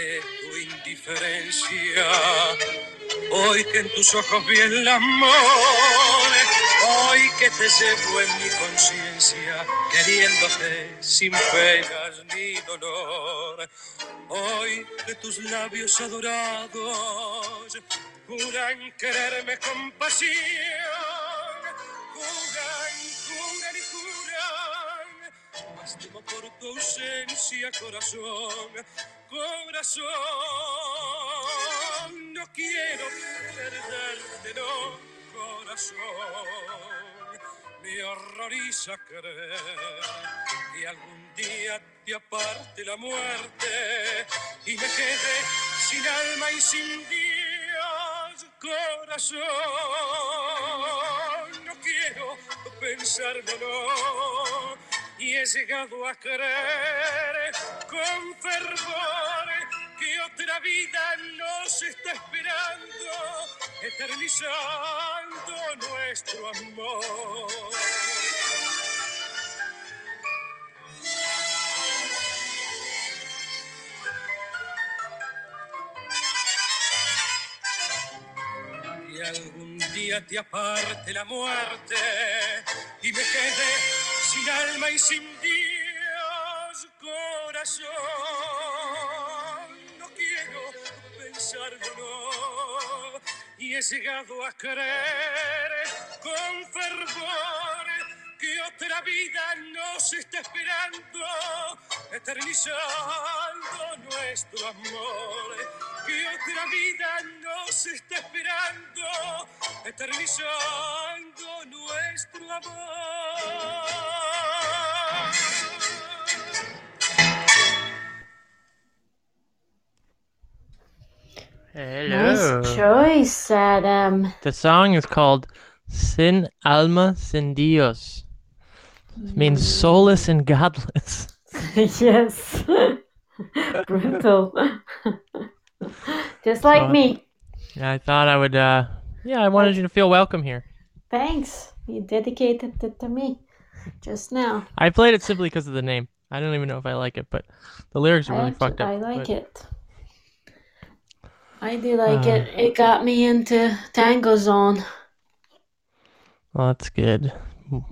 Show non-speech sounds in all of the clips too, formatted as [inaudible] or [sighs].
tu indiferencia, hoy que en tus ojos vi el amor, hoy que te llevo en mi conciencia, queriéndote sin penas ni dolor, hoy que tus labios adorados juran quererme con pasión, juran, juran y juran más temo por tu ausencia, corazón, corazón. No quiero perderte, no, corazón. Me horroriza creer que algún día te aparte la muerte y me quede sin alma y sin Dios, corazón. No quiero pensarlo, no y he llegado a creer con fervor vida nos está esperando, eternizando nuestro amor. Y algún día te aparte la muerte y me quede sin alma y sin Dios, corazón. Y he llegado a creer con fervor que otra vida nos está esperando, eternizando nuestro amor. Que otra vida nos está esperando, eternizando nuestro amor. Hello. Nice choice, Adam. The song is called Sin Alma Sin Dios. It means soulless and godless. [laughs] yes. [laughs] Brutal. Just like So- me. I thought I would, uh, yeah, I wanted you to feel welcome here. Thanks. You dedicated it to me just now. I played it simply because of the name. I don't even know if I like it, but the lyrics are really actu- fucked up. I like but- it. I do like Uh, it. It got me into Tango Zone. Well, that's good.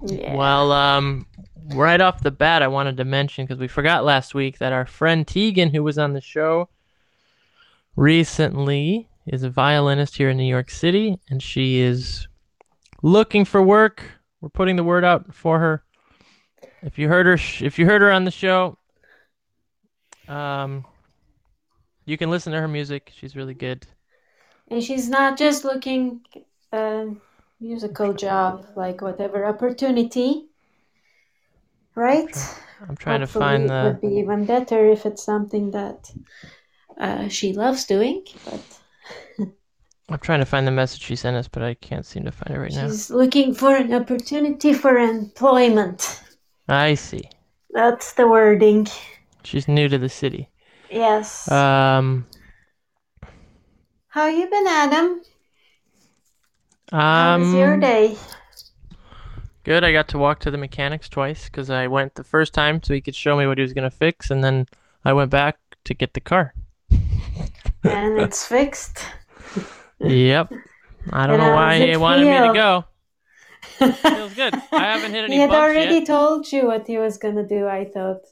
Yeah. Well, um, right off the bat, I wanted to mention because we forgot last week that our friend Tegan, who was on the show recently, is a violinist here in New York City, and she is looking for work. We're putting the word out for her. If you heard her, sh- if you heard her on the show, um, you can listen to her music. She's really good. And she's not just looking a musical job, like whatever opportunity, right? I'm trying to Hopefully find it the. would be even better if it's something that uh, she loves doing, but [laughs] I'm trying to find the message she sent us, but I can't seem to find it right now. she's looking for an opportunity for employment. I see. That's the wording. She's new to the city. Yes. Um, How you been, Adam? How was your um, day? good. I got to walk to the mechanics twice because I went the first time so he could show me what he was gonna fix, and then I went back to get the car. [laughs] and it's fixed. Yep. I don't And know why he wanted me to feel? go. [laughs] Feels good. I haven't hit any he had already yet. told you what he was gonna do, I thought.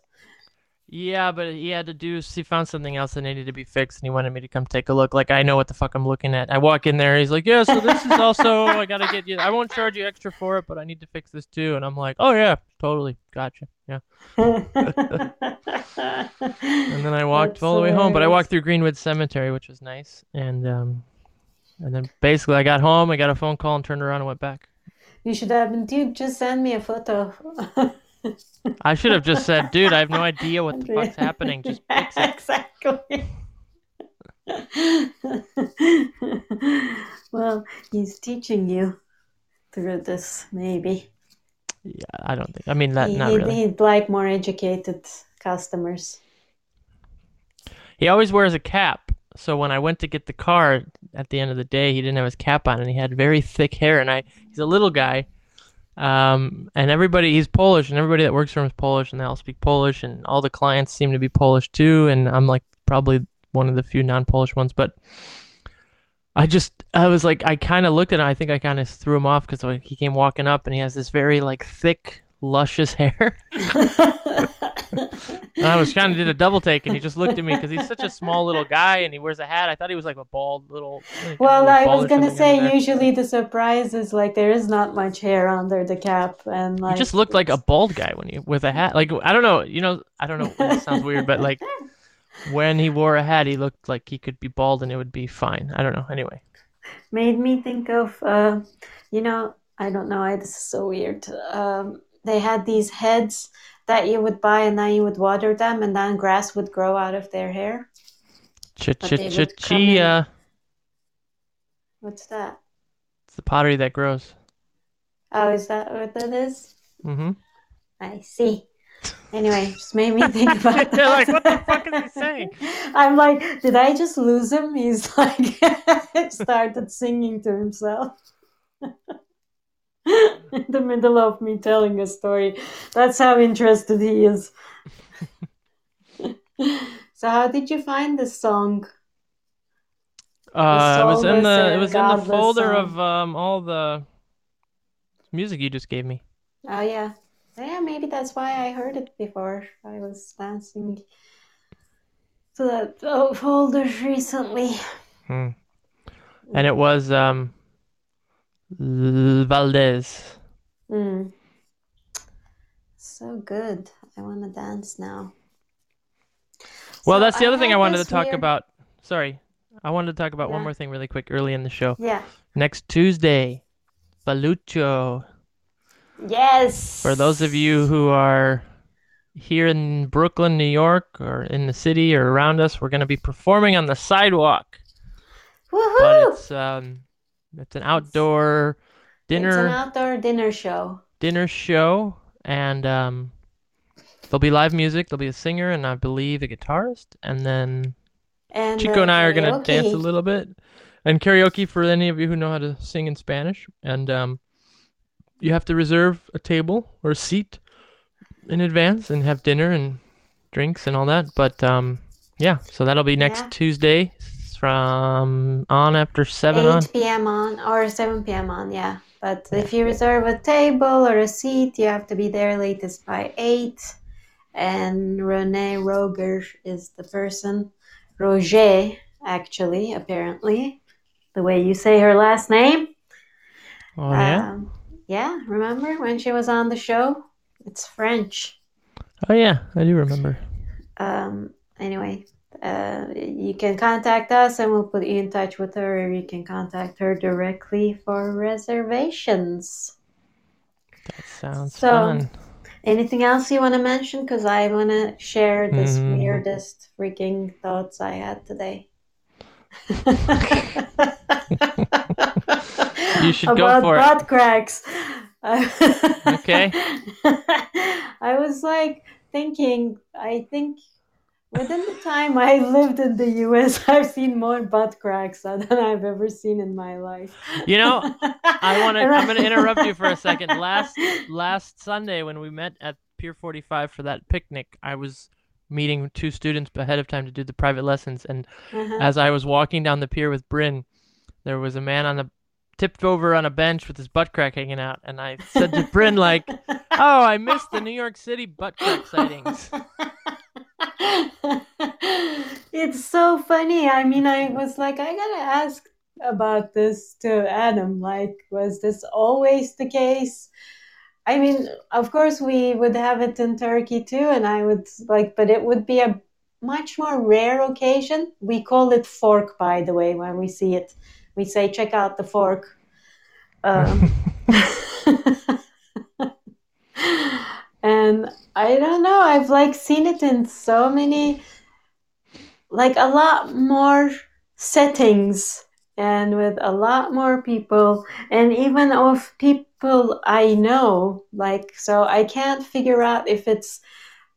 Yeah, but he had to do. He found something else that needed to be fixed, and he wanted me to come take a look. Like I know what the fuck I'm looking at. I walk in there, he's like, "Yeah, so this is also. I gotta get you. I won't charge you extra for it, but I need to fix this too." And I'm like, "Oh yeah, totally, gotcha, yeah." And then I [laughs] walked That's all the way home, but I walked through Greenwood Cemetery, which was nice, and um, and then basically I got home, I got a phone call, and turned around and went back. You should have been, dude, just send me a photo. [laughs] I should have just said, "Dude, I have no [laughs] idea what the fuck's happening. Just [laughs] fix it." exactly. [laughs] well, he's teaching you through this, maybe. Yeah, I don't think. I mean, that He, not really. he'd like more educated customers. He always wears a cap. So when I went to get the car at the end of the day, he didn't have his cap on, and he had very thick hair. And I, he's a little guy, um, and everybody he's Polish, and everybody that works for him is Polish, and they all speak Polish, and all the clients seem to be Polish too. And I'm like probably one of the few non-Polish ones, but I just I was like I kind of looked at him. I think I kind of threw him off because he came walking up, and he has this very like thick, luscious hair. [laughs] [laughs] I was trying to do a double take, and he just looked at me because he's such a small little guy, and he wears a hat. I thought he was like a bald little. like, well, little I was gonna say usually the surprise is like there is not much hair under the cap, and like He just looked like a bald guy when he with a hat. Like I don't know, you know, I don't know. It sounds weird, but like [laughs] when he wore a hat, he looked like he could be bald and it would be fine. I don't know. Anyway, made me think of uh, you know i don't know I, this is so weird um, they had these heads that you would buy and then you would water them and then grass would grow out of their hair ch ch But they ch would come in- chia. what's that It's the pottery that grows. oh is that what that is Mm-hmm. i see anyway just made me think [laughs] about You're like, what the fuck is he saying? [laughs] i'm like did i just lose him [laughs] he's like started singing to himself [laughs] in the middle of me telling a story. That's how interested he is. [laughs] so, how did you find this song? Uh, it was in the it was in the folder song. of um all the music you just gave me. Oh, yeah. Yeah, maybe that's why I heard it before. I was dancing to that oh, folder recently. Hmm. And it was um Valdez. Mm. So good. I want to dance now. Well, So that's the other thing I wanted to talk weird- about. Sorry. I wanted to talk about one more thing really quick early in the show. Yeah. Next Tuesday, Balucho. Yes. For those of you who are here in Brooklyn, New York, or in the city or around us, we're going to be performing on the sidewalk. Woohoo! But it's um it's an outdoor It's an outdoor dinner show. dinner show and um there'll be live music, there'll be a singer and I believe a guitarist and then And Chico uh, and I are gonna dance a little bit, and karaoke for any of you who know how to sing in Spanish. And um, you have to reserve a table or a seat in advance and have dinner and drinks and all that. But um, yeah, so that'll be next Yeah. Tuesday from on after seven 8 on. p.m. on or 7 p.m. on, yeah. But if you reserve a table or a seat, you have to be there latest by 8. And Renee Roger is the person. Roger, actually, apparently, the way you say her last name. Oh yeah, Um, yeah, remember when she was on the show? It's French. oh yeah, I do remember. um, anyway, uh, you can contact us and we'll put you in touch with her, or you can contact her directly for reservations. That sounds So- fun. Anything else you want to mention? Because I want to share this Mhm. weirdest freaking thoughts I had today. [laughs] You should go About for it. butt cracks. Okay. [laughs] I was like thinking, I think within the time I lived in the US, [laughs] I've seen more butt cracks than I've ever seen in my life. You know, I want to. I'm going [laughs] to interrupt you for a second. Last last Sunday when we met at Pier 45 for that picnic, I was meeting two students ahead of time to do the private lessons, and Uh-huh. as I was walking down the pier with Bryn, there was a man on the tipped over on a bench with his butt crack hanging out, and I said to Bryn like, [laughs] "Oh, I missed the New York City butt crack sightings." [laughs] it's so funny. I mean, I was like, I gotta ask about this to Adam. Like, was this always the case? I mean, of course, we would have it in Turkey too, and I would like, but it would be a much more rare occasion. We call it fork, by the way, when we see it. We say, check out the fork. [laughs] Um, [laughs] and I don't know, I've like seen it in so many, like a lot more settings and with a lot more people, and even of people I know. Like, so I can't figure out if it's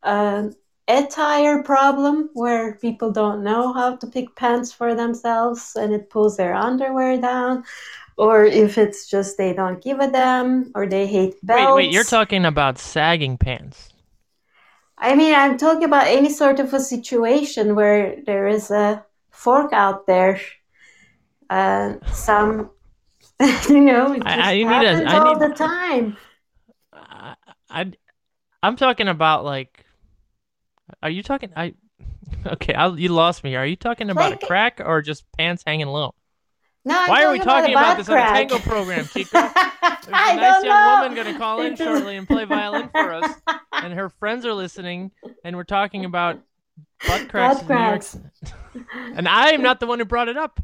an attire problem where people don't know how to pick pants for themselves and it pulls their underwear down, or if it's just they don't give a damn or they hate belts. Wait, wait, you're talking about sagging pants. I mean, I'm talking about any sort of a situation where there is a fork out there. Uh, some, [laughs] you know, it I- I need a- happens all need- the time. I, I I'm talking about like. Are you talking? I. [laughs] Okay, I, you lost me. Are you talking about Like- a crack or just pants hanging low? No, Why are we talking about butt this on a tango program, [laughs] Chico? There's a nice young know. woman going to call in shortly and play violin for us, [laughs] and her friends are listening, and we're talking about butt cracks. Butt in New York cracks. And I am not the one who brought it up.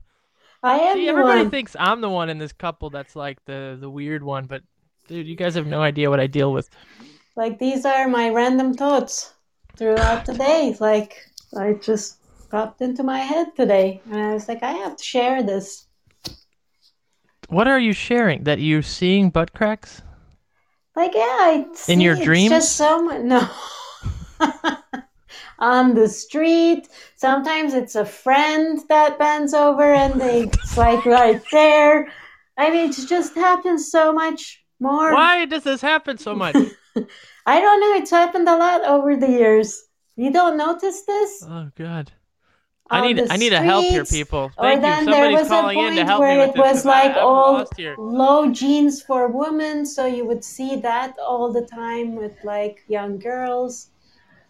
I am See, everybody one. thinks I'm the one in this couple that's like the the weird one, but dude, you guys have no idea what I deal with. Like these are my random thoughts throughout the day. Like I just popped into my head today, and I was like, I have to share this. What are you sharing? That you're seeing butt cracks? Like, yeah, I In your see it's dreams? just so much. [laughs] No. On the street. Sometimes it's a friend that bends over and they, it's like right there. I mean, it just happens so much more. Why does this happen so much? [laughs] I don't know. It's happened a lot over the years. You don't notice this? Oh God. I need I need a help here, people. Or Thank you. then there Somebody's was a calling in to point help me where with it this. was I- like I'm all low jeans for women, so you would see that all the time with like young girls.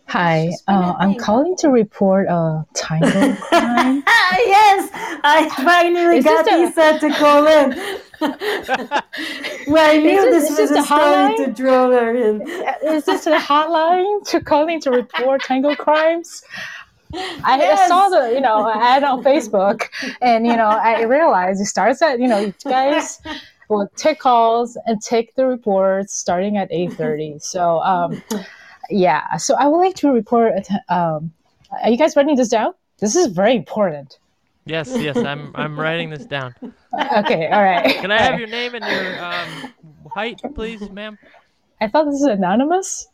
Hi, a uh, I'm calling to report a tango [laughs] crime. [laughs] yes, I finally Is got this Isa to call in. [laughs] well, I knew this- this, is was this a the story hotline? to draw her in. Is this a hotline to calling to report tango crimes? I Yes. saw the you know ad on Facebook, and you know I realized it starts at you know you guys will take calls and take the reports starting at eight thirty. So um, yeah, so I would like to report. Um, are you guys writing this down? This is very important. Yes, yes, I'm I'm writing this down. [laughs] Okay, all right. Can I have your name and your um, height, please, ma'am? I thought this is anonymous.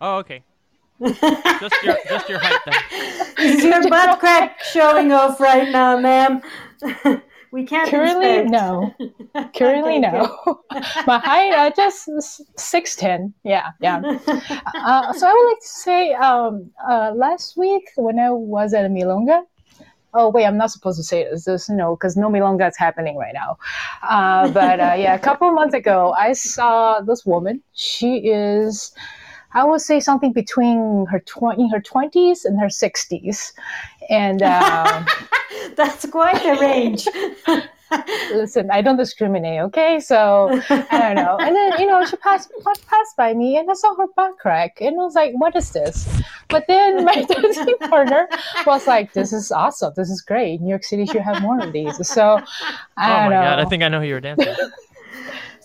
Oh, okay. Just your just your height then. [laughs] Is your butt crack showing off right now, ma'am? [laughs] we can't Currently, inspect. no. [laughs] Currently, no. [laughs] My height, uh, just six ten. Yeah, yeah. [laughs] Uh, so I would like to say, um, uh, last week when I was at Milonga. Oh wait, I'm not supposed to say this. This no, because no Milonga is happening right now. Uh, but uh, yeah, a couple of months ago, I saw this woman. She is. I would say something between her tw- in her twenties and her sixties, and [laughs] um, That's quite a range. [laughs] listen, I don't discriminate, okay? So I don't know. And then you know, she passed passed by me, and I saw her butt crack, and I was like, "What is this?" But then [laughs] my dancing partner was like, "This is awesome. This is great. New York City should have more of these." So I Oh don't my know. god, I think I know who you're dancing.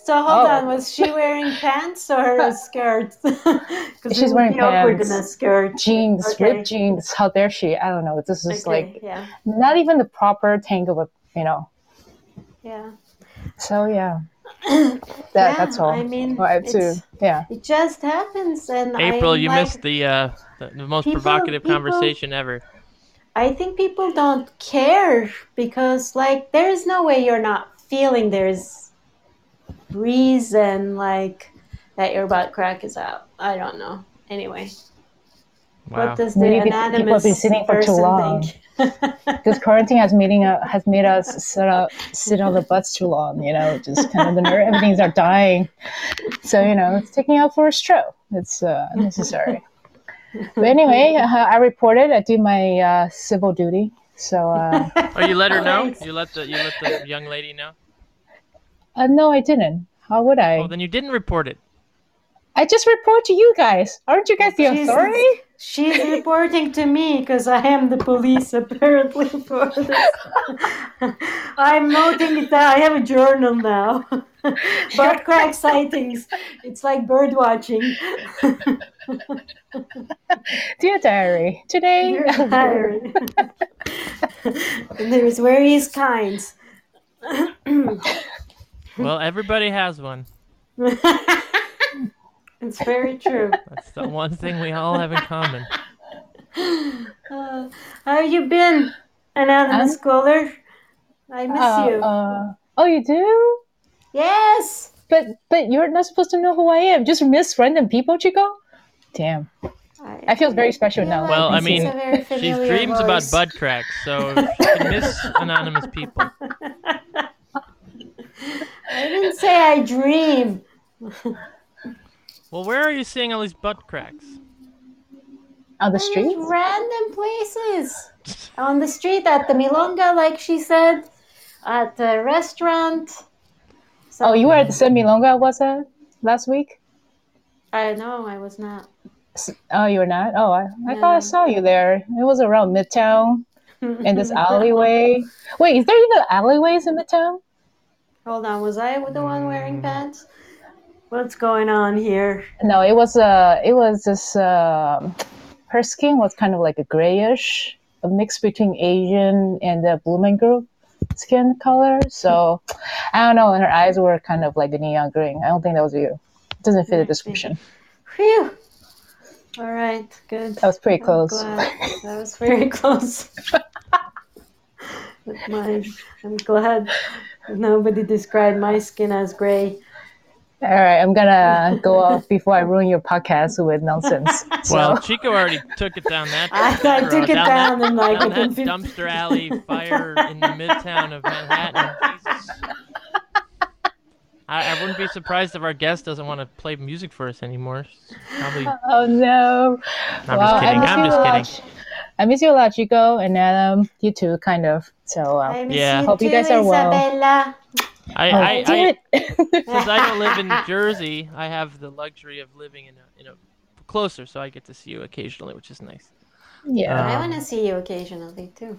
With. So hold Oh. on, was she wearing [laughs] pants or a skirt? [laughs] 'Cause it She's wearing pants. awkward in pants. a skirt. jeans, Okay. ripped jeans. How dare she? I don't know. This is Okay, like yeah, not even the proper tango, with you know. yeah. So yeah, [coughs] that Yeah, that's all. I mean, Well, I have to it's- yeah. It just happens, and April, I'm you like, missed the uh the, the most People- provocative people- conversation ever. I think people don't care because, like, there is no way you're not feeling there's reason, like, that your butt crack is out. I don't know. Anyway, Wow. what does the Maybe people have been anonymous sitting for too long. think? [laughs] this quarantine has meeting uh, has made us sit up sit on the butts too long you know just kind of the nerve everything's are dying so you know it's taking out for a stroke it's uh, necessary But anyway, uh, I reported. I did my uh, civil duty. So uh, Oh, you let her know. You let the you let the young lady know. Uh, no, I didn't. How would I? Oh, then you didn't report it. I just report to you guys. Aren't you guys the Jesus. authority? She's reporting to me because I am the police apparently for this. I'm noting it down. I have a journal now. [laughs] Butt crack sightings. It's like bird watching. [laughs] Dear diary, today. Dear diary. [laughs] and there's various kinds. [clears throat] Well, everybody has one. [laughs] it's very true. That's the one thing we all have in common. Uh, how have you been, anonymous I'm- caller? I miss Uh, you. uh, oh, you do? yes. But but you're not supposed to know who I am. Just miss random people, Chico. Damn. I feel very special now. feel Well, I mean, She familiar dreams about voice. bud cracks, so she can miss [laughs] anonymous people. [laughs] I didn't say I dream. Well, where are you seeing all these butt cracks? On the Just street? random places. On the street, at the Milonga, like she said, at the restaurant. So, Oh, you were at the San Milonga, was that last week? Uh, I know, I was not. Oh, you were not? Oh, I, I No. thought I saw you there. It was around Midtown in this [laughs] alleyway. Wait, is there even alleyways in Midtown? Hold on, was I the one wearing pants? What's going on here? No, it was uh it was this um her skin was kind of like a grayish, a mix between Asian and the blooming group skin color. So I don't know, and her eyes were kind of like a neon green. I don't think that was you. It doesn't fit the description. Phew. All right, good. That was pretty close. [laughs] That was very [laughs] close. [laughs] My, I'm glad nobody described my skin as gray. All right, I'm gonna go [laughs] off before I ruin your podcast with nonsense. [laughs] So, Well, Chico already took it down that. [laughs] I, I took it down, that, and like down within that 50 dumpster alley fire in the midtown of Manhattan. I, I wouldn't be surprised if our guest doesn't want to play music for us anymore. Probably. Oh no! I'm just kidding. I miss I'm just lot. kidding. I miss you a lot, Chico, and Adam. You too, kind of. So uh, I miss Yeah. you Hope you guys are well. Isabella. I, oh, I, I, damn [laughs] since I don't live in Jersey, I have the luxury of living in a, in a closer, so I get to see you occasionally, which is nice. yeah. I Um, want to see you occasionally too.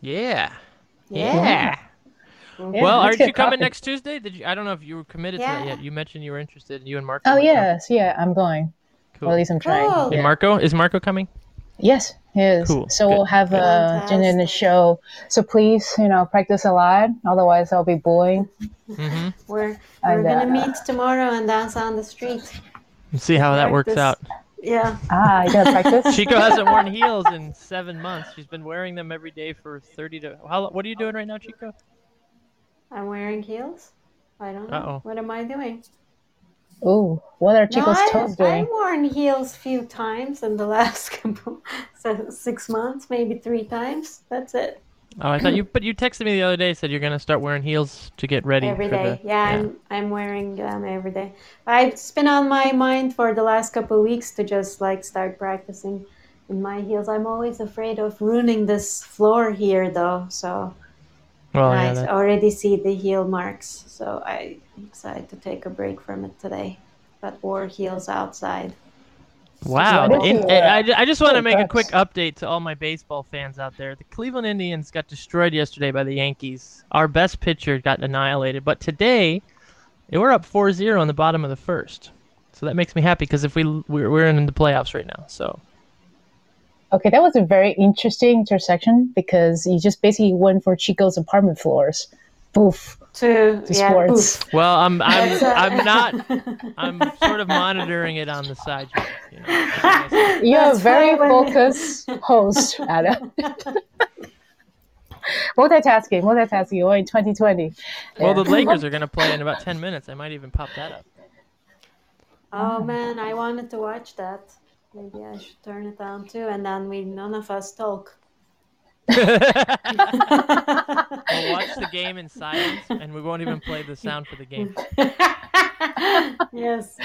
Yeah. Yeah. Yeah, Well, aren't you coming coffee. next Tuesday? Did you? I don't know if you were committed to that Yeah. yet. You mentioned you were interested. You and Marco. Oh were coming. yes, yeah, I'm going. Cool. Or at least I'm trying. Cool. And Yeah. Marco is Marco coming? Yes, yes. Cool, So good, we'll have good. a Jen in the show. So please, you know, practice a lot. Otherwise, I'll be bullying. Mm-hmm. We're we're And, gonna uh, meet tomorrow and dance on the street. See how that works out. Yeah. Ah, you gotta practice. [laughs] Chico hasn't worn heels in seven months. She's been wearing them every day for thirty to. How? What are you doing right now, Chico? I'm wearing heels. I don't know. Uh-oh. What am I doing? Ooh, what are Chico's no, toes doing? I've worn heels few times in the last [laughs] couple, so six months, maybe three times. That's it. Oh, I thought you. But you texted me the other day. Said you're gonna start wearing heels to get ready Every day, for the. Yeah, I'm I'm wearing them every day. But it's been on my mind for the last couple of weeks to just like start practicing in my heels. I'm always afraid of ruining this floor here though, so Well, I yeah. That, already see the heel marks. So I'm excited to take a break from it today. But wore heels outside. wow. So- in, I, I just want to make a quick update to all my baseball fans out there. The Cleveland Indians got destroyed yesterday by the Yankees. Our best pitcher got annihilated. But today, we're up 4-0 in the bottom of the first. So that makes me happy because if we we're, we're in the playoffs right now. So Okay, that was a very interesting intersection because you just basically went for Chico's apartment floors. Boof. To, To yeah, sports. boof. well, I'm I'm uh, I'm not [laughs] I'm sort of monitoring it on the side. You know. You're a very why when- focused host, Adam. [laughs] multitasking, multitasking. We're in 2020. Well, the Lakers are [laughs] gonna play in about ten minutes. I might even pop that up. Oh man, I wanted to watch that. Maybe I should turn it on too, and then we none of us talk. [laughs] We'll watch the game in silence, and we won't even play the sound for the game. [laughs] yes.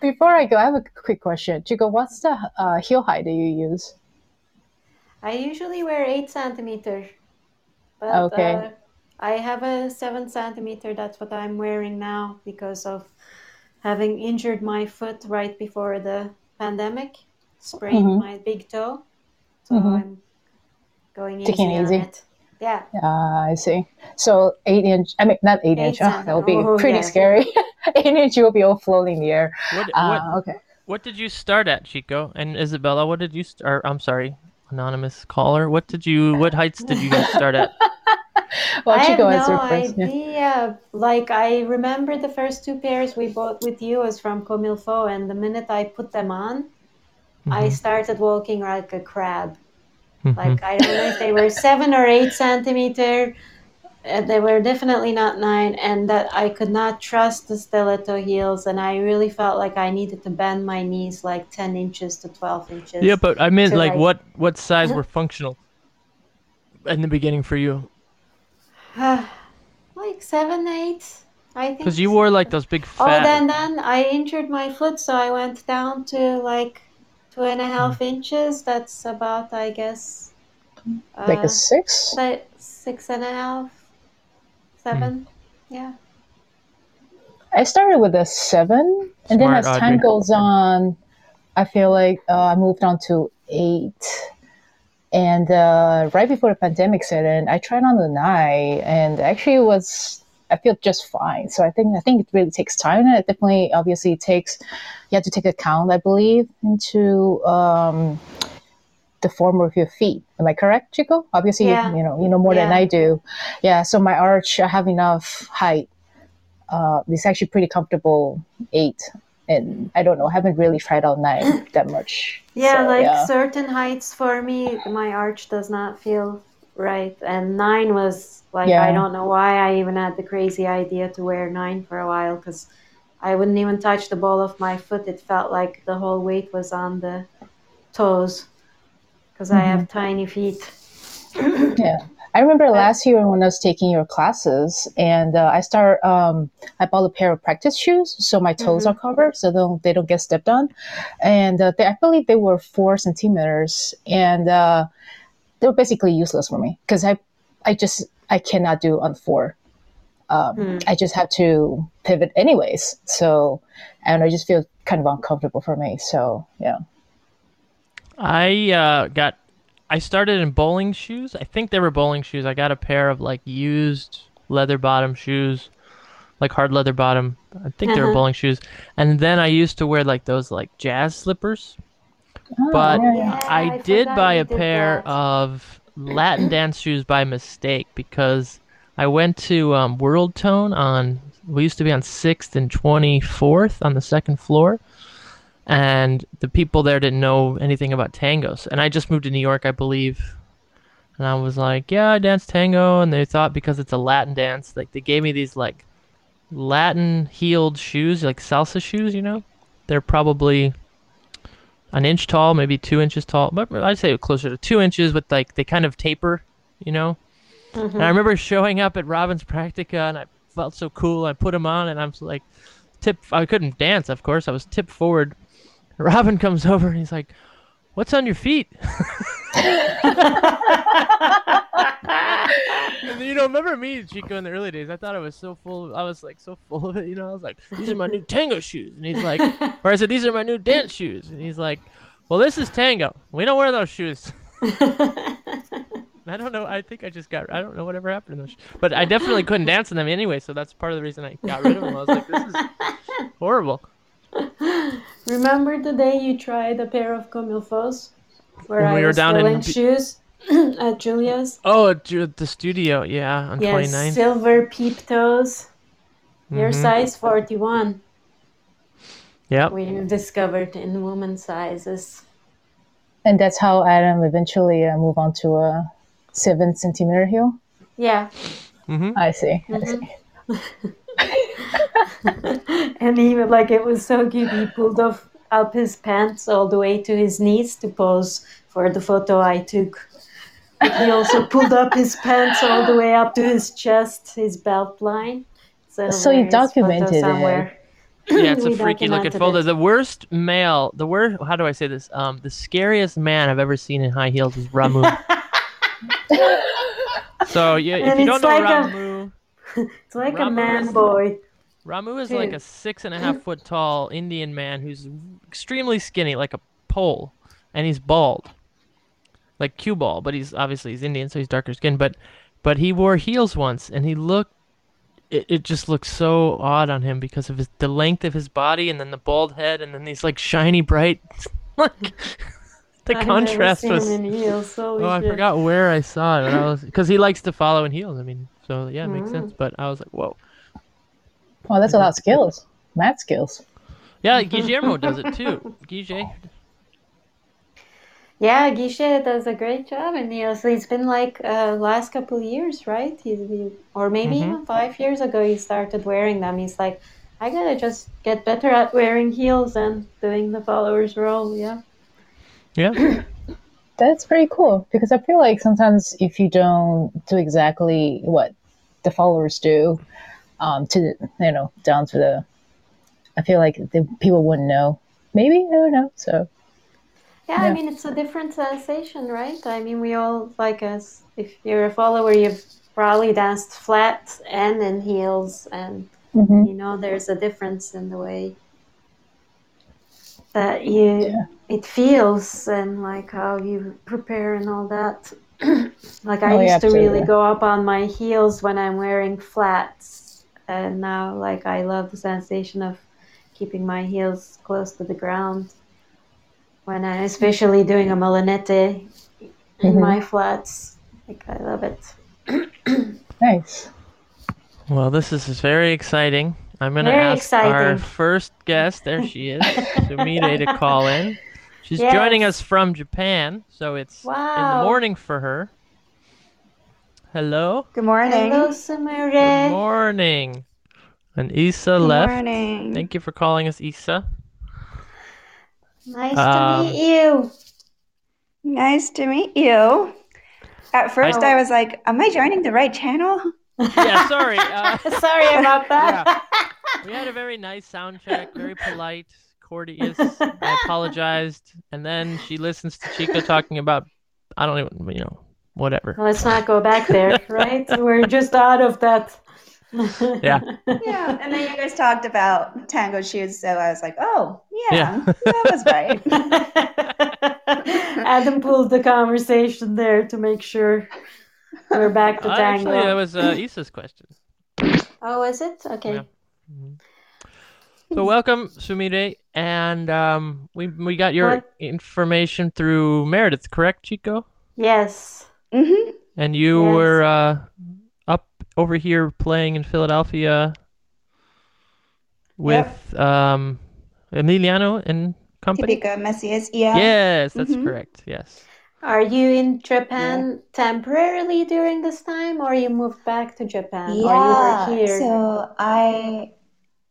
Before I go, I have a quick question. Chico, what's the uh, heel height that you use? I usually wear eight centimeter, but Okay. uh, I have a seven centimeter. That's what I'm wearing now because of having injured my foot right before the pandemic, sprained Mhm. my big toe. So Mhm. I'm going easy Taking it on easy. it. Yeah. Uh, I see. So eight inch. I mean, not eight, [laughs] Eight inch. Oh, that would be centi- oh, pretty yeah. scary. eight inch, you'll be all floating in the air. What Uh, what okay. what did you start at, Chico and Isabella? What did you start? I'm sorry, anonymous caller. What did you? What heights did you guys start at? [laughs] Well, I have Chico answered no first. Yeah. idea. Like I remember the first two pairs we bought with you was from Comme il Faut, and the minute I put them on, I Mhm. started walking like a crab. Mhm. Like I don't know if they were seven or eight centimeter. They were definitely not nine, and that I could not trust the stiletto heels, and I really felt like I needed to bend my knees like ten inches to twelve inches. yeah, but I meant like like- what what size were functional in the beginning for you? [sighs] like seven, eight, I think. Because you wore like those big Oh, then then I injured my foot, so I went down to like two and a half inches. That's about, I guess, Like uh, a six? like six and a half, seven. Yeah. I started with a seven, and then Smart, as time Audrey. goes on, I feel like uh, I moved on to eight. And uh, right before the pandemic set in, I tried on the nine, and actually was I feel just fine. So I think I think it really takes time. And it definitely, obviously, takes you have to take account, I believe, into um, the form of your feet. Am I correct, Chico? Obviously, Yeah. you, you know you know more than I do. Yeah. So my arch, I have enough height. Uh, it's actually pretty comfortable eight, and I don't know. I haven't really tried out nine [laughs] that much. Yeah, So, like yeah. certain heights for me, my arch does not feel right. And nine was like, Yeah. I don't know why I even had the crazy idea to wear nine for a while because I wouldn't even touch the ball of my foot. It felt like the whole weight was on the toes because I have mm-hmm. tiny feet. Yeah. [clears throat] I remember last year when I was taking your classes, and uh, I start. Um, I bought a pair of practice shoes, so my toes are covered, so they don't, they don't get stepped on. And uh, they, I believe they were four centimeters, and uh, they were basically useless for me because I, I just I cannot do on four. Um, I just have to pivot anyways. So, and I just feel kind of uncomfortable for me. So, yeah. I uh, got. I started in bowling shoes. I think they were bowling shoes. I got a pair of like used leather bottom shoes, like hard leather bottom. I think they were Uh-huh. bowling shoes. And then I used to wear like those like jazz slippers. Oh, But yeah, yeah. Yeah, I, I did buy a did pair that. of Latin dance shoes by mistake because I went to um, World Tone on. We used to be on Sixth and Twenty Fourth on the second floor, and the people there didn't know anything about tangos. And I just moved to New York, I believe, and I was like, "Yeah, I dance tango," and they thought because it's a Latin dance, like they gave me these like Latin heeled shoes, like salsa shoes. You know, they're probably an inch tall, maybe two inches tall, but I'd say closer to two inches with like they kind of taper, you know. And I mm-hmm. remember showing up at Robin's Practica, and I felt so cool. I put them on, and I'm like, tip. I couldn't dance, of course. I was tipped forward. Robin comes over, and he's like, "What's on your feet?" [laughs] And you know, remember me, Chico, in the early days? I thought I was so full. Of, I was like so full of it. You know, I was like, "These are my new tango shoes," and he's like, [laughs] or I said, "These are my new dance shoes," and he's like, "Well, this is tango. We don't wear those shoes." [laughs] I don't know. I think I just got. I don't know whatever happened to those. But I definitely couldn't dance in them anyway, so that's part of the reason I got rid of them. I was like, "This is horrible." Remember the day you tried a pair of Comme il Fauts? Where When I we were was down in filling B- shoes [clears throat] at Julia's? Oh, at the studio, yeah, on Yes, 29th. silver peep toes. Your Mhm. size 41. Yep. We discovered in woman sizes. And that's how Adam eventually uh, moved on to a seven centimeter heel. Yeah. I see. I Mm-hmm. see. [laughs] [laughs] and he like, it was so cute. He pulled off up his pants all the way to his knees to pose for the photo I took. But he also pulled up his pants all the way up to his chest, his belt line. So, So you there is photo documented it. somewhere. [clears throat] Yeah, it's a [clears throat] freaky looking documented folder. it. The worst male, the worst. How do I say this? Um, the scariest man I've ever seen in high heels is Ramu. [laughs] so yeah, if you don't know like a- Ramu, [laughs] It's like a man is- boy. Ramu is like a six and a half foot tall Indian man who's extremely skinny, like a pole, and he's bald, like cue ball. But he's obviously he's Indian, so he's darker skinned. But but he wore heels once, and he looked. It, it just looks so odd on him because of his the length of his body, and then the bald head, and then these like shiny bright, [laughs] like the I've contrast never was. him in heels. Holy Oh, I forgot where I saw it. I was because he likes to follow in heels. I mean, so yeah, it makes Mm. sense. But I was like, whoa. Well, that's a lot of skills. Mad skills. Yeah, Guillermo does it too. Guille. Yeah, Guille does a great job in heels. It's been like uh, last couple of years, right? He's, he, or maybe Mhm. even five years ago he started wearing them. He's like, I gotta just get better at wearing heels and doing the followers role. Yeah. Yeah. [clears throat] That's pretty cool because I feel like sometimes if you don't do exactly what the followers do, um, to you know down to the, I feel like the people wouldn't know. Maybe I don't know. So Yeah, I mean it's a different sensation, right? I mean we all like us. If you're a follower, you've probably danced flat and in heels, and mhm. you know there's a difference in the way that you Yeah. it feels and like how you prepare and all that. [clears throat] like I Oh, yeah, used to really go up on my heels when I'm wearing flats, and now like I love the sensation of keeping my heels close to the ground when I'm especially doing a molinete in Mhm. my flats. Like I love it. [clears throat] nice. Well, this is very exciting. I'm gonna Very ask our first guest. There she is, [laughs] Sumire, to call in. She's joining us from Japan, so it's in the morning for her. Hello. Good morning. Hello, Sumire. Good morning. And Isa Good left. morning. Thank you for calling us, Isa. Nice Um, to meet you. Nice to meet you. At first, I- I was like, "Am I joining the right channel?" Yeah, sorry. Uh, [laughs] Sorry about [laughs] that. we had a [laughs] very nice sound check, very polite, courteous. I apologized, and then she listens to Chico talking about I don't even, you know, whatever. Let's not go back there, right? We're just out of that. Yeah. Yeah. And then you guys talked about tango shoes, so I was like, "Oh, yeah, Yeah. that was right." Adam pulled the conversation there to make sure we're back to [laughs] tango. actually, that was uh, Isa's question. oh, is it? Okay. Yeah. Mhm. So welcome, Sumire, and um, we we got your What? information through Meredith, correct, Chico? Yes. hmm And you Yes. were uh, up over here playing in Philadelphia with um, Emiliano and company. Típica Messiez. Yeah. Yes, that's Mhm. correct. Yes. Are you in Japan temporarily during this time, or you moved back to Japan, or you Yeah. were here? So I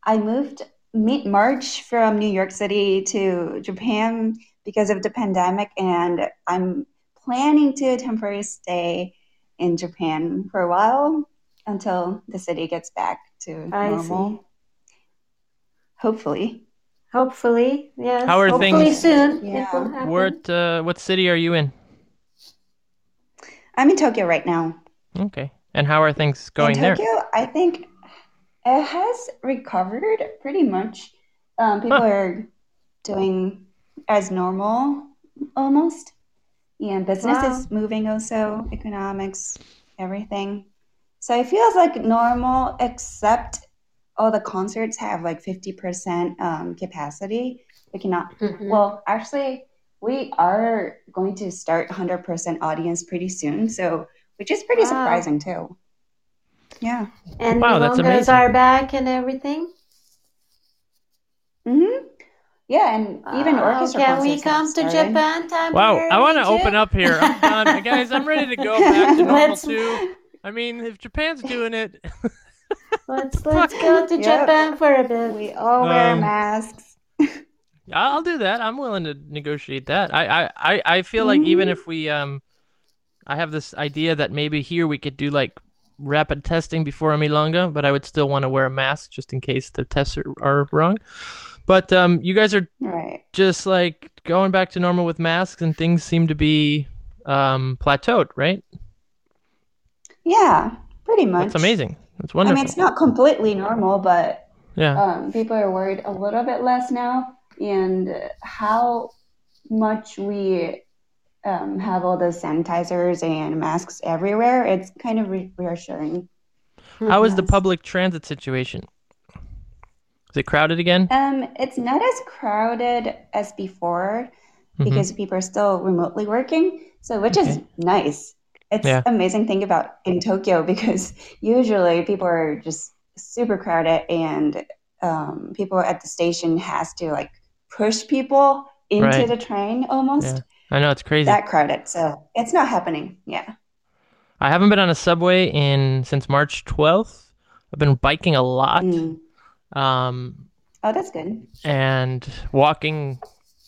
I moved mid March from New York City to Japan because of the pandemic, and I'm planning to temporarily stay in Japan for a while until the city gets back to I normal. see. Hopefully. Hopefully, yes. How are Hopefully things- soon. Yeah. It will. What uh, what city are you in? I'm in Tokyo right now. Okay. And how are things going in there? Tokyo, I think it has recovered pretty much. Um, people Huh. are doing as normal almost. Yeah, business Wow. is moving also, economics, everything. So it feels like normal, except all the concerts have like 50% um, capacity. We cannot, Mhm. well, actually, we are going to start 100% audience pretty soon. So, which is pretty Wow. surprising too. Yeah. And Wow, that's milongas amazing. are back and everything. Mm-hmm. Yeah, and even Wow, orchestra Can we come to. Japan temporarily? Wow, I want to open up here. I'm [laughs] done. Guys, I'm ready to go back to [laughs] normal Let's- too. I mean, if Japan's doing it, Let's [laughs] let's go to Yep. Japan for a bit. We all wear Um, masks. I'll do that. I'm willing to negotiate that. I I I, feel like even if we um, I have this idea that maybe here we could do like rapid testing before a milonga, but I would still want to wear a mask just in case the tests are, are wrong. But um, you guys are Right. just like going back to normal with masks, and things seem to be um, plateaued, right? Yeah, pretty much. That's amazing. That's wonderful. I mean, it's not completely normal, but yeah. um, people are worried a little bit less now. And how much we um, have all the sanitizers and masks everywhere, it's kind of re- reassuring. How is the public transit situation? Is it crowded again? Um, it's not as crowded as before Mhm. because people are still remotely working, so which is nice. It's Yeah. amazing thing about in Tokyo because [laughs] usually people are just super crowded and um, people at the station has to like push people into Right. the train almost Yeah. I know it's crazy. that crowded. So it's not happening. Yeah. I haven't been on a subway in since March 12th. I've been biking a lot. Mm. Um, Oh, that's good. and walking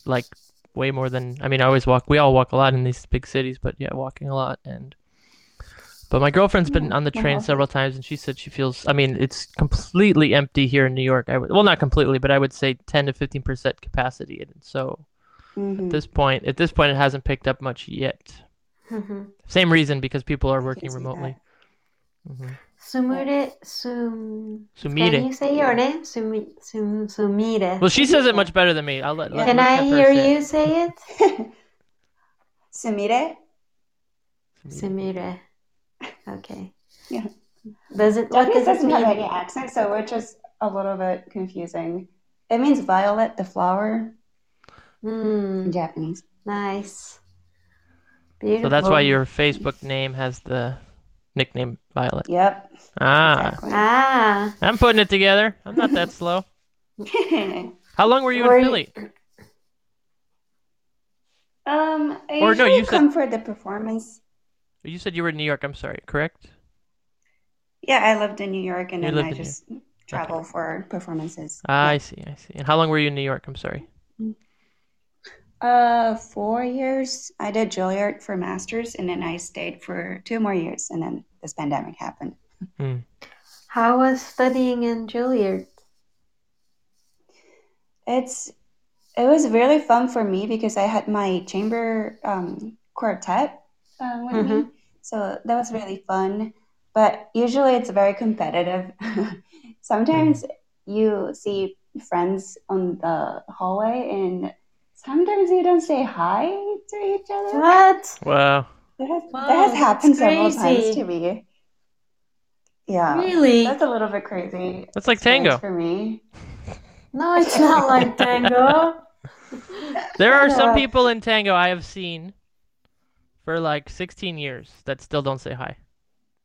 like way more than I mean I always walk we all walk a lot in these big cities but yeah walking a lot and but my girlfriend's been on the train several times and she said she feels I mean it's completely empty here in New York I would well not completely but I would say 10 to 15% capacity and so Mhm. at this point at this point it hasn't picked up much yet Mhm. same reason because people are working see that. remotely hmm Sumire, sum. Can you say your name? Sumi, sum, sumire. well she says it much better than me I'll let, let Can I hear say it. you say it? [laughs] Sumire? Sumire. Okay. Yeah. Does it? What does it doesn't have any accent, so which is a little bit confusing. It means violet, the flower, in Hmm. Japanese. Nice. Beautiful. so that's why your Facebook name has the nickname Violet Yep. ah Exactly. Ah. I'm putting it together. I'm not that [laughs] slow. [laughs] How long were you Were in you- Philly? um, I Or no, usually you said- come for the performance. You said you were in New York. I'm sorry, correct? Yeah, I lived in New York, and You then I just travel for performances. ah, I see, I see. And how long were you in New York? I'm sorry. Uh, four years. I did Juilliard for masters, and then I stayed for two more years, and then this pandemic happened. Hmm. How was studying in Juilliard? It's it was really fun for me because I had my chamber um, quartet uh, with me, so that was really fun. But usually it's very competitive. [laughs] Sometimes you see friends on the hallway, and sometimes you don't say hi to each other. What? Wow. That has, Wow, that has happened several times to me. Yeah, Really? that's a little bit crazy. That's like tango. for me. No, it's not like [laughs] tango. There are some people in tango I have seen for like 16 years that still don't say hi.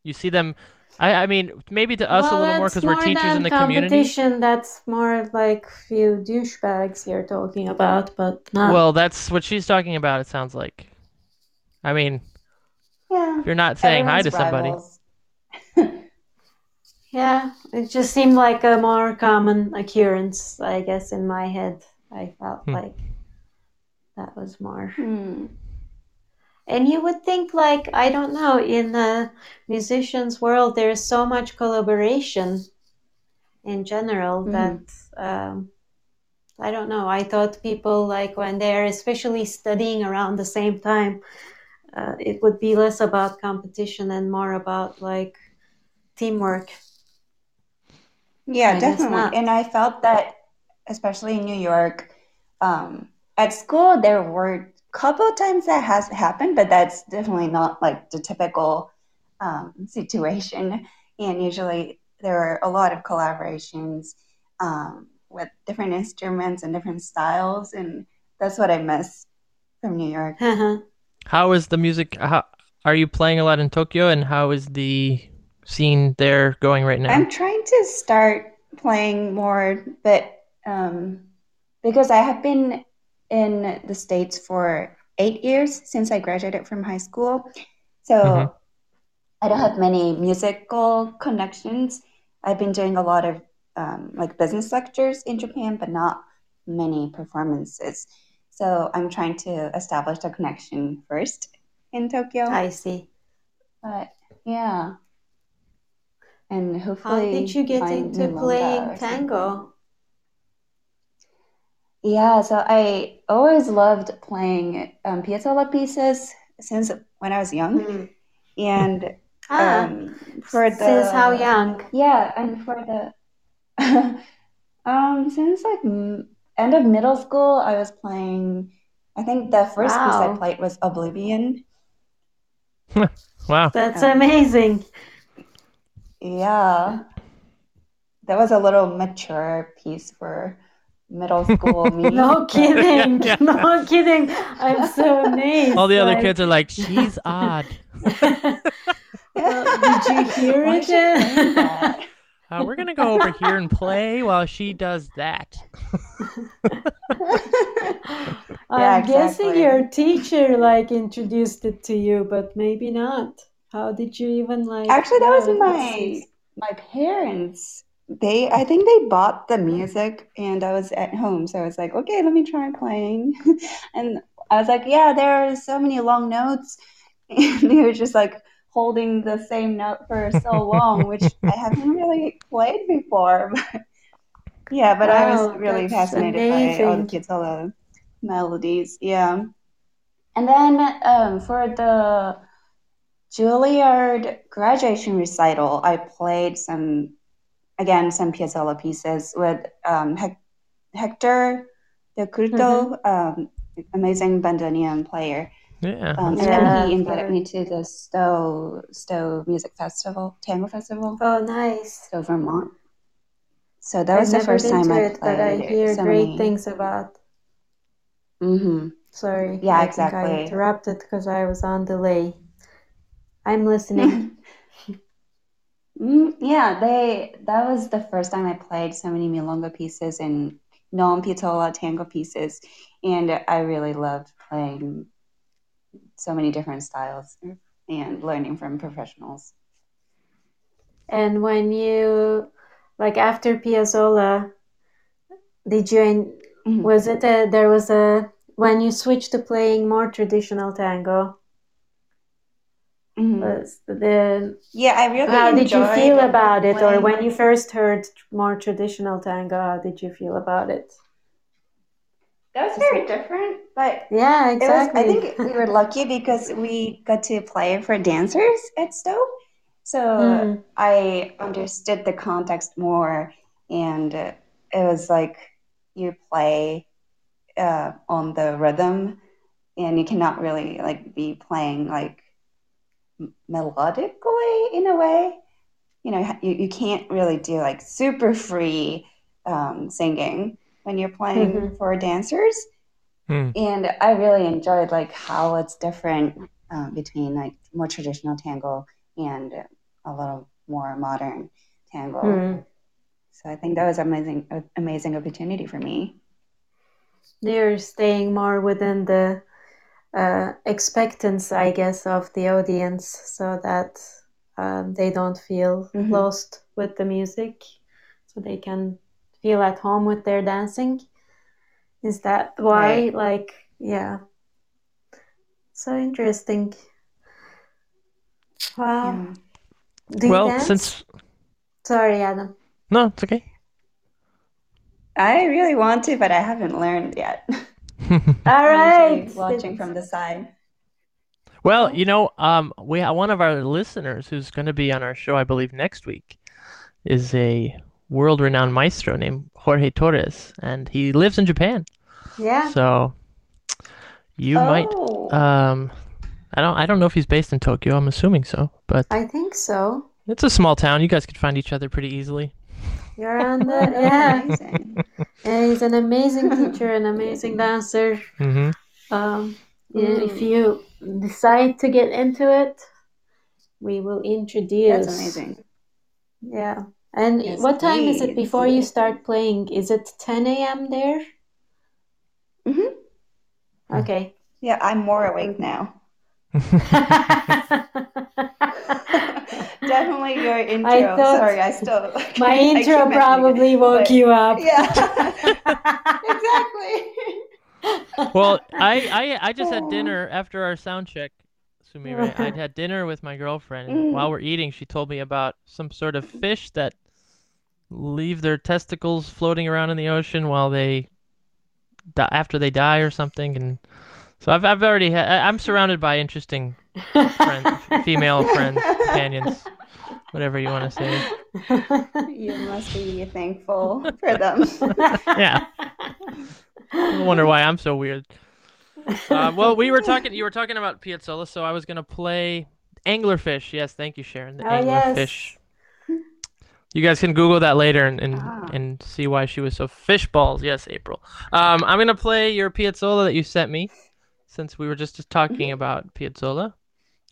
You see them. I, I mean, maybe to us a little more because we're teachers in the community. competition. That's more like few douchebags you're talking about, but not. Well, that's what she's talking about. It sounds like. I mean, Yeah. if you're not saying hi to Everyone's somebody, [laughs] yeah, it just seemed like a more common occurrence, I guess, in my head. I felt Hmm. like that was more. Hmm. And you would think, like, I don't know, in the musicians' world, there's so much collaboration in general Mhm. that um, I don't know. I thought people, like, when they're especially studying around the same time, uh, it would be less about competition and more about, like, teamwork. Yeah, guess definitely. And I felt that, especially in New York, um, at school there were couple of times that has happened, but that's definitely not like the typical um, situation. And usually there are a lot of collaborations um, with different instruments and different styles, and that's what I miss from New York. how is the music? How are you playing a lot in Tokyo, and how is the scene there going right now? I'm trying to start playing more, but um, because I have been in the States for eight years since I graduated from high school, so Mhm. I don't have many musical connections. I've been doing a lot of um, like business lectures in Japan, but not many performances. So I'm trying to establish a connection first in Tokyo. I see. But yeah. and hopefully, How hopefully did you get into playing or something. tango? Yeah, so I always loved playing um, piazzolla pieces since when I was young, Hmm. and Ah, um, for the since how young? Yeah, and for the [laughs] um since like m- end of middle school, I was playing. I think the first piece I played was Oblivion. [laughs] Wow. That's Um, amazing. Yeah, that was a little mature piece for middle school [laughs] me. No [laughs] kidding. Yeah. No kidding. I'm so amazed. All the other like- kids are like, she's [laughs] odd. Well, did you hear Why it? is she playing that? Uh, we're gonna go over here and play while she does that. I'm guessing exactly. your teacher like introduced it to you, but maybe not. How did you even like? Actually, that was my my parents. They, I think they bought the music, and I was at home, so I was like, okay, let me try playing. [laughs] And I was like, yeah, there are so many long notes, [laughs] and they were just like holding the same note for so long, which [laughs] I haven't really played before. But yeah, but I was really fascinated by all the amazing. kids, all the melodies. Yeah. And then um, for the Juilliard graduation recital, I played some, again, some piazzolla pieces with um, Hec- Hector Del Curto, um, amazing bandoneon player. Yeah. Um, and Yeah, then he invited me to the Stowe Stowe Music Festival, Tango Festival, Oh, nice. Stowe, Vermont. So that I've was the never first been time to I it, but I hear so great many- things about. Mm-hmm. Sorry, Yeah, I think I exactly. interrupted because I was on delay. I'm listening. [laughs] Mm, yeah, they that was the first time I played so many milonga pieces and non-piazzolla tango pieces, and I really loved playing so many different styles and learning from professionals. And when you, like after Piazzolla, did you, Mhm. was it a, there was a, when you switched to playing more traditional tango, Mhm. was the, Yeah, I really how did you feel about it? Or when you first heard more traditional tango, how did you feel about it? That was very different, but Yeah, It was, exactly. I think we were lucky because we got to play for dancers at Stowe. So Mm. I understood the context more, and it was like you play uh, on the rhythm, and you cannot really like be playing like melodically in a way. You know, you, you can't really do like super free um, singing when you're playing Mhm. for dancers Hmm. and I really enjoyed like how it's different um, between like more traditional tango and a little more modern tango. Mm. So I think that was amazing, amazing opportunity for me. They're staying more within the uh, expectance, I guess, of the audience so that um, they don't feel Mhm. lost with the music, so they can feel at home with their dancing. Is that why? Right. Like, yeah. So interesting. Wow. Yeah. Do you well, dance? since Sorry, Adam. no, it's okay. I really want to, but I haven't learned yet. [laughs] [laughs] All I'm usually right. watching from the side. Well, you know, um, we have one of our listeners who's going to be on our show, I believe, next week, is a world-renowned maestro named Jorge Torres, and he lives in Japan. Yeah. So you might, Oh. um, I don't, I don't know if he's based in Tokyo. I'm assuming so, but I think so. it's a small town. You guys could find each other pretty easily. You're on the That's yeah. [laughs] amazing. And he's an amazing teacher, an amazing dancer. Mm-hmm. Um, yeah, if Mm. you decide to get into it, we will introduce. That's amazing. Yeah. And Yes, what time is it please. before you start playing? Is it 10 a.m. there? hmm Okay. Yeah, I'm more awake now. [laughs] Definitely your intro. I thought- Sorry, I still. [laughs] My I intro mentioning it, probably woke but- you up. Yeah, [laughs] exactly. Well, I, I, I just had dinner after our sound check, Sumire. I'd had dinner with my girlfriend, and while we're eating, she told me about some sort of fish that leave their testicles floating around in the ocean while they die, after they die or something. And so I've I've already had. I'm surrounded by interesting friends, [laughs] female friends, companions, whatever you want to say. you must be thankful for them. [laughs] Yeah. I wonder why I'm so weird. Uh, well, we were talking. You were talking about Piazzolla, so I was gonna play Anglerfish. Yes, thank you, Sharon. The Oh, yes. Anglerfish. You guys can Google that later and and, Ah. and see why she was so fish balls. Yes, April. Um, I'm gonna play your Piazzolla that you sent me, since we were just, just talking Mm-hmm. about Piazzolla,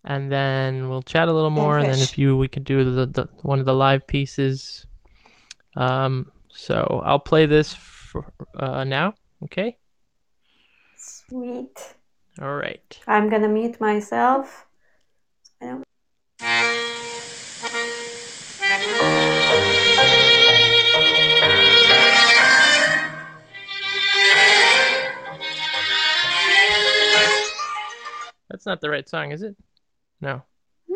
and then we'll chat a little more, and then if you we can do the, the one of the live pieces. Um, so I'll play this for, uh, now. Okay. Sweet. All right. I'm gonna mute myself. I don't That's not the right song, is it? No.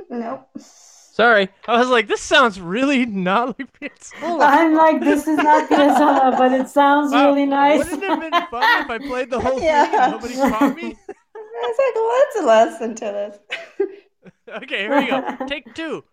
nope. Sorry. I was like, this sounds really not like Piazzolla. I'm like, this is not Piazzolla, but it sounds Wow, really nice. Wouldn't it have been fun if I played the whole Yeah. thing and nobody caught me? [laughs] I was like, let's listen to this. [laughs] Okay, here we go. Take two.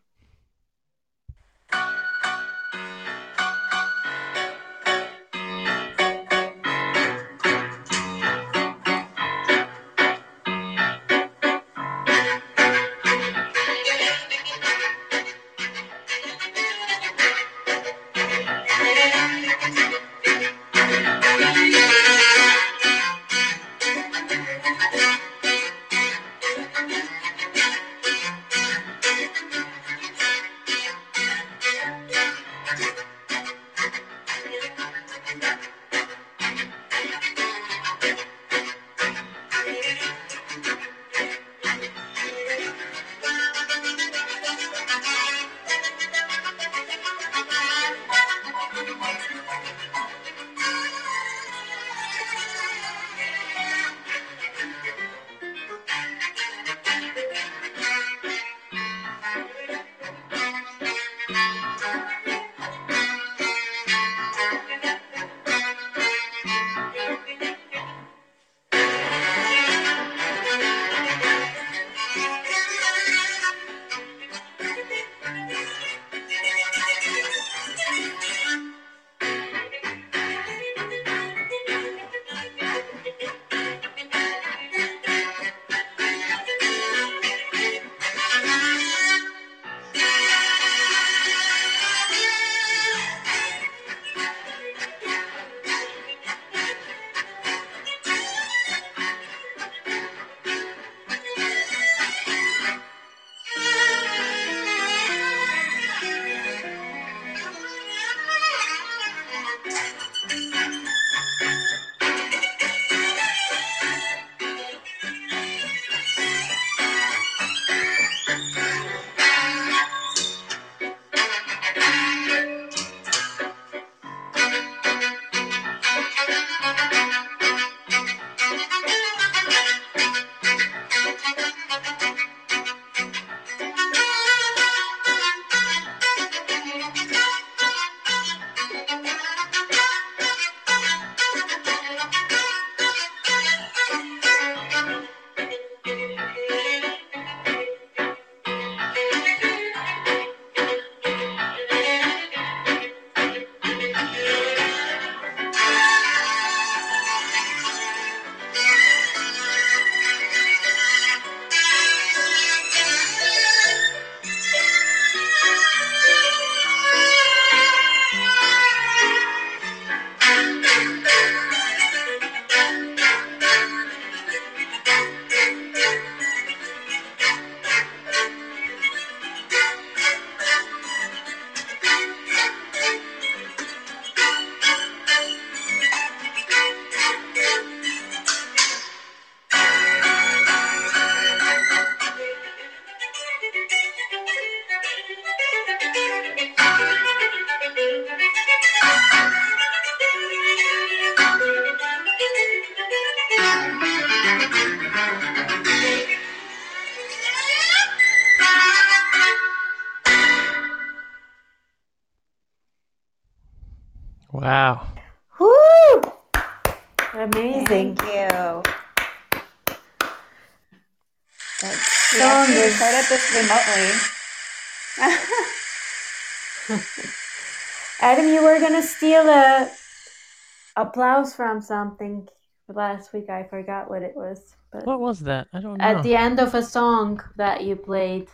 Applause from something last week. I forgot what it was, but What was that? I don't know. at the end of a song that you played,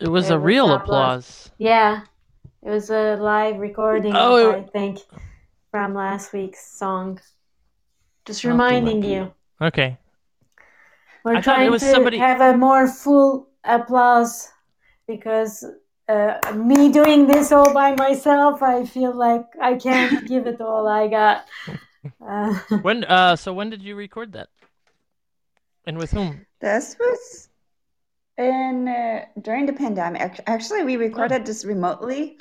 it was a was real applause. applause. yeah, it was a live recording. Oh, it- I think from last week's song. Just reminding you, Okay. we're I thought it trying was to somebody- have a more full applause because. Uh, me doing this all by myself, I feel like I can't give it all I got. Uh, [laughs] When uh so when did you record that? And with whom? This was in uh, during the pandemic. Actually, we recorded this remotely,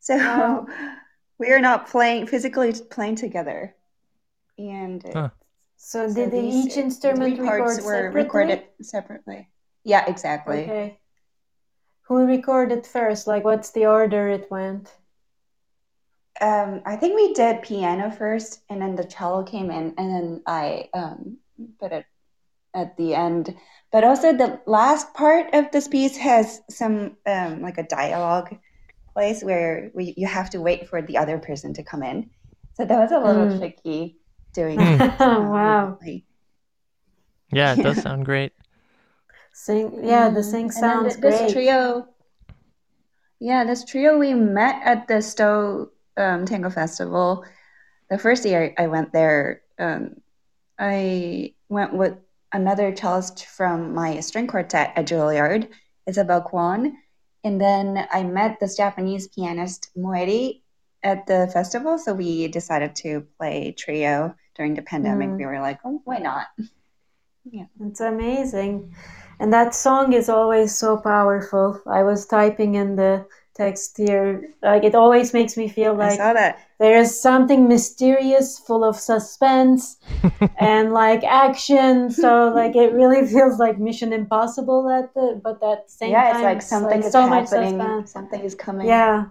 so Wow. [laughs] we are not playing physically playing together. And uh, Huh. So so did they these each instrument three parts record were separately? recorded separately. Yeah, exactly. Okay. Who recorded first? Like, what's the order it went? Um, I think we did piano first, and then the cello came in, and then I um, put it at the end. But also, the last part of this piece has some um, like a dialogue place where we, you have to wait for the other person to come in. So that was a little Mm. tricky doing Mm. it. um, Wow. remotely. Yeah, it does [laughs] sound great. Sing, yeah, the Mm. sing And sounds th- this great. trio, yeah, this trio we met at the Stowe um, Tango Festival. The first year I went there, um, I went with another cellist from my string quartet at Juilliard, Isabel Kwan, and then I met this Japanese pianist Moeri at the festival. So we decided to play trio during the pandemic. Mm. We were like, oh, why not? [laughs] Yeah. It's amazing. And that song is always so powerful. I was typing in the text here. Like, it always makes me feel like there is something mysterious, full of suspense [laughs] and like action. So, like, it really [laughs] feels like Mission Impossible at the, but at the same time, yeah, time, it's like something is so much happening, suspense. something is coming. Yeah.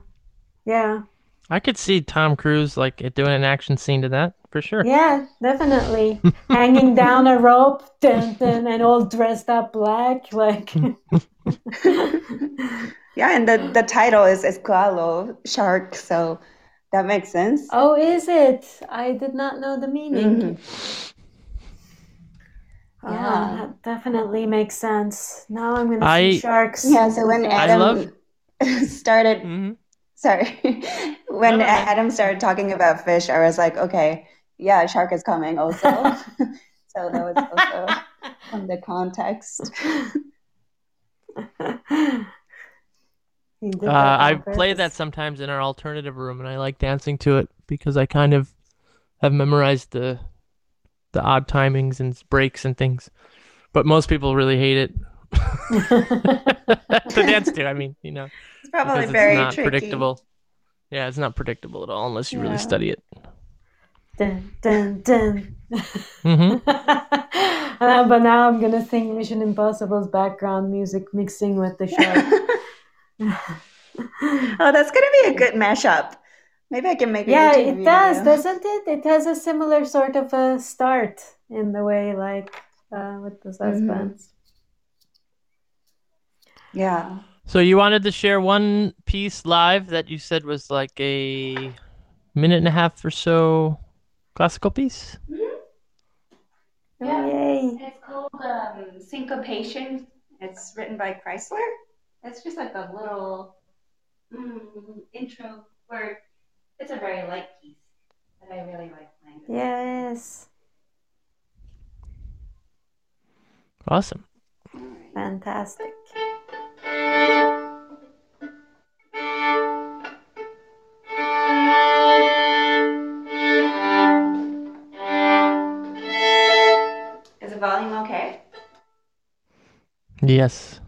Yeah. I could see Tom Cruise like doing an action scene to that for sure. Yeah, definitely. [laughs] Hanging down a rope, dun, dun, and all dressed up black, like. Yeah, and the, the title is Escualo, shark, so that makes sense. oh, is it? I did not know the meaning. Mhm. Oh, Yeah. that definitely makes sense. Now I'm gonna I- see sharks. Yeah, so when Adam love- [laughs] started, hmm sorry, [laughs] when No, no, no. Adam started talking about fish, I was like, okay, yeah, shark is coming also. [laughs] so that was also from the context. He did Uh, I play that sometimes in our alternative room, and I like dancing to it because I kind of have memorized the the odd timings and breaks and things. But most people really hate it [laughs] to dance to. I mean, you know, It's probably because it's very not tricky. predictable. Yeah, it's not predictable at all unless you Yeah. really study it. dun, dun, dun. hmm [laughs] Uh, but now I'm gonna sing Mission Impossible's background music mixing with the shark. [laughs] [laughs] oh, that's gonna be a good mashup. Maybe I can make a yeah, it does, doesn't it? It has a similar sort of a start in the way, like uh, with the Mm-hmm. suspense. Yeah. So you wanted to share one piece live that you said was like a minute and a half or so classical piece. Oh, yay! It's called um, Syncopation. It's written by Kreisler. It's just like a little mm, intro where it's a very light piece that I really like playing. Yes, Awesome. fantastic. Is the volume okay? Yes.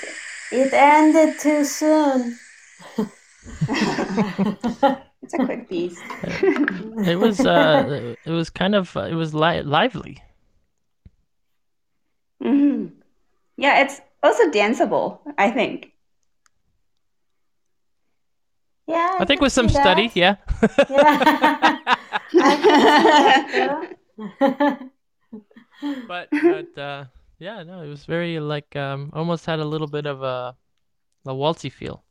You. It, it ended too soon. [laughs] it's a quick piece. [laughs] It was uh, it was kind of uh, it was li- lively. hmm Yeah, it's also danceable, I think. Yeah, I think with some that. study, yeah. Yeah. I can see that, but but uh, yeah, no, it was very like um, almost had a little bit of a a waltzy feel.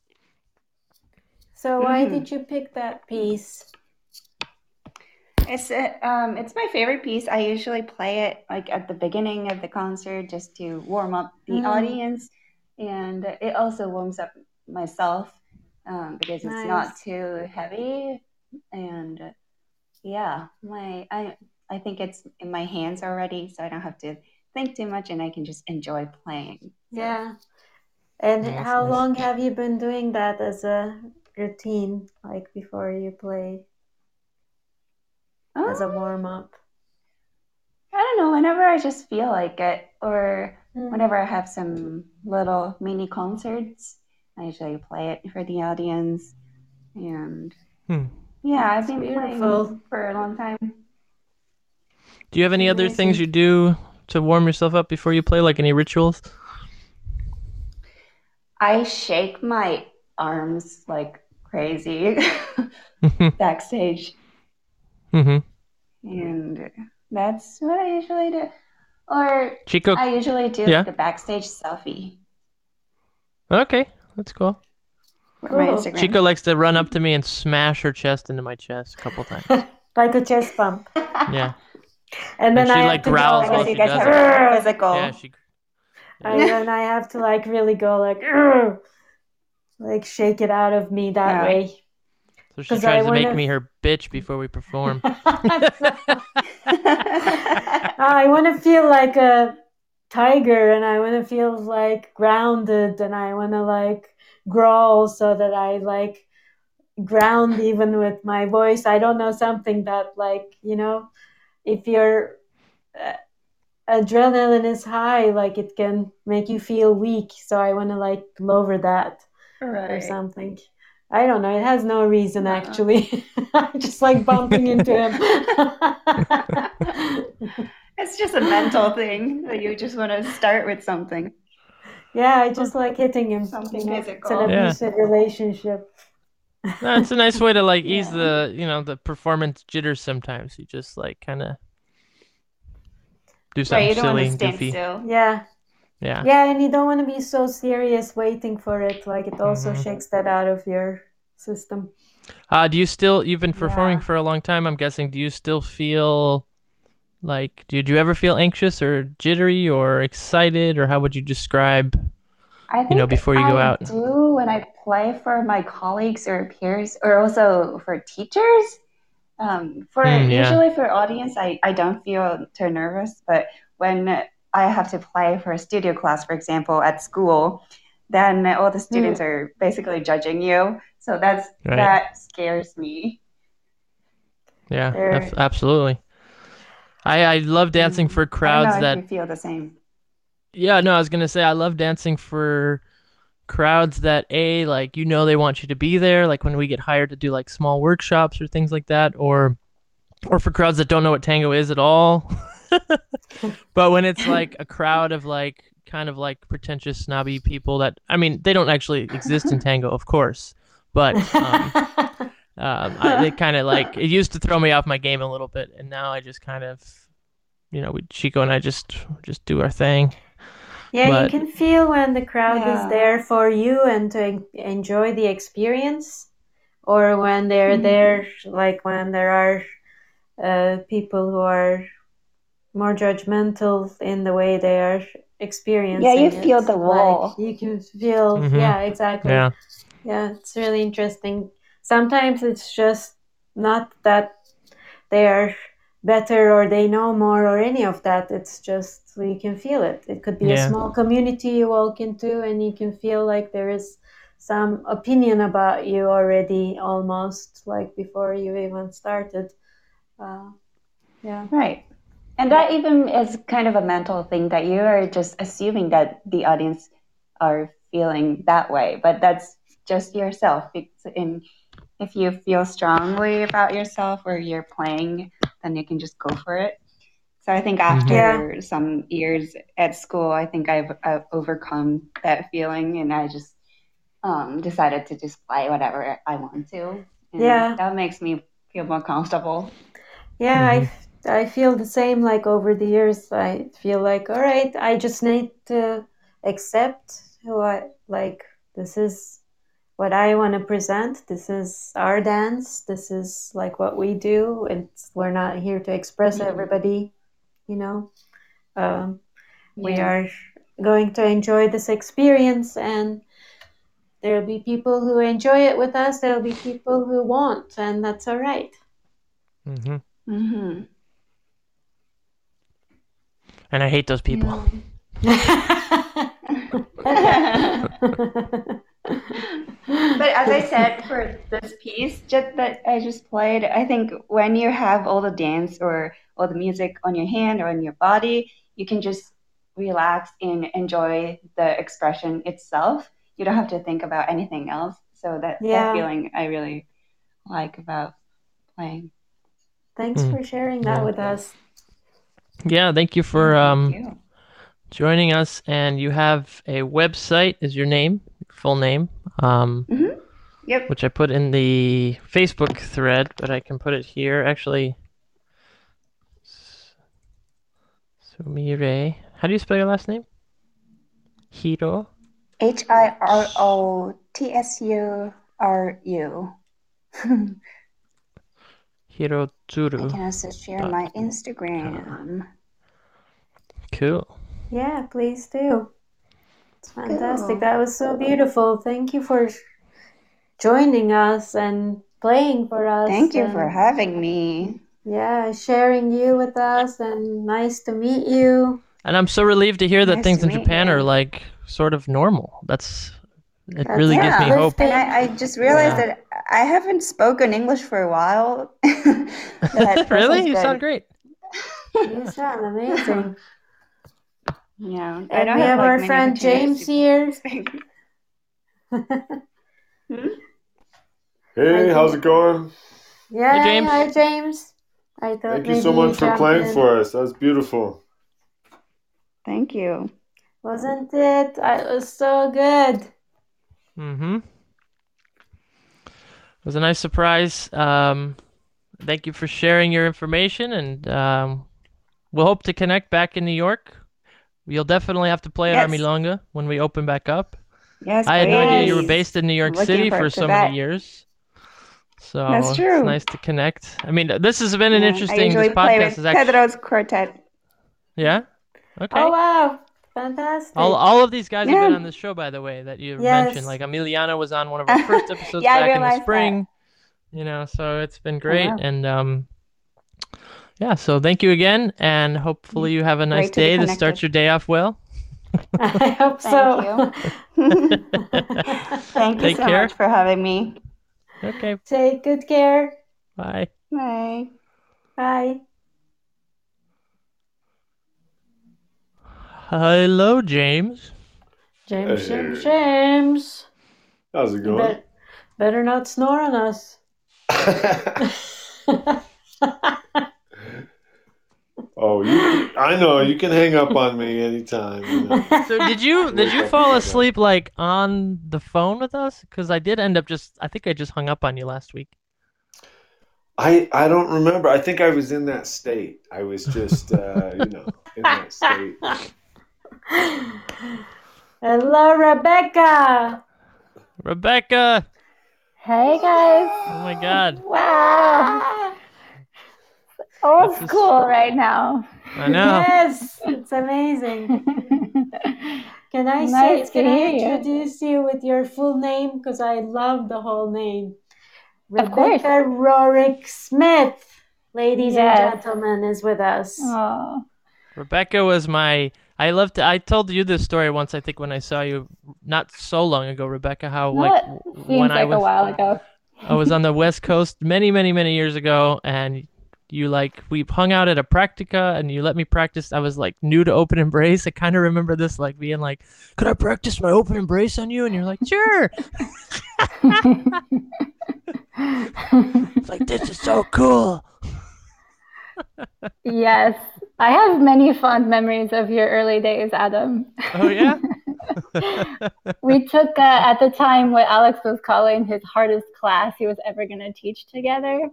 So why Mm. did you pick that piece? It's uh, um, it's my favorite piece. I usually play it like at the beginning of the concert just to warm up the Mm. audience, and it also warms up myself um, because it's not too heavy. And uh, yeah, my I I think it's in my hands already, so I don't have to think too much, and I can just enjoy playing. Yeah. And Yeah, how nice. long have you been doing that as a routine, like before you play as a Um, warm up? I don't know. Whenever I just feel like it, or Mm. whenever I have some little mini concerts, I usually play it for the audience. And Hmm. yeah, I've been beautiful. playing for a long time. Do you have any other things you do to warm yourself up before you play, like any rituals? I shake my arms like crazy [laughs] backstage, hmm and that's what I usually do. Or Chico. I usually do Yeah. like a backstage selfie Okay, that's cool. for my Instagram. Chico likes to run up to me and smash her chest into my chest a couple times. [laughs] Like a chest bump. Yeah, And then And she, I have like, to growls go, while Because she does have it. a physical. yeah. She. I, and I have to like really go like, [clears throat] like shake it out of me that Yeah. way. So she 'Cause tries I to make wanna- me her bitch before we perform. [laughs] [laughs] I want to feel like a tiger and I want to feel like grounded and I want to like growl so that I like ground even with my voice. I don't know something that like, you know, if your uh, adrenaline is high, like it can make you feel weak. So I want to like lower that or something. I don't know. It has no reason No. actually. [laughs] I'm just like bumping into him. [laughs] It's just a mental thing that you just want to start with something. yeah, I just like hitting him. Something you know? It's physical. an Yeah. abusive relationship. no, a nice way to like ease Yeah. the you know the performance jitters. Sometimes you just like kind of do something you don't silly and goofy. still. Yeah, Yeah. yeah, and you don't want to be so serious waiting for it. Like it also Mhm. shakes that out of your system. Uh, do you still you've been performing Yeah. for a long time? I'm guessing. Do you still feel like did you ever feel anxious or jittery or excited or how would you describe? I think You know, before you go I out. do when I play for my colleagues or peers, or also for teachers. Um, for Hmm, yeah. usually for audience, I, I don't feel too nervous, but when I have to play for a studio class, for example, at school, then all the students are basically judging you. So that's Right. that scares me. Yeah, absolutely. I I love dancing for I don't crowds that feel the same. Yeah, no, I was gonna say I love dancing for crowds that a like you know they want you to be there, like when we get hired to do like small workshops or things like that, or or for crowds that don't know what tango is at all. [laughs] but when it's like a crowd of like kind of like pretentious snobby people that I mean they don't actually exist in tango, of course, but um, [laughs] um, I, they kind of like it used to throw me off my game a little bit, and now I just kind of, you know, we, Chico and I just just do our thing. Yeah, But- you can feel when the crowd Yeah. is there for you and to enjoy the experience, or when they're Mhm. there, like when there are uh, people who are more judgmental in the way they are experiencing Yeah, you it. feel the wall. Like, you can feel, Mhm. yeah, exactly. Yeah, Yeah, it's really interesting. Sometimes it's just not that they are better or they know more or any of that. It's just you can feel it. It could be Yeah. a small community you walk into and you can feel like there is some opinion about you already almost like before you even started. Uh, Yeah. Right. And that even is kind of a mental thing that you are just assuming that the audience are feeling that way, but that's just yourself. It's in if you feel strongly about yourself or you're playing, then you can just go for it. So I think after Yeah. some years at school, I think I've, I've overcome that feeling, and I just um, decided to just play whatever I want to. And Yeah. that makes me feel more comfortable. Yeah, Mhm. I, I feel the same. Like over the years, I feel like, all right, I just need to accept who I like. This is what I want to present. This is our dance. This is like what we do. It's we're not here to express Mhm. everybody, you know. Um, we Yeah. are going to enjoy this experience, and there'll be people who enjoy it with us. There'll be people who won't, and that's all right. hmm hmm And I hate those people. [laughs] [laughs] [laughs] But as I [laughs] said for this piece just that I just played, I think when you have all the dance or all the music on your hand or in your body, you can just relax and enjoy the expression itself. You don't have to think about anything else. So that, Yeah. that feeling I really like about playing. Thanks Mm. for sharing that Yeah. with us. Yeah, thank you for Thank um you. joining us. And you have a website, is your name, your full name, um, Yep. which I put in the Facebook thread, but I can put it here. Actually, Sumire. How do you spell your last name? Hiro. H I R O T S U R U. [laughs] I Hirotsuru. can also share my Instagram. Cool. Yeah, please do. It's fantastic. Cool. That was so beautiful. Thank you for joining us and playing for us. Thank you for having me. Yeah, sharing you with us and nice to meet you. And I'm so relieved to hear that Nice things in Japan you. are like sort of normal. That's it. That's really gives me hope. And I, I just realized Yeah. that I haven't spoken English for a while. [laughs] That- [laughs] that really? You sound great. You sound amazing. [laughs] Yeah. And don't we have like, our many friend James here. [laughs] speak. [laughs] Hey, how's it going? Yeah, James. hi James. I thought Thank you so much for playing in. for us. That was beautiful. Thank you. Wasn't it? I- It was so good. Mm-hmm. It was a nice surprise. Um, thank you for sharing your information, and um, we'll hope to connect back in New York. You'll definitely have to play at Yes. Milonga when we open back up. Yes, I had no idea you were based in New York Looking City for so many years. So That's it's true. nice to connect. I mean, this has been an Yeah, I interesting. usually This play podcast with is actually Pedro's quartet. yeah. Okay. Oh wow, fantastic. All, all of these guys have been on this show, by the way, that you Yes. mentioned. Like Emiliano was on one of our [laughs] first episodes Yeah, back in the realized that. spring. You know, so it's been great, wow. and um, yeah. So thank you again, and hopefully you have a nice Great day to start your day off well. [laughs] [laughs] I hope so. [laughs] Thank you Take so care. much for having me. Okay, Take good care. bye. Bye. Bye. Hello, James. James, James, Hey. James. How's it going? bet- better not snore on us. Oh, you, I know. You can hang up on me anytime. You know. [laughs] So did you did you fall asleep like on the phone with us? Because I did end up just I think I just hung up on you last week. I, I don't remember. I think I was in that state. I was just, uh, you know, in that state. [laughs] Hello, Rebecca. Rebecca. Hey guys! Oh my God. Wow! Old This is- school right now. I know. Yes, it's amazing. Can I Nice say? Can I hear you. introduce you with your full name? Because I love the whole name. Of course. Rebecca Rorick Smith, ladies Yes. and gentlemen, is with us. oh, Rebecca was my. I loved. To, I told you this story once. I think when I saw you not so long ago, Rebecca. How no, like it seems when like I was a while ago. I was on the West Coast many, many, many years ago, and you like we hung out at a practica and you let me practice. I was like new to open embrace. I kind of remember this like being like, "Could I practice my open embrace on you?" And you're like, "Sure." [laughs] it's like this is so cool. yes, I have many fond memories of your early days, Adam. Oh yeah. [laughs] we took uh, at the time what Alex was calling his hardest class he was ever going to teach together,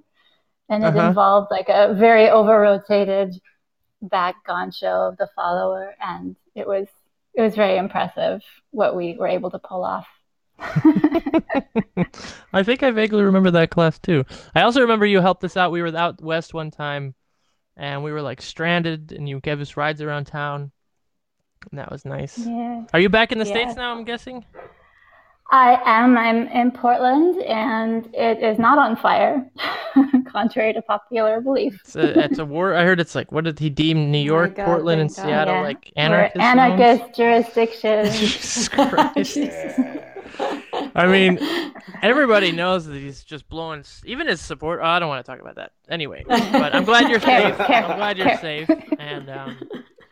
and it Uh-huh. involved like a very over rotated back gancho of the follower, and it was it was very impressive what we were able to pull off. [laughs] I think I vaguely remember that class too. I also remember you helped us out. We were out west one time, and we were like stranded, and you gave us rides around town, and that was nice. Yeah. Are you back in the Yeah. states now? I'm guessing. I am. I'm in Portland, and it is not on fire, [laughs] contrary to popular belief. It's a, it's a war. I heard it's like what did he deem New my York, God, Portland, and God. Seattle Yeah. like anarchist? zones? anarchist [laughs] jurisdiction. Jesus Christ. [laughs] I mean, everybody knows that he's just blowing. Even his support. Oh, I don't want to talk about that. Anyway, but I'm glad you're Care- safe. care- I'm glad you're care. safe, and um,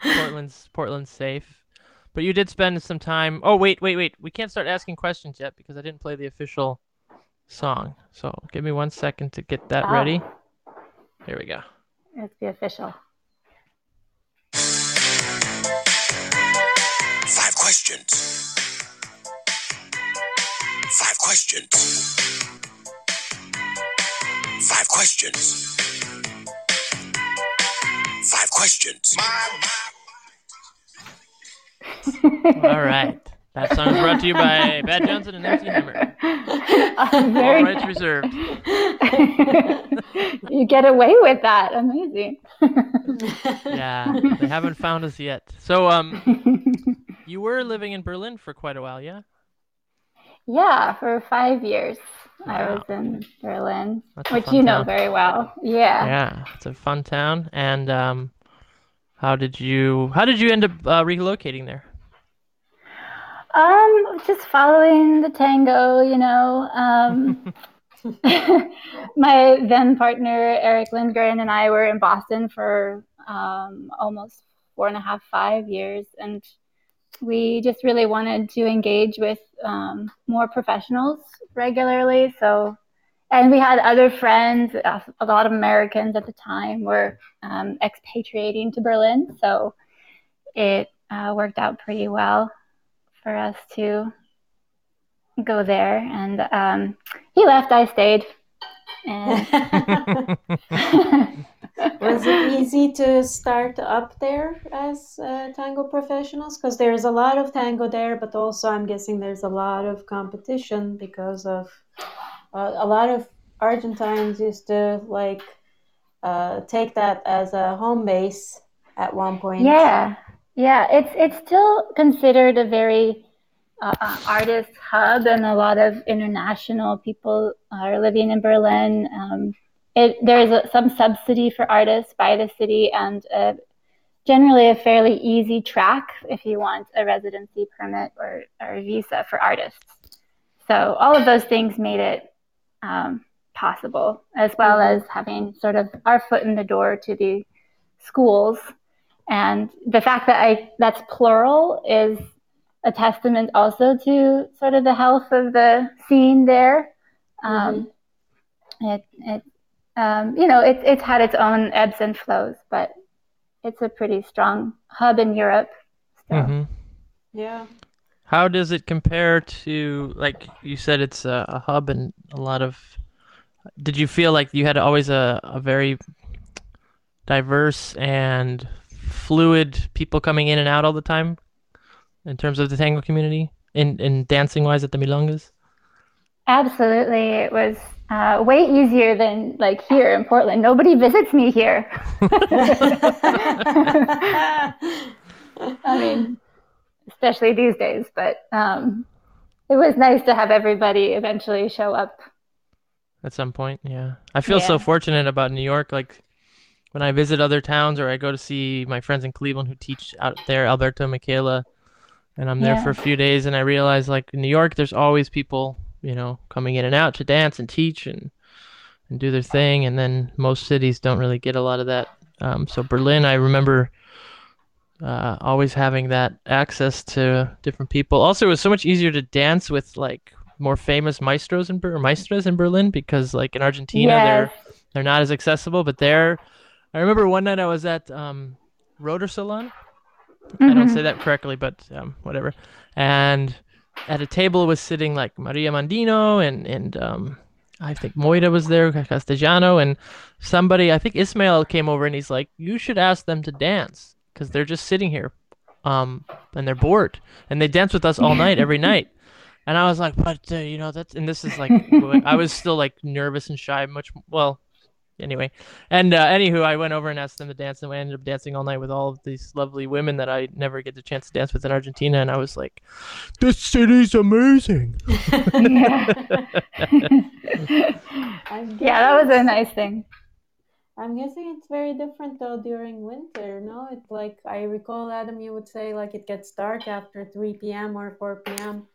Portland's Portland's safe. But you did spend some time. Oh wait, wait, wait. We can't start asking questions yet because I didn't play the official song. So give me one second to get that Ah. ready. Here we go. It's the official. Five questions. Five questions. Five questions. Five questions. All right. That song is brought to you by Bad Johnson and MC Hammer. [laughs] All rights reserved. [laughs] you get away with that. Amazing. [laughs] Yeah, they haven't found us yet. So, um, you were living in Berlin for quite a while, yeah? yeah, for five years I was in Berlin, That's which you know town. very well. Yeah. Yeah, it's a fun town. And um, how did you how did you end up uh, relocating there? Um, just following the tango, you know. Um, [laughs] [laughs] my then partner Eric Lindgren and I were in Boston for um, almost four and a half, five years, and we just really wanted to engage with um, more professionals regularly. So, and we had other friends, a a lot of Americans at the time were um, expatriating to Berlin, so it uh, worked out pretty well for us to go there. And um, he left, I stayed. And [laughs] [laughs] Was it easy to start up there as uh, tango professionals? Because there's a lot of tango there, but also I'm guessing there's a lot of competition because of uh, a lot of Argentines used to like uh, take that as a home base at one point. yeah, yeah, it's it's still considered a very uh, artist hub, and a lot of international people are living in Berlin. Um, it, there's a, some subsidy for artists by the city, and uh generally a fairly easy track if you want a residency permit or, or a visa for artists. So all of those things made it um, possible, as well as having sort of our foot in the door to the schools. And the fact that I that's plural is a testament also to sort of the health of the scene there. Um, It, it um, you know, it, it's had its own ebbs and flows, but it's a pretty strong hub in Europe. still. hmm Yeah. How does it compare to like you said it's a, a hub and a lot of did you feel like you had always a, a very diverse and fluid people coming in and out all the time in terms of the tango community in, in dancing wise at the milongas? Absolutely. It was uh, way easier than like here in Portland. Nobody visits me here. [laughs] [laughs] I mean, especially these days, but um, it was nice to have everybody eventually show up. At some point, yeah. I feel so fortunate about New York. Like when I visit other towns or I go to see my friends in Cleveland who teach out there, Alberto, Michaela, and I'm there Yeah. for a few days, and I realize like in New York, there's always people, you know, coming in and out to dance and teach, and and do their thing. And then most cities don't really get a lot of that. Um, so Berlin, I remember uh, always having that access to different people. Also, it was so much easier to dance with like more famous maestros in Ber- maestras in Berlin because like in Argentina Yes. they're they're not as accessible. But there, I remember one night I was at um, Roter Salon. I don't say that correctly, but um, whatever. And at a table was sitting like Maria Mandino and and um, I think Moira was there, Castellano, and somebody. I think Ismail came over and he's like, "You should ask them to dance because they're just sitting here, um, and they're bored, and they dance with us all night every [laughs] night." And I was like, "But uh, you know that's," and this is like, I was still like nervous and shy, much well. Anyway, and uh, anywho, I went over and asked them to dance, and we ended up dancing all night with all of these lovely women that I never get the chance to dance with in Argentina. And I was like, "This city's amazing." [laughs] [laughs] yeah. That was a nice thing. I'm guessing it's very different though during winter. No, it's like I recall Adam, you would say like it gets dark after 3 p.m. or 4 p.m.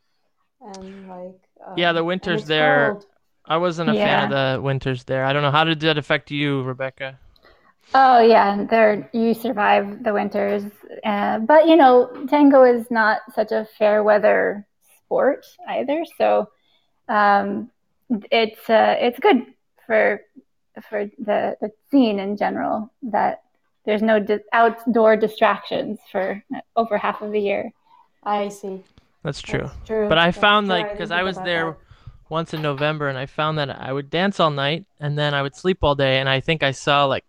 and like um, Yeah, the winters there- cold. I wasn't a fan of the winters there. I don't know how did that affect you, Rebecca. Oh yeah, there you survive the winters, uh, but you know tango is not such a fair weather sport either. So um, it's uh, it's good for for the, the scene in general that there's no di- outdoor distractions for over half of the year. I see. That's true. That's true. But I That's found true. like because think I was there that. once in November and I found that I would dance all night and then I would sleep all day and I think I saw like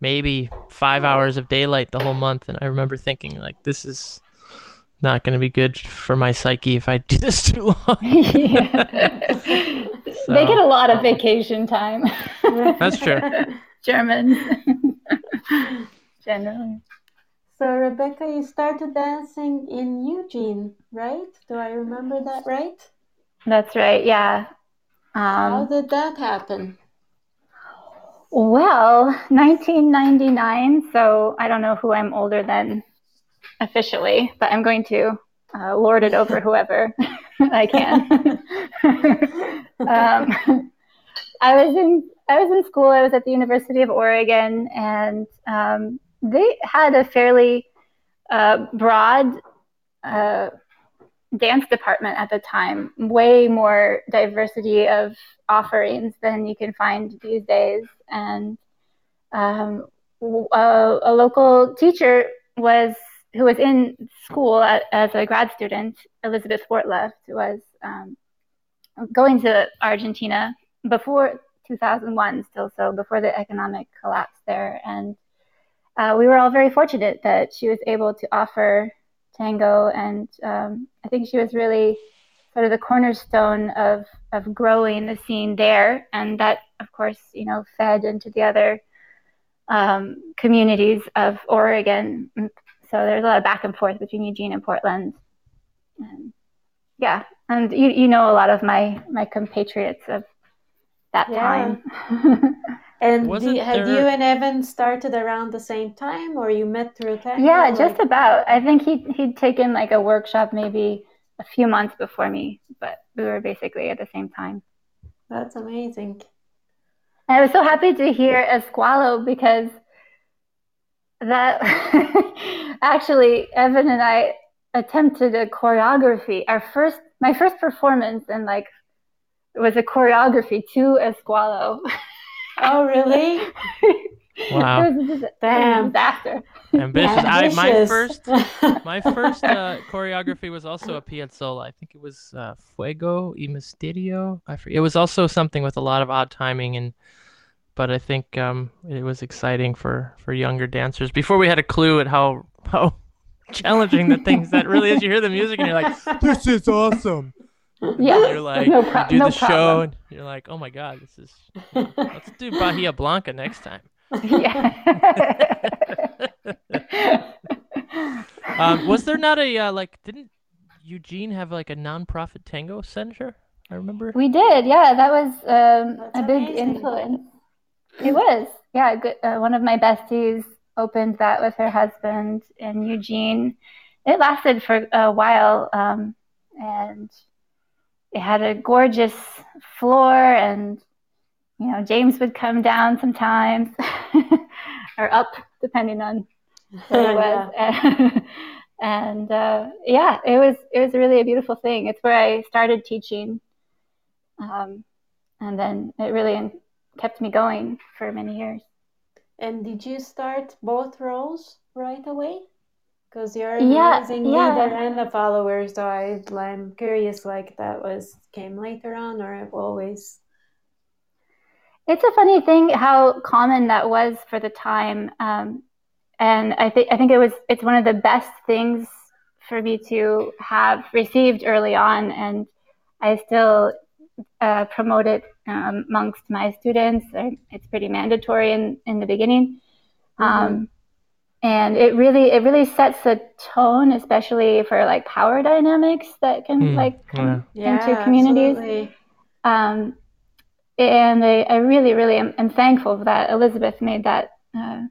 maybe five hours of daylight the whole month and I remember thinking like this is not going to be good for my psyche if I do [laughs] this too long. yeah. [laughs] They get a lot of vacation time. That's true. [laughs] Germans generally. So Rebecca, you started dancing in Eugene, right? Do I remember that right? That's right. Yeah. How Um, did that happen? well, 1999. So I don't know who I'm older than officially, but I'm going to uh, lord it over whoever [laughs] I can. [laughs] um, I was in I was in school. I was at the University of Oregon, and um, they had a fairly uh, broad uh, dance department at the time. Way more diversity of offerings than you can find these days, and um, a, a local teacher was who was in school as a grad student. Elizabeth Fortleft was um, going to Argentina before 2001 still so before the economic collapse there and uh, we were all very fortunate that she was able to offer tango and um, i think she was really sort of the cornerstone of of growing the scene there and that of course you know fed into the other um, communities of oregon so there's a lot of back and forth between eugene and portland and yeah and you, you know a lot of my my compatriots of that Yeah. time [laughs] And Wasn't had there- you and Evan started around the same time, or you met through tango? yeah like- just about i think he he'd taken like a workshop maybe a few months before me but we were basically at the same time That's amazing. and i was so happy to hear Escualo because that [laughs] actually evan and i attempted a choreography our first my first performance and like it was a choreography to Escualo Oh, really? [laughs] Wow. it was just a, Damn. a disaster Ambitious. I, my first [laughs] my first uh, choreography was also a piazzolla. I think it was uh, Fuego y Misterio. I forget. It was also something with a lot of odd timing and but I think um, it was exciting for for younger dancers before we had a clue at how how [laughs] challenging the things that really is. You hear the music and you're like, [laughs] this is awesome. yeah And you're like, no you do no the show problem. and you're like, oh my god, this is. Let's do Bahia Blanca next time. yeah [laughs] Um, was there not a uh, like? Didn't Eugene have like a non-profit tango center? I remember. We did, yeah. That was um, a big amazing. influence. It was, yeah. Good, uh, one of my besties opened that with her husband in Eugene. It lasted for a while, um, and it had a gorgeous floor and you know, James would come down sometimes [laughs] or up, depending on where he [laughs] was. [laughs] and uh, yeah, it was it was really a beautiful thing. It's where I started teaching, um, and then it really kept me going for many years. And did you start both roles right away? Because you're an yeah, amazing yeah. leader and a follower, so I, I'm curious. Like that was came later on, or I've always. It's a funny thing how common that was for the time. Um, and I think I think it was it's one of the best things for me to have received early on, and I still uh, promote it um, amongst my students. It's pretty mandatory in in the beginning, mm-hmm. um, and it really it really sets the tone, especially for like power dynamics that can mm. like come yeah. into yeah, communities. Um, and I, I, really, really am, am, thankful that Elizabeth made that uh,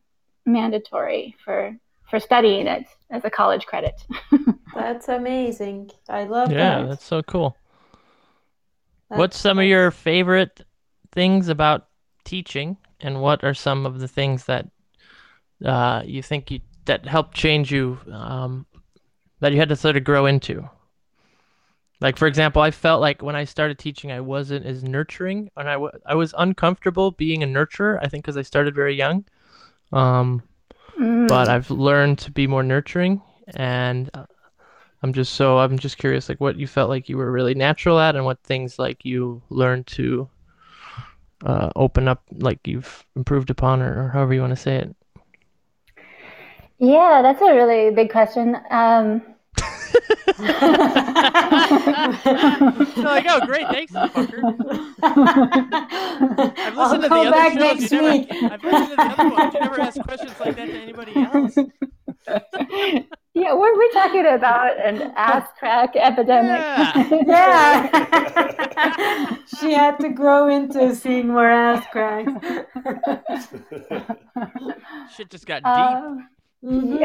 mandatory for for studying it as a college credit. [laughs] that's amazing. I love yeah, that. Yeah, that's so cool. What's some of your favorite things about teaching, and what are some of the things that uh, you think you, that helped change you um, that you had to sort of grow into? Like for example, I felt like when I started teaching, I wasn't as nurturing, and I, w- I was uncomfortable being a nurturer. I think because I started very young, um, mm. But I've learned to be more nurturing, and uh, I'm just so I'm just curious, like what you felt like you were really natural at, and what things like you learned to uh, open up, like you've improved upon, or, or however you want to say it. Yeah, that's a really big question. Um, [laughs] like, oh, great, thanks, fucker. [laughs] I've listened I'll to the other shows. Next you week. Never, I've listened to the other ones. You never ask questions like that to anybody else. [laughs] Yeah, we're, we're talking about an ass crack epidemic. Yeah. yeah. [laughs] she had to grow into seeing more ass cracks. [laughs] Shit just got deep. Uh, [laughs] Mm-hmm.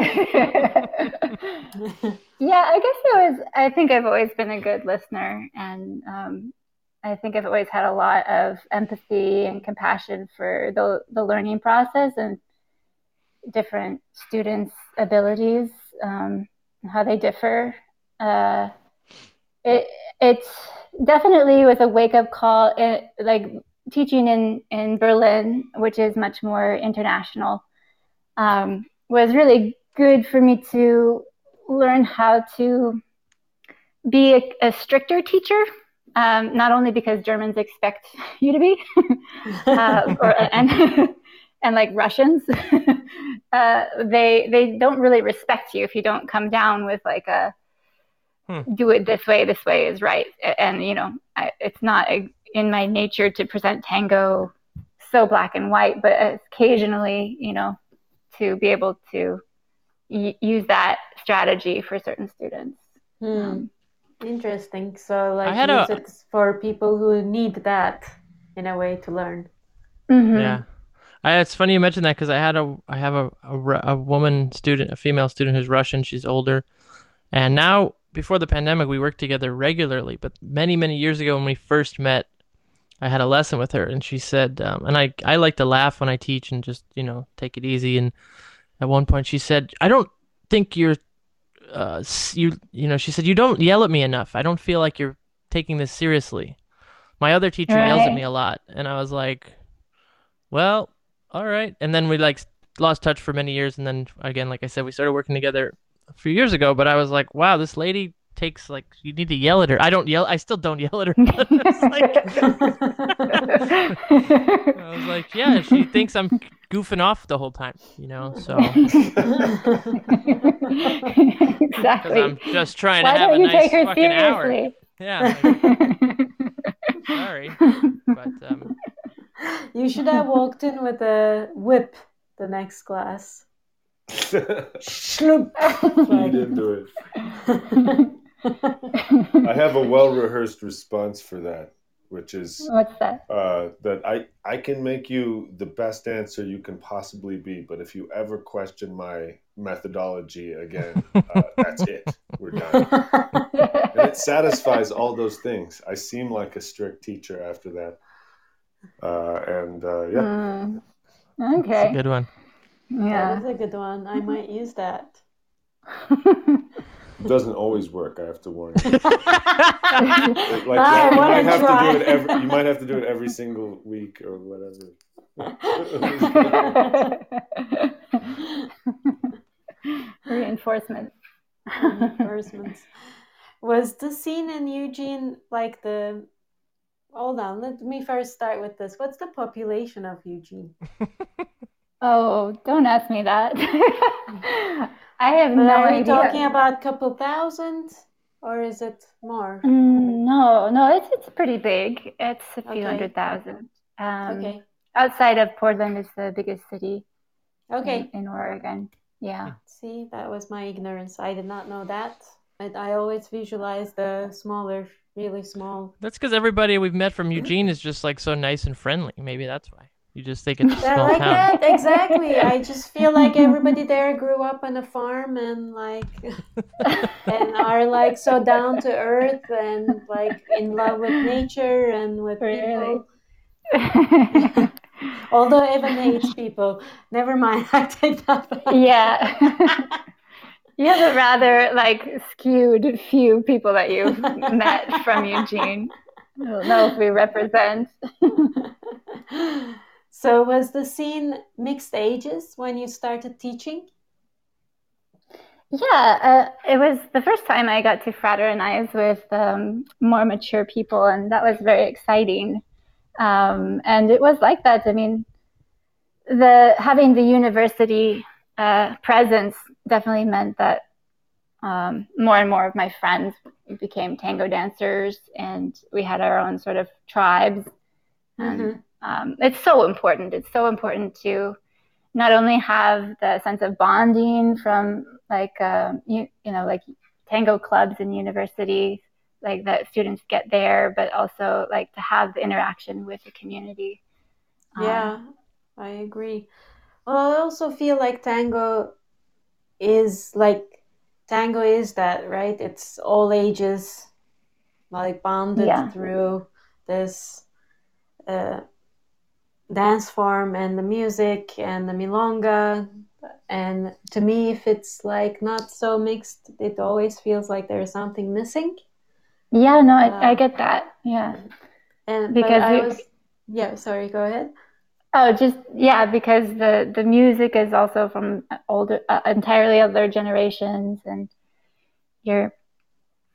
yeah, I guess it was. I think I've always been a good listener, and um, I think I've always had a lot of empathy and compassion for the the learning process and different students' abilities, um, how they differ. Uh, it it definitely was a wake up call. Like teaching in in Berlin, which is much more international. Um, was really good for me to learn how to be a, a stricter teacher. Um, not only because Germans expect [laughs] you to be, [laughs] uh, or, and [laughs] and like Russians, [laughs] uh, they they don't really respect you if you don't come down with like a hmm. do it this way, this way is right, and you know I, it's not a, in my nature to present tango so black and white, but occasionally, you know, to be able to y- use that strategy for certain students. Hmm. Um, Interesting. So, like, use a... it for people who need that in a way to learn. Mm-hmm. Yeah. I, it's funny you mentioned that because I had a I have a, a, a woman student, a female student who's Russian. She's older, and now before the pandemic, we worked together regularly. But many many years ago, when we first met, I had a lesson with her, and she said, um, and I I like to laugh when I teach and just you know take it easy. And at one point, she said, I don't think you're, uh, you you know, she said you don't yell at me enough. I don't feel like you're taking this seriously. My other teacher right. yells at me a lot, and I was like, well, all right. And then we like lost touch for many years, and then again, like I said, we started working together a few years ago. But I was like, wow, this lady takes like you need to yell at her. I don't yell. I still don't [laughs] yell at her. [laughs] like, [laughs] I was like, yeah, she thinks I'm goofing off the whole time, you know. So exactly. I'm just trying Why to have a nice fucking seriously? hour. Yeah. Like, sorry, but um. You should have walked in with a whip the next class. Schloop. you didn't do it. [laughs] I have a well rehearsed response for that, which is what's that? Uh, that I I can make you the best answer you can possibly be, but if you ever question my methodology again, uh, that's it. We're done. [laughs] and it satisfies all those things. I seem like a strict teacher after that. Uh, and uh, yeah, Mm. It's a Okay. good one. Yeah. That is a good one. I might use that. [laughs] it doesn't always work. I have to warn you. [laughs] Like I you might have try. to do it every. You might have to do it every single week or whatever. [laughs] Reinforcement. Reinforcements. Was the scene in Eugene like the? Hold on. Let me first start with this. What's the population of Eugene? [laughs] Oh, don't ask me that. [laughs] I have But no are we talking about a couple thousand, or is it more? Mm, no, no, it's it's pretty big. It's a few Okay. hundred thousand. Um, Okay. Outside of Portland is the biggest city Okay. in, in Oregon. Yeah. See, that was my ignorance. I did not know that. I, I always visualize the smaller, really small. That's because everybody we've met from Eugene is just like so nice and friendly. Maybe that's why. You just think it's a [laughs] small like town. that exactly. I just feel like everybody there grew up on a farm and like [laughs] and are like so down to earth and like in love with nature and with Really? people. [laughs] Although Evan hates people. Never mind. I take that back. yeah. You have a rather like skewed few people that you've met from Eugene. I don't know if we represent. [laughs] so was the scene mixed ages when you started teaching? Yeah, uh, it was the first time I got to fraternize with um, more mature people, and that was very exciting. Um, and it was like that. I mean, the having the university uh, presence definitely meant that um, more and more of my friends became tango dancers, and we had our own sort of tribes. And Mhm. um, it's so important. It's so important to not only have the sense of bonding from like um, you you know like tango clubs in universities like that students get there, but also like to have the interaction with the community. Um, Yeah, I agree. Well, I also feel like tango is like tango is that, right? It's all ages, like bonded Yeah. through this uh, dance form and the music and the milonga. And to me, if it's like not so mixed, it always feels like there's something missing. yeah, no, I, I Uh, get that. Yeah. And Because I was, yeah, sorry, go ahead. Oh, just yeah, because the the music is also from older, uh, entirely other generations, and you're,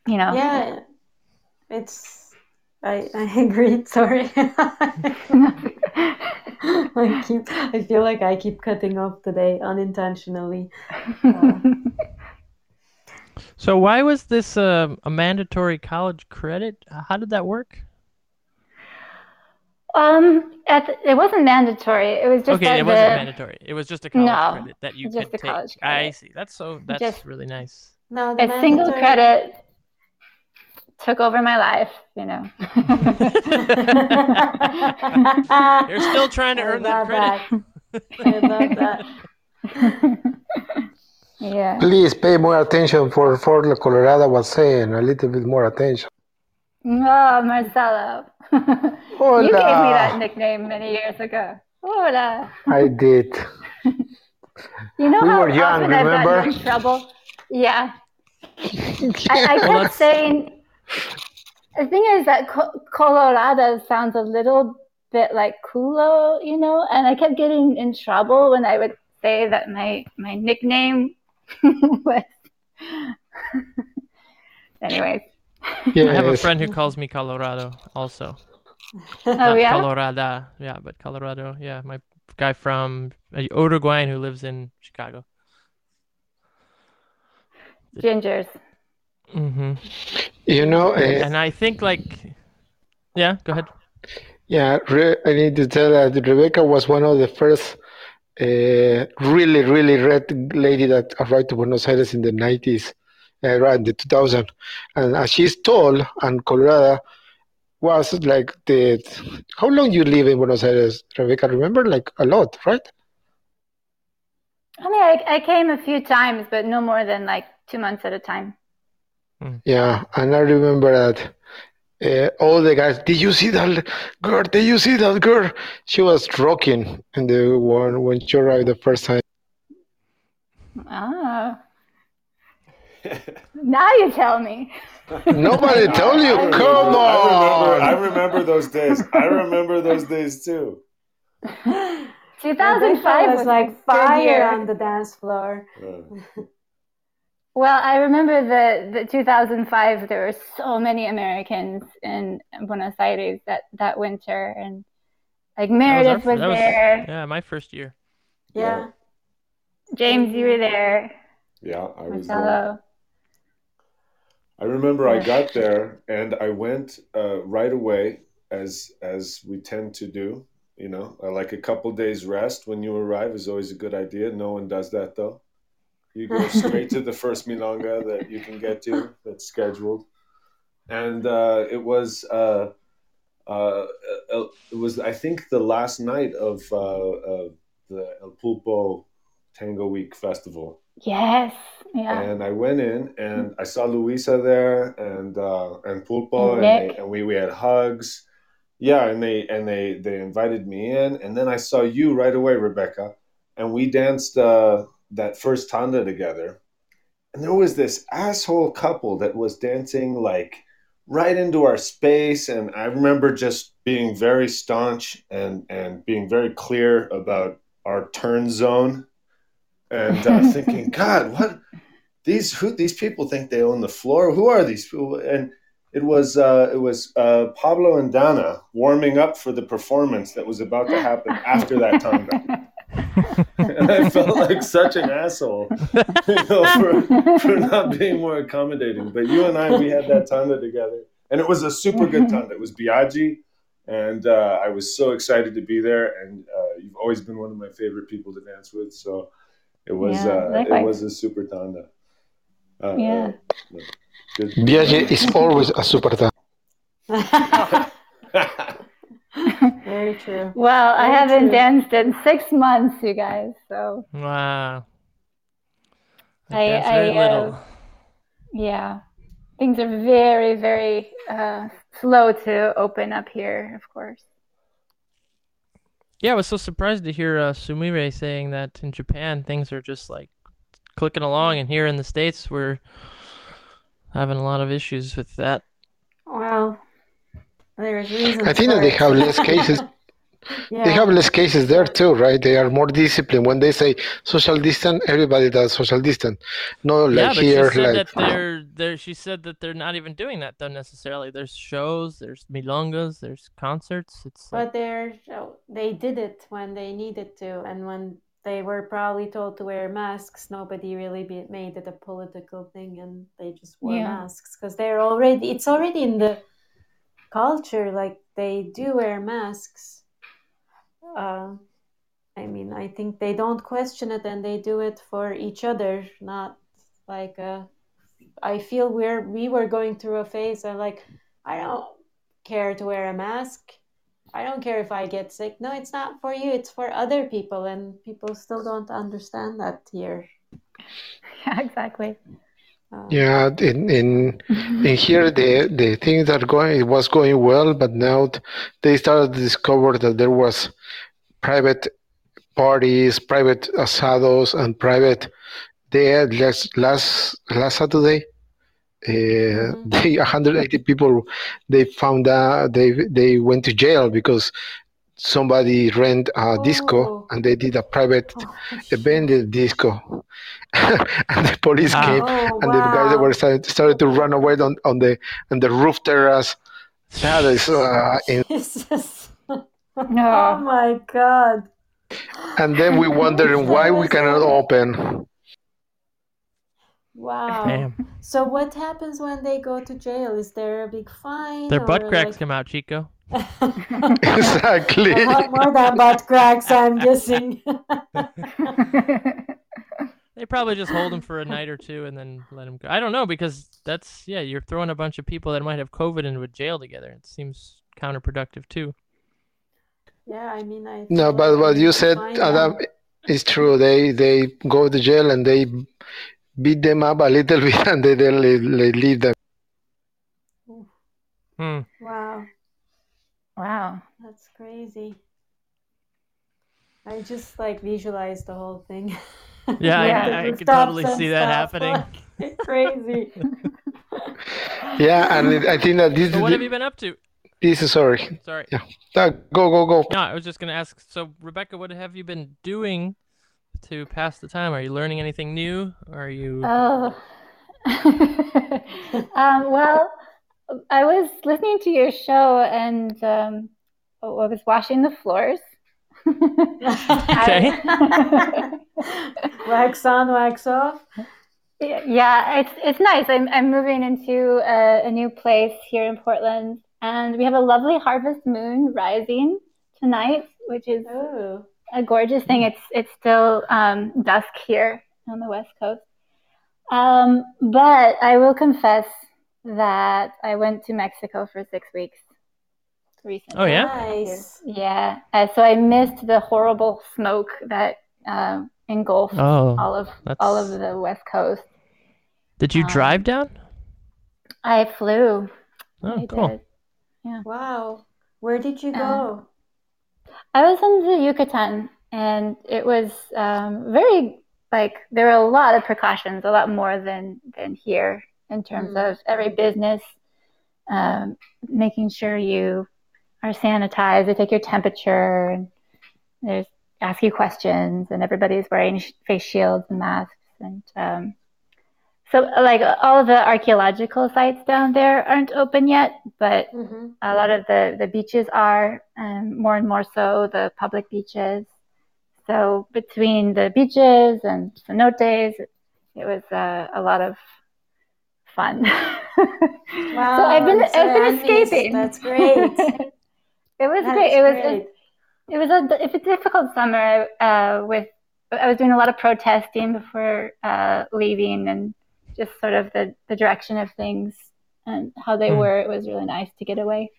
you know, Yeah, it's. I I [laughs] agree. Sorry. [laughs] I keep. I feel like I keep cutting off today unintentionally. [laughs] So why was this um a mandatory college credit? Uh, How did that work? Um, at the, it wasn't mandatory. It was just okay, that it wasn't the- mandatory. It was just a college No, credit that you just could a take. college I see. That's so. That's Just- really nice. No, the a single credit took over my life. You know. [laughs] You're still trying to I earn that credit. that. I love that. [laughs] yeah. Please pay more attention for for Colorado was saying a little bit more attention. Ah, oh, Marcelo. [laughs] you gave me that nickname many years ago. Hola. I did. [laughs] You know We how were young, often I've gotten remember? in trouble? Yeah. I, I kept that's- saying, the thing is that Co- Colorado sounds a little bit like culo, you know, and I kept getting in trouble when I would say that my my nickname [laughs] was. Anyways, [laughs] Yes. I have a friend who calls me Colorado also. [laughs] oh Not yeah, Colorada. Yeah, but Colorado. Yeah, my guy from uh, Uruguayan who lives in Chicago. gingers. Mm-hmm. You know, uh, And I think like, yeah, go ahead. yeah, Re- I need to tell that Rebecca was one of the first uh, really, really red lady that arrived to Buenos Aires in the 90s, uh, around the 2000. And as she's tall, and Colorado was like the. How long you live in Buenos Aires, Rebecca? Remember, like a lot, right? I mean, I, I came a few times, but no more than like two months at a time. Yeah, and I remember that uh, all the guys, did you see that girl? Did you see that girl? She was rocking in the one when she arrived the first time. Ah. Now you tell me. Nobody [laughs] told you. I remember- Come I remember, I remember those days. I remember those days too. 2005 was was like fire year. on the dance floor. Uh, [laughs] Well, I remember the, the 2005. There were so many Americans in Buenos Aires that, that winter, and like That was our Meredith was, that was- there. Yeah, my first year. Yeah. James, you were there. yeah, I was there. I remember I got there and I went uh, right away, as as we tend to do. You know, uh, like a couple days rest when you arrive is always a good idea. No one does that though. You go [laughs] straight to the first milonga that you can get to that's scheduled, and uh, it was uh, uh, uh, it was I think the last night of uh, uh, the El Pulpo Tango Week festival Yes. Yeah. and I went in and I saw Luisa there and uh, and Pulpo And and, they, and we, we had hugs. Yeah, and they and they they invited me in, and then I saw you right away, Rebecca, and we danced uh, that first tanda together. And there was this asshole couple that was dancing like right into our space, and I remember just being very staunch and and being very clear about our turn zone, and uh, [laughs] thinking, God, what these who these people think they own the floor. Who are these people? And it was uh, it was uh, Pablo and Dana warming up for the performance that was about to happen after that tanda. [laughs] and I felt like such an asshole, you know, for, for not being more accommodating. But you and I, we had that tanda together, and it was a super good tanda. It was Biagi, and uh, I was so excited to be there. And uh, you've always been one of my favorite people to dance with, so it was Yeah, uh, it was a super tanda. Uh, Yeah. uh, good. Biagi is always a super star. [laughs] Very true. Well, I haven't true. danced in six months, you guys. So Wow. I- danced very I, uh, little. yeah, things are very, very uh, slow to open up here. Of course. Yeah, I was so surprised to hear uh, Sumire saying that in Japan things are just like clicking along, and here in the states we're having a lot of issues with that. Well, there's reasons. I think for that they have less [laughs] cases. Yeah. They have less cases there too, right? They are more disciplined. When they say social distance, everybody does social distance. No, yeah, like but here, she said like that they're they're. She said that they're not even doing that though necessarily. There's shows, there's milongas, there's concerts. It's like, But they're they did it when they needed to, and when they were probably told to wear masks, nobody really be, made it a political thing, and they just wore Yeah. masks because they're already it's already in the culture. Like they do wear masks. Uh, I mean, I think they don't question it, and they do it for each other, not like uh I feel we're we were going through a phase of like I don't care to wear a mask. I don't care if I get sick. No, it's not for you. It's for other people, and people still don't understand that here. [laughs] Yeah, exactly. Uh, yeah, in in [laughs] in here the the things are going it was going well, but now they started to discover that there was private parties, private asados, and private. They had last last last Saturday. Uh, Mhm. [laughs] they 180 people they found out they they went to jail because somebody rent a disco Oh. and they did a private Oh, event in the disco [laughs] and the police Wow. came Oh, and the guys that were started, started to run away on, on the on the roof terrace that is uh, [laughs] in, Jesus. oh my God. and then we [laughs] wondering why we cannot open Wow. damn, So what happens when they go to jail? Is there a big fine? their butt cracks like- come out, Chico. [laughs] exactly A lot more than butt cracks, I'm guessing. [laughs] They probably just hold them for a night or two and then let them go. I don't know because that's yeah, you're throwing a bunch of people that might have COVID into a jail together. It seems counterproductive too. yeah, I mean, I. no but what you said adam out. is true they they go to jail and they beat them up a little [laughs] bit and they then they, they leave them Hmm. Wow, Wow. that's crazy. I just like visualized the whole thing. [laughs] Yeah, I- Yeah. I, I Different could totally see that stuff, happening. like, [laughs] crazy. [laughs] Yeah, and I think that this So is what have you been up to? this is sorry. Sorry. Yeah. Uh, go go go. No, I was just gonna ask. So Rebecca, what have you been doing to pass the time? Are you learning anything new? Are you? Oh. um, well, I was listening to your show and um, I was washing the floors. [laughs] Okay. [laughs] wax on, wax off. Yeah, it's it's nice. I'm I'm moving into a, a new place here in Portland, and we have a lovely harvest moon rising tonight, which is Oh, a gorgeous thing. It's it's still um, dusk here on the west coast. Um, but I will confess that I went to Mexico for six weeks recently. Oh, yeah? nice. Yeah. Uh, so I missed the horrible smoke that um, engulfed Oh, all of that's- all of the west coast. did you um, drive down? I flew. Oh, I cool. did. Wow. Where did you Um, go? I was in the Yucatan, and it was um, very like there were a lot of precautions, a lot more than than here in terms Mm. of every business um, making sure you are sanitized. They take your temperature, and there's ask you questions, and everybody's wearing sh- face shields and masks, and um, so like all of the archaeological sites down there aren't open yet, but hmm a lot of the, the beaches are, um, more and more so the public beaches. So between the beaches and cenotes, it was uh, a lot of fun. [laughs] Wow. so I've been I'm so I've been escaping. That's great. [laughs] it was That's great. It was great. it was a it was a difficult summer uh, with I was doing a lot of protesting before uh, leaving and just sort of the, the direction of things and how they Hmm. were. It was really nice to get away.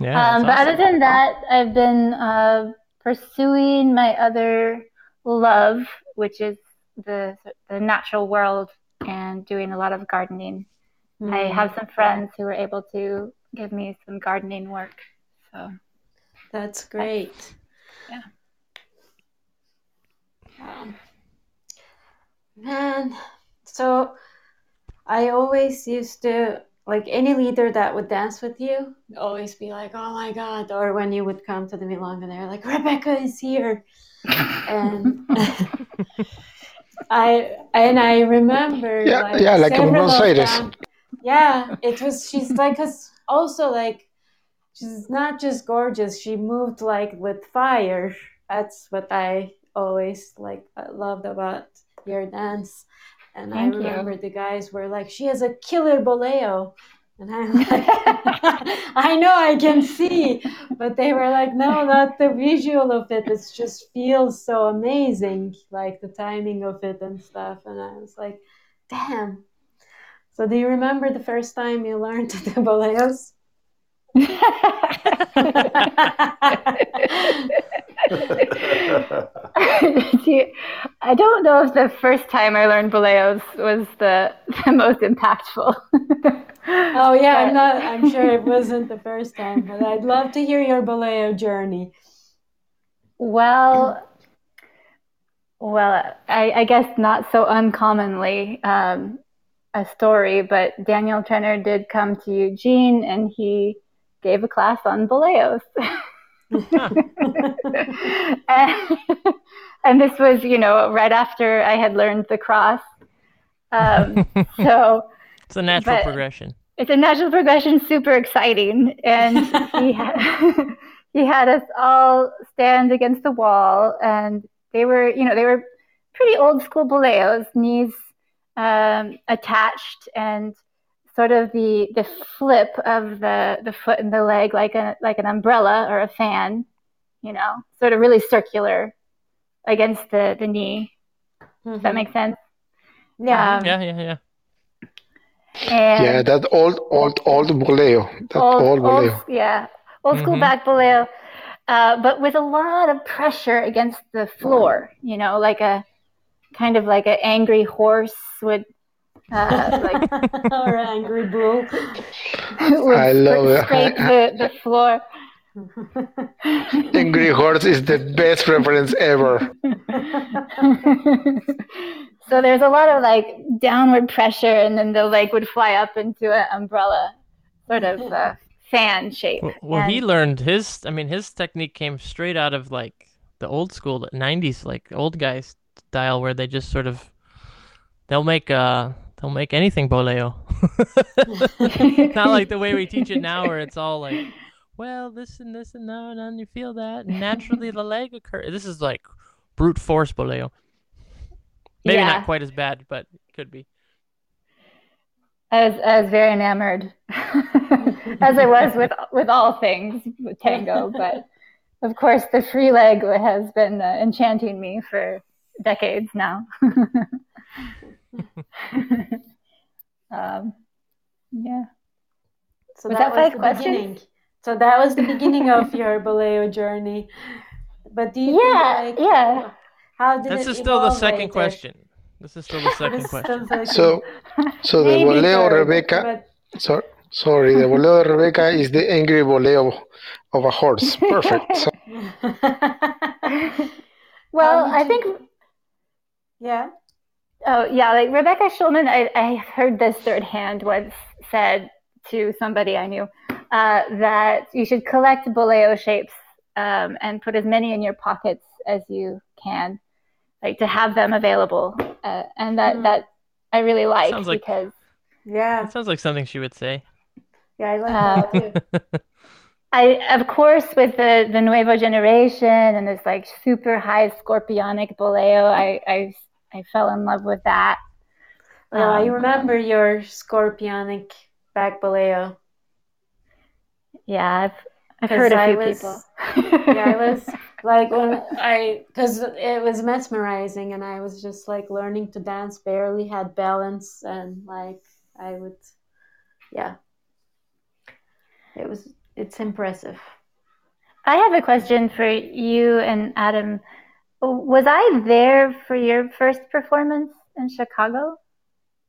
Yeah. Um, that's but other than that, I've been uh, pursuing my other love, which is the the natural world, and doing a lot of gardening. I Mm. have some friends who were able to give me some gardening work. So That's great. Yeah. Wow. Man, so I always used to like any leader that would dance with you, always be like, "Oh my God!" Or when you would come to the milonga, they're like, "Rebecca is here," [laughs] and [laughs] I and I remember Yeah, like yeah, like in several Buenos of Aires. them- yeah, it was. She's like, cause also like she's not just gorgeous she moved like with fire that's what i always like uh, loved about your dance and Thank i you. remember the guys were like she has a killer boleo and i'm like [laughs] i know i can see. But they were like no not the visual of it. It just feels so amazing like the timing of it and stuff. And i was like damn. So do you remember the first time you learned [laughs] the boleos [laughs] I don't know if the first time I learned boleos was the, the most impactful. [laughs] Oh yeah, I'm not. I'm sure it wasn't the first time, but I'd love to hear your boleo journey. Well, well, I, I guess not so uncommonly um, a story, but Daniel Trenner did come to Eugene and he gave a class on boleos. and, [laughs] and this was, you know, right after I had learned the cross. Um, [laughs] so it's a natural progression. it's a natural progression, super exciting. And he had, [laughs] he had us all stand against the wall, and they were, you know, they were pretty old school boleos, knees um, attached, and sort of the the flip of the the foot and the leg like a like an umbrella or a fan, you know, sort of really circular against the the knee. Does that make sense? yeah. Um, Yeah, yeah, yeah. And Yeah, that old, old, old boleo. That old, old boleo. old, yeah, old school Mhm. back boleo, uh, but with a lot of pressure against the floor. You know, like a kind of like an angry horse would, uh, like [laughs] or angry bull. [laughs] would I love it. scrape the, the floor. [laughs] Angry Horse is the best reference ever. so there's a lot of like downward pressure, and then the leg would fly up into an umbrella, sort of uh, fan shape. Well, well he learned his. I mean, his technique came straight out of like the old school, the '90s, like old guys style, where they just sort of they'll make uh they'll make anything boleo. [laughs] Not like the way we teach it now, where it's all like, [laughs] well, this and this and that, and you feel that, and naturally the leg occurs. This is like brute force boleo. Maybe Yeah. not quite as bad, but could be. I was, I was very enamored, [laughs] as I was with with all things with tango. But of course, the free leg has been uh, enchanting me for decades now. [laughs] um, yeah. So Was that, that was five the questions? beginning. So that was the beginning of your [laughs] boleo journey. But do you Yeah, think, like, yeah. how did This it is still the second later? question. This is still the [laughs] second question. still the So, so the Maybe voleo third, Rebecca, but- so, sorry, the voleo de Rebecca is the angry voleo of a horse. Perfect. So, Well, did I you- think yeah. Oh yeah, like Rebecca Shulman, I, I heard this third hand once said to somebody I knew uh, that you should collect boleo shapes um, and put as many in your pockets as you can, like to have them available, uh, and that Mm. that I really like Sounds like- because Yeah. That sounds like something she would say. Yeah, I like Uh, that too. [laughs] I, of course, with the the nuevo generation and this like super high scorpionic boleo, I I, I fell in love with that. Well, I Um, remember your scorpionic back boleo. Yeah, I've I've heard a I few was- people. Yeah, I was [laughs] like when I because it was mesmerizing, and I was just like learning to dance, barely had balance, and like I would, yeah, it was it's impressive. I have a question for you and Adam. Was I there for your first performance in Chicago?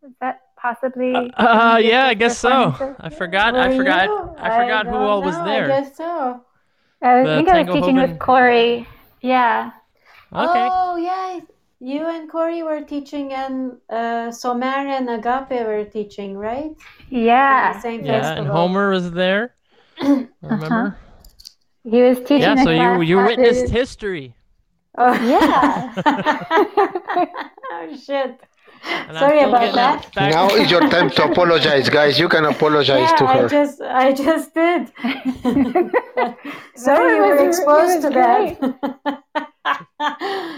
Is that possibly? one Uh, yeah, I guess so. I forgot. I forgot. you? I forgot who don't all was there. I guess so. I was- think I was teaching Hoven- with Corey. Yeah. Okay. Oh yeah, you and Corey were teaching, and uh, Somer and Agape were teaching, right? At the Yeah. same yeah, and. Homer was there. [clears throat] Uh-huh. Remember? He was teaching Yeah. So you class you how witnessed to- history. Oh. Yeah. [laughs] oh shit. And Sorry about that. back- now is your time to apologize, guys. You can apologize yeah, to I just I just did. [laughs] [laughs] Sorry you were was- exposed was to that.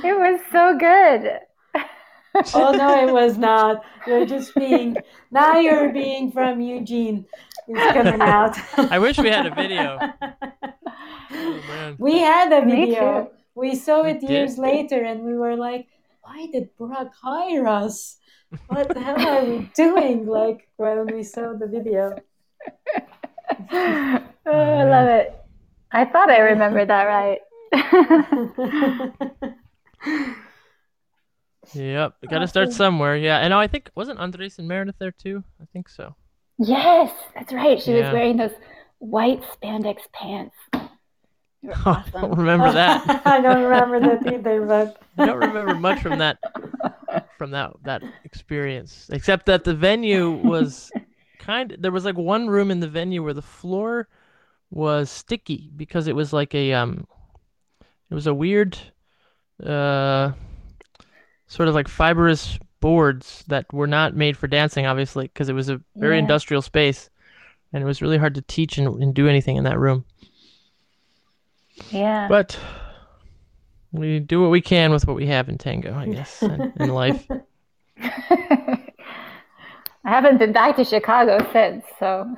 It was so good. oh no, it was not. You're just being now you're being from Eugene. It's coming out. I wish we had a video. Oh, man. We had a Me video. Too. We saw We it years later and we were like, why did Brock hire us? What the hell are we [laughs] doing? Like when we saw the video. [laughs] oh, I love it. I thought I remembered that right. [laughs] Yep. Got to start somewhere. Yeah. And oh, I think wasn't Andres and Meredith there too? I think so. yes, that's right. She Yeah. was wearing those white spandex pants. Were [laughs] I don't remember that. [laughs] I don't remember that either, but I don't remember much from that from that that experience, except that the venue was kind. There was like one room in the venue where the floor was sticky because it was like a um, it was a weird, uh, sort of like fibrous boards that were not made for dancing, obviously, because it was a very Yeah. industrial space, and it was really hard to teach and, and do anything in that room. Yeah. But we do what we can with what we have in tango, I guess, in, in life. [laughs] I haven't been back to Chicago since, so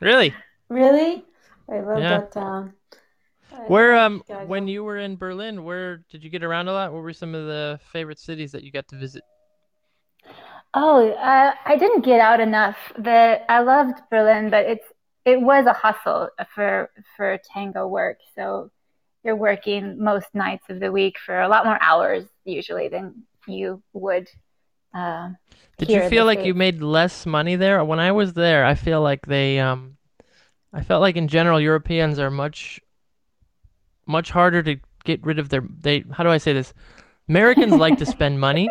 Really? really? I love Yeah. that town. I Where um Chicago. when you were in Berlin, where did you get around a lot? What were some of the favorite cities that you got to visit? Oh, uh, I didn't get out enough. The I loved Berlin, but it's it was a hustle for for tango work. So you're working most nights of the week for a lot more hours usually than you would Uh, Did you feel like you made less money there? When I was there, I feel like they um I felt like in general Europeans are much much harder to get rid of their they how do I say this? Americans like to spend money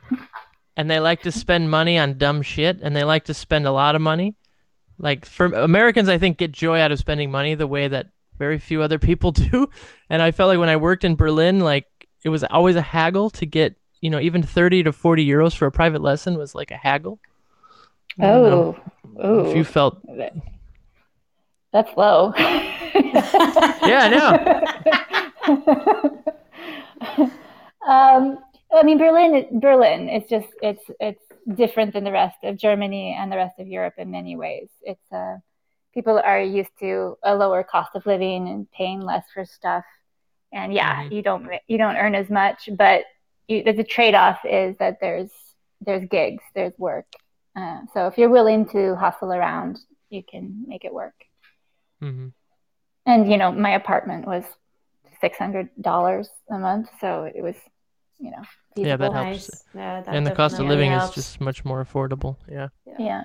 [laughs] and they like to spend money on dumb shit and they like to spend a lot of money. Like for Americans I think get joy out of spending money the way that very few other people [laughs] do. And I felt like when I worked in Berlin like it was always a haggle to get, you know, even 30 to 40 euros for a private lesson was like a haggle. I Oh, if you oh, felt that's low. [laughs] Yeah, I [laughs] um, I mean, Berlin. Berlin. It's just it's it's different than the rest of Germany and the rest of Europe in many ways. It's uh, people are used to a lower cost of living and paying less for stuff. And yeah, you don't you don't earn as much, but you, the trade off is that there's there's gigs, there's work. Uh, so if you're willing to hustle around, you can make it work. Mm-hmm. And you know, my apartment was six hundred dollars a month, so it was, you know, Yeah, that feasible. helps. Yeah, that and the cost of living helps. is just much more affordable. Yeah. Yeah.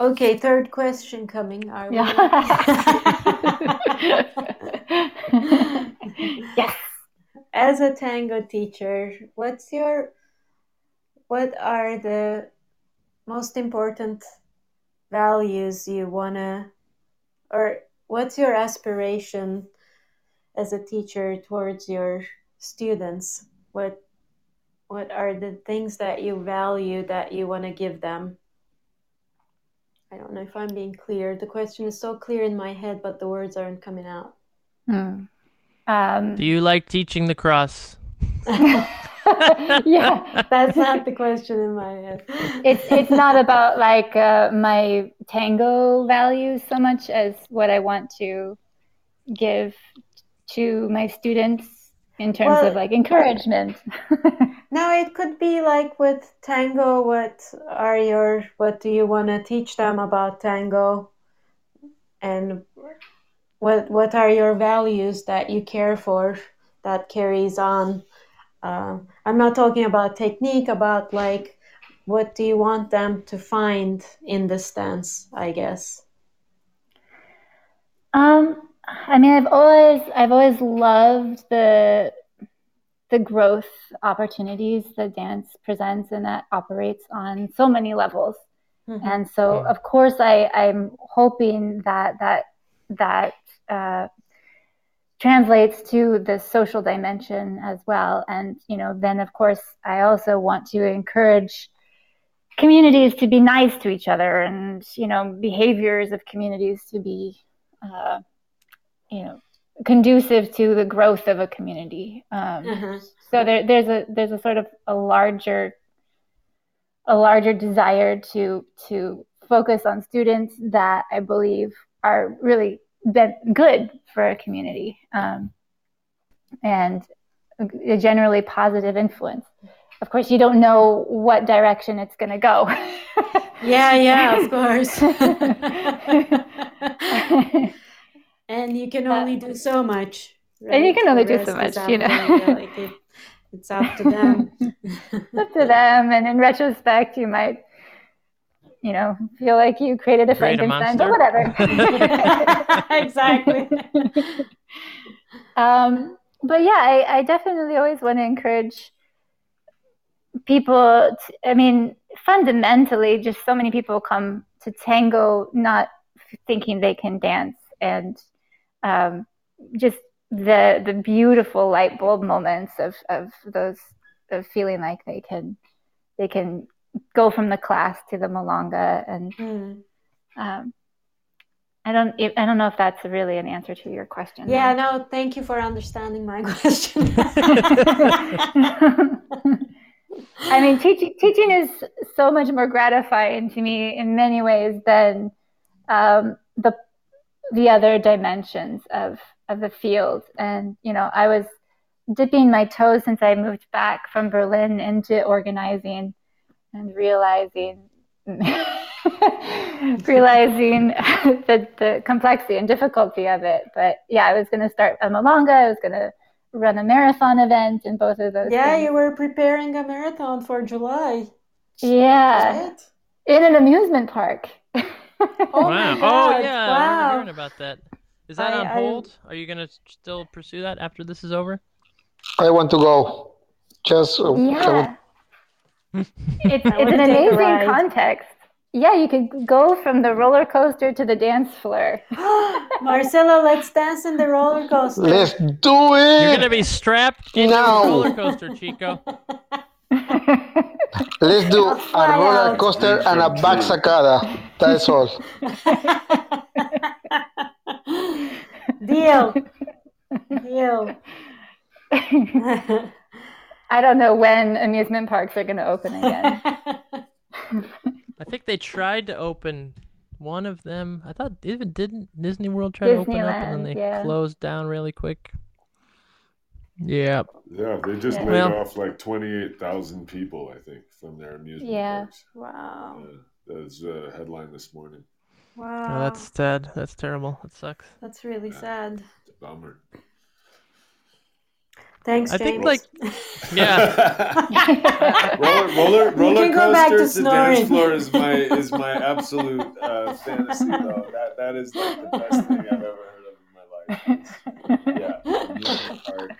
Okay, third question coming. Are we Yeah. [laughs] [laughs] yes. As a tango teacher, what's your what are the most important values you wanna or what's your aspiration as a teacher towards your students? What what are the things that you value that you want to give them? I don't know if I'm being clear. The question is so clear in my head, but the words aren't coming out. Hmm. Um, Do you like teaching the cross? [laughs] yeah. That's not the question in my head. It's it's not about like uh, my tango values so much as what I want to give to my students in terms Well- of like encouragement. [laughs] No, it could be like with tango. What are your, what do you want to teach them about tango? And what what are your values that you care for that carries on? Uh, I'm not talking about technique, about like what do you want them to find in the stance, I guess. Um, I mean, I've always I've always loved the the growth opportunities that dance presents and that operates on so many levels. And so, of course, I, I'm hoping that that that uh, translates to the social dimension as well. And you know, then of course, I also want to encourage communities to be nice to each other, and you know, behaviors of communities to be, uh, you know, conducive to the growth of a community. Um, Uh-huh. so there, there's a there's a sort of a larger a larger desire to to focus on students that I believe are really good for a community um, and a generally positive influence. Of course, you don't know what direction it's going to go. Yeah, yeah, of [laughs] course. [laughs] [laughs] and you can only do so much. And you can only do so much, you know. to- like it, it's up to them. it's [laughs] up to them. And in retrospect, you might, you know, feel like you created a Create Frankenstein, but whatever. [laughs] [laughs] exactly. um, but yeah, I, I definitely always want to encourage people. To, I mean, fundamentally, just so many people come to tango not thinking they can dance, and um, just the the beautiful light bulb moments of of those of feeling like they can they can go from the class to the milonga and Hmm. um, I don't I don't know if that's really an answer to your question. Yeah, no, thank you for understanding my [laughs] question. [laughs] I mean, teaching teaching is so much more gratifying to me in many ways than um, the the other dimensions of of the field. And you know, I was dipping my toes since I moved back from Berlin into organizing and realizing [laughs] realizing [laughs] the, the complexity and difficulty of it. But yeah, I was going to start a Milonga. I was going to run a marathon event in both of those. Yeah, things. you were preparing a marathon for July. Yeah, in an amusement park. [laughs] [laughs] Oh my wow. God, Oh yeah, I wow. remember hearing about that. Is that I- on I- hold? Are you gonna still pursue that after this is over? I want to go. Just uh, Yeah. [laughs] it's it's an amazing context. Yeah, you could go from the roller coaster to the dance floor. [gasps] Marcelo, let's dance in the roller coaster. let's do it. You're gonna be strapped into No. a roller coaster, Chico. [laughs] Let's do a roller coaster and a back sacada. That's all. [laughs] Deal. Deal. I don't know when amusement parks are going to open again. [laughs] I think they tried to open one of them. I thought even didn't Disney World try to open up and then they yeah. closed down really quick. Yeah. Yeah, they just Yeah. laid Well- off like 28,000 people, I think, from their amusement Yeah. parks. wow. Yeah, that was a headline this morning. Wow. Oh, that's sad. That's terrible. That sucks. That's really sad. It's a bummer. Thanks, I James. think like yeah. [laughs] [laughs] roller roller roller can to coasters to dance floor is my is my absolute uh, fantasy though. That that is like the best thing I've ever heard of in my life. Yeah.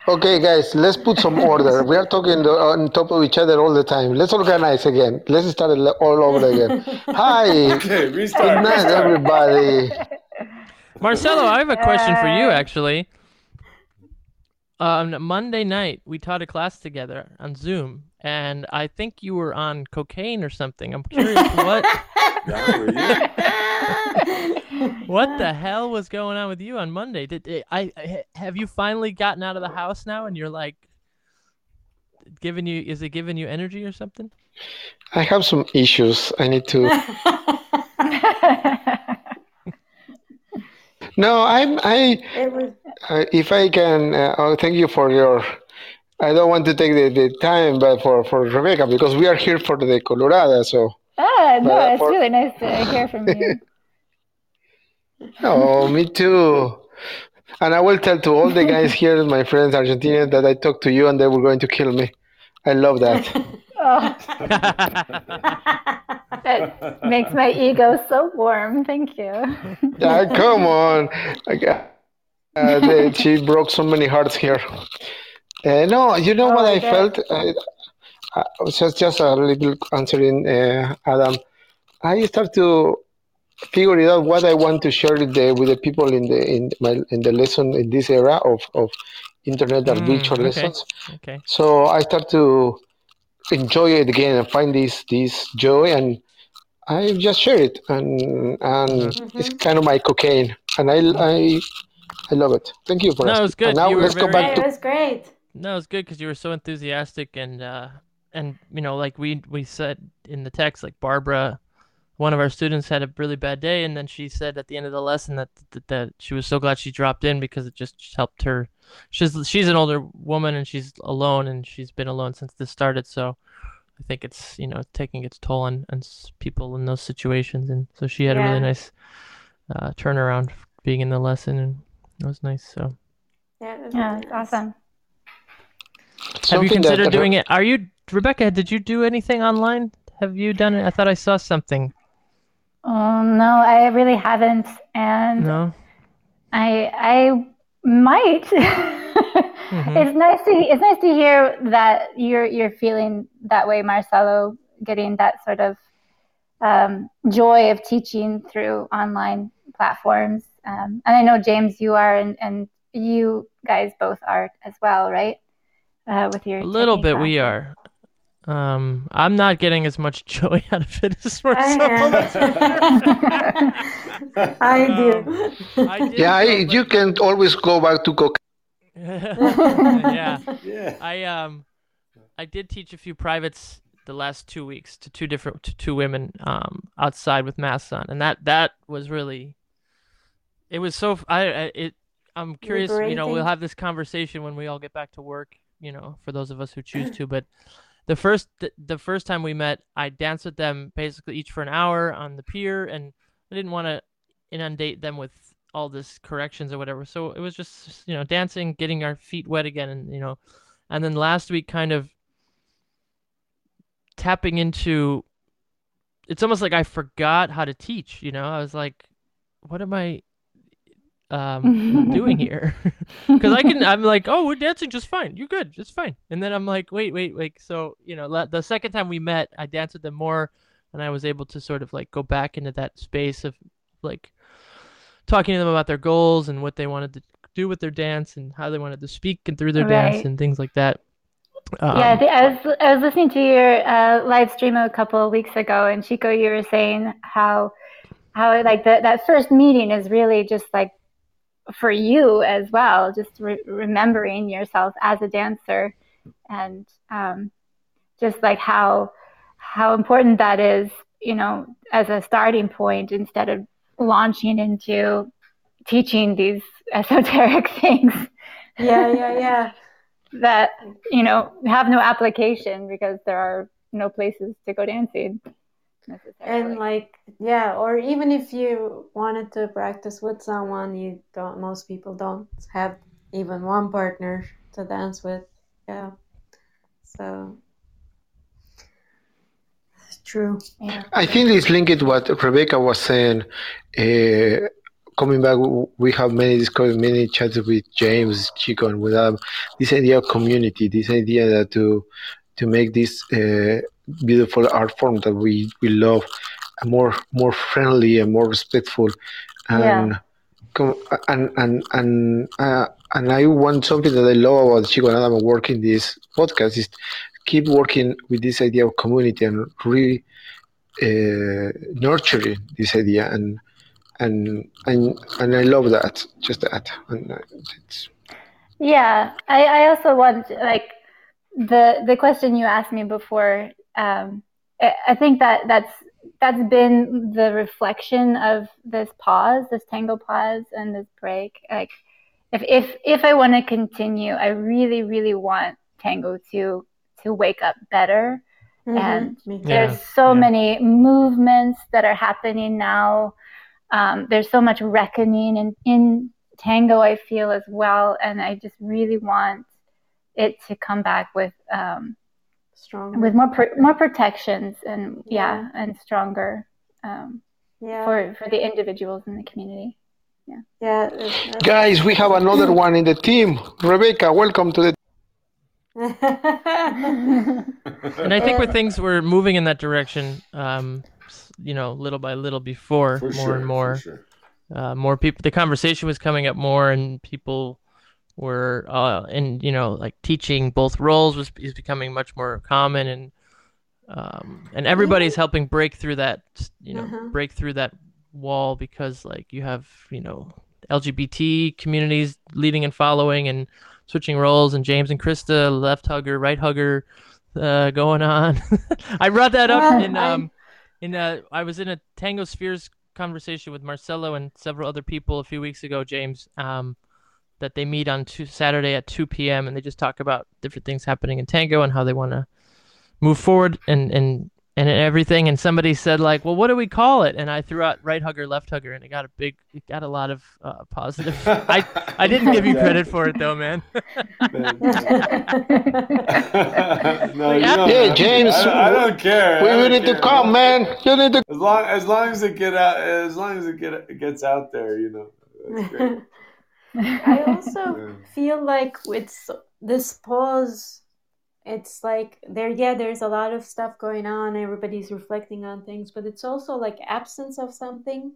Okay, guys, let's put some order. We are talking on top of each other all the time. Let's organize again. Let's start it all over again. Hi, Okay, good night, restart. everybody. Marcelo, I have a question for you actually. Um, Monday night we taught a class together on Zoom, and I think you were on cocaine or something. I'm curious what [laughs] Yeah, were you? [laughs] [laughs] what the hell was going on with you on Monday? Did it, I, I have you finally gotten out of the house now, and you're like giving you is it giving you energy or something? I have some issues. I need to. [laughs] No, I'm. I. was Uh, if I can, uh, oh, thank you for your. I don't want to take the, the time, but for, for Rebecca, because we are here for the Colorado. So, ah, no, it's for- really nice to hear from [laughs] you. Oh, me too. And I will tell to all the guys here, my friends Argentinians, that I talked to you and they were going to kill me. I love that. Oh, [laughs] that makes my ego so warm. Thank you. Ah, come on. I Uh, the, she broke so many hearts here. Uh, no, you know Oh, what I I bet. felt? Uh, uh, just, just a little answering, uh, Adam. I start to figure it out what I want to share with the, with the people in the in my in the lesson in this era of, of internet and Mm, virtual okay. lessons. okay. So I start to enjoy it again and find this this joy and I just share it and and Mm-hmm. it's kind of my cocaine and I I I love it. Thank you for No, it was good. And now You were let's go very- back it to was great. No, it's good because you were so enthusiastic and uh and you know like we we said in the text like Barbara, one of our students had a really bad day and then she said at the end of the lesson that that, that she was so glad she dropped in because it just helped her. She's she's an older woman and she's alone and she's been alone since this started. So I think it's you know taking its toll on on people in those situations and so she had a really nice uh, turnaround being in the lesson and it was nice. So Yeah, it was Yeah, really it's nice. awesome. have you something that- considered doing it? Are you Rebecca? Did you do anything online? Have you done it? I thought I saw something. Oh no, I really haven't, and No. I I might. [laughs] Mhm. It's nice to it's nice to hear that you're you're feeling that way, Marcelo, getting that sort of um, joy of teaching through online platforms. Um, and I know James, you are, and, and you guys both are as well, right? Uh, with your A little bit we are. Um, I'm not getting as much [laughs] joy out of it as I Marcelo. am. [laughs] I do. I did Yeah, I, go, you can always go back to cocaine. [laughs] yeah. Yeah. I um I did teach a few privates the last two weeks to two different to two women um outside with masks on, and that that was really it was so I it I'm curious you know we'll have this conversation when we all get back to work you know for those of us who choose to but the first the, first time we met I danced with them basically each for an hour on the pier and I didn't want to inundate them with all this corrections or whatever. So it was just you know dancing, getting our feet wet again, and you know, and then last week kind of tapping into. It's almost like I forgot how to teach. You know, I was like, what am I um, [laughs] doing here? [laughs] Because I can, I'm like, oh, we're dancing just fine. You're good, just fine. And then I'm like, wait, wait, wait. So you know, the second time we met, I danced with them more, and I was able to sort of like go back into that space of like talking to them about their goals and what they wanted to do with their dance and how they wanted to speak and through their dance and things like that. Um, yeah, I was I was listening to your uh, live stream a couple of weeks ago, and Chico, you were saying how how like the, that first meeting is really just like for you as well, just re- remembering yourself as a dancer, and um, just like how how important that is, you know, as a starting point instead of launching into teaching these [laughs] esoteric things yeah, yeah, yeah. [laughs] that you know have no application because there are no places to go dancing. And like, yeah, or even if you wanted to practice with someone, you don't, most people don't have even one partner to dance with. Yeah. So, it's true. yeah. I think it's linked to what Rebecca was saying. Uh, coming back, we have many discovered many chats with James, Chico, and with Adam. This idea of community, this idea that to to make this uh, beautiful art form that we, we love more more friendly and more respectful, and com- and and and uh, and I want something that I love about Chico and Adam working this podcast is keep working with this idea of community and really uh, nurturing this idea and and and and I love that just that and uh, it's, Yeah, I, I also want like the the question you asked me before. Um, I, I think that that's that's been the reflection of this pause, this tango pause, and this break. Like, if if if I want to continue, I really really want tango to to wake up better. And Mhm. Me too. Yeah. There's so yeah. many movements that are happening now. Um, there's so much reckoning in, in tango, I feel as well. And I just really want it to come back with um, Strong. with more pr- more protections and yeah, Yeah. and stronger um, yeah. for for the individuals in the community. yeah. it- guys we have another [laughs] one in the team Rebecca welcome to the and I think with things we're moving in that direction, um, you know, little by little before For more sure, and more, sure. uh, more people. The conversation was coming up more, and people were, uh, and you know, like teaching both roles was is becoming much more common, and um, and everybody's helping break through that, you know, Uh-huh. break through that wall because like you have, you know, LGBT communities leading and following and switching roles, and James and Krista, left hugger, right hugger, uh, going on. [laughs] I brought that up Well, in I- um in uh I was in a Tango Spheres conversation with Marcelo and several other people a few weeks ago, James. Um, that they meet on two, Saturday at 2 p.m. and they just talk about different things happening in Tango and how they want to move forward and and and everything. And somebody said like, well, what do we call it? And I threw out right hugger, left hugger, and it got a big, it got a lot of uh, positive. [laughs] I I didn't give you credit for it though, man. [laughs] no, [laughs] you Yeah, Yeah. James, I, I don't care. we don't need to come man you need to As long as long as it get out, as long as it get it gets out there, you know. That's great. I [laughs] also Yeah. feel like with this pause, it's like there, yeah, there's a lot of stuff going on. Everybody's reflecting on things, but it's also like absence of something.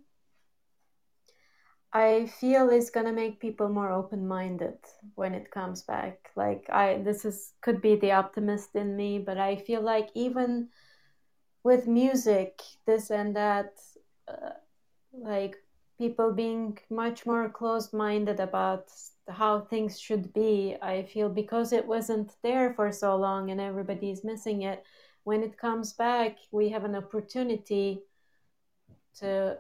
I feel is gonna make people more open-minded when it comes back. Like I, this is could be the optimist in me, but I feel like even with music, this and that, uh, like people being much more closed-minded about how things should be. I feel because it wasn't there for so long and everybody's missing it. When it comes back, we have an opportunity to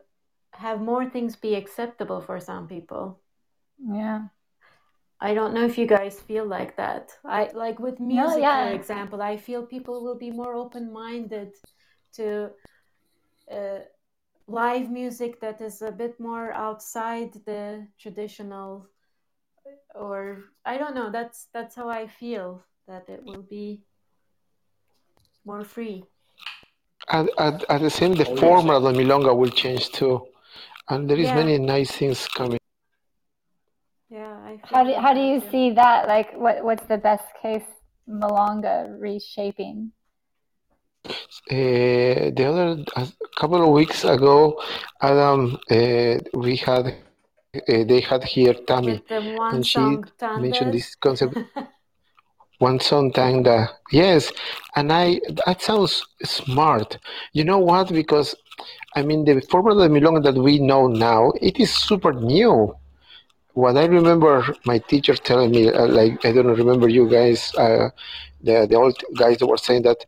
have more things be acceptable for some people. Yeah. I don't know if you guys feel like that. I like with music, yeah. for example. I feel people will be more open-minded to uh, live music that is a bit more outside the traditional or I don't know that's that's how I feel that it will be more free At, at, at the same, the yes. format of the milonga will change too, and there is Yeah. many nice things coming. yeah I How do, how do you see that? Like, what what's the best case Milonga reshaping? Uh, the other a couple of weeks ago, Adam, uh, we had uh, they had here Tammy, with the one and she mentioned this concept [laughs] one song tanda. Yes, and I that sounds smart. You know what? Because I mean the format of milonga that we know now, it is super new. What I remember my teacher telling me, uh, like I don't remember you guys, uh, the the old guys that were saying that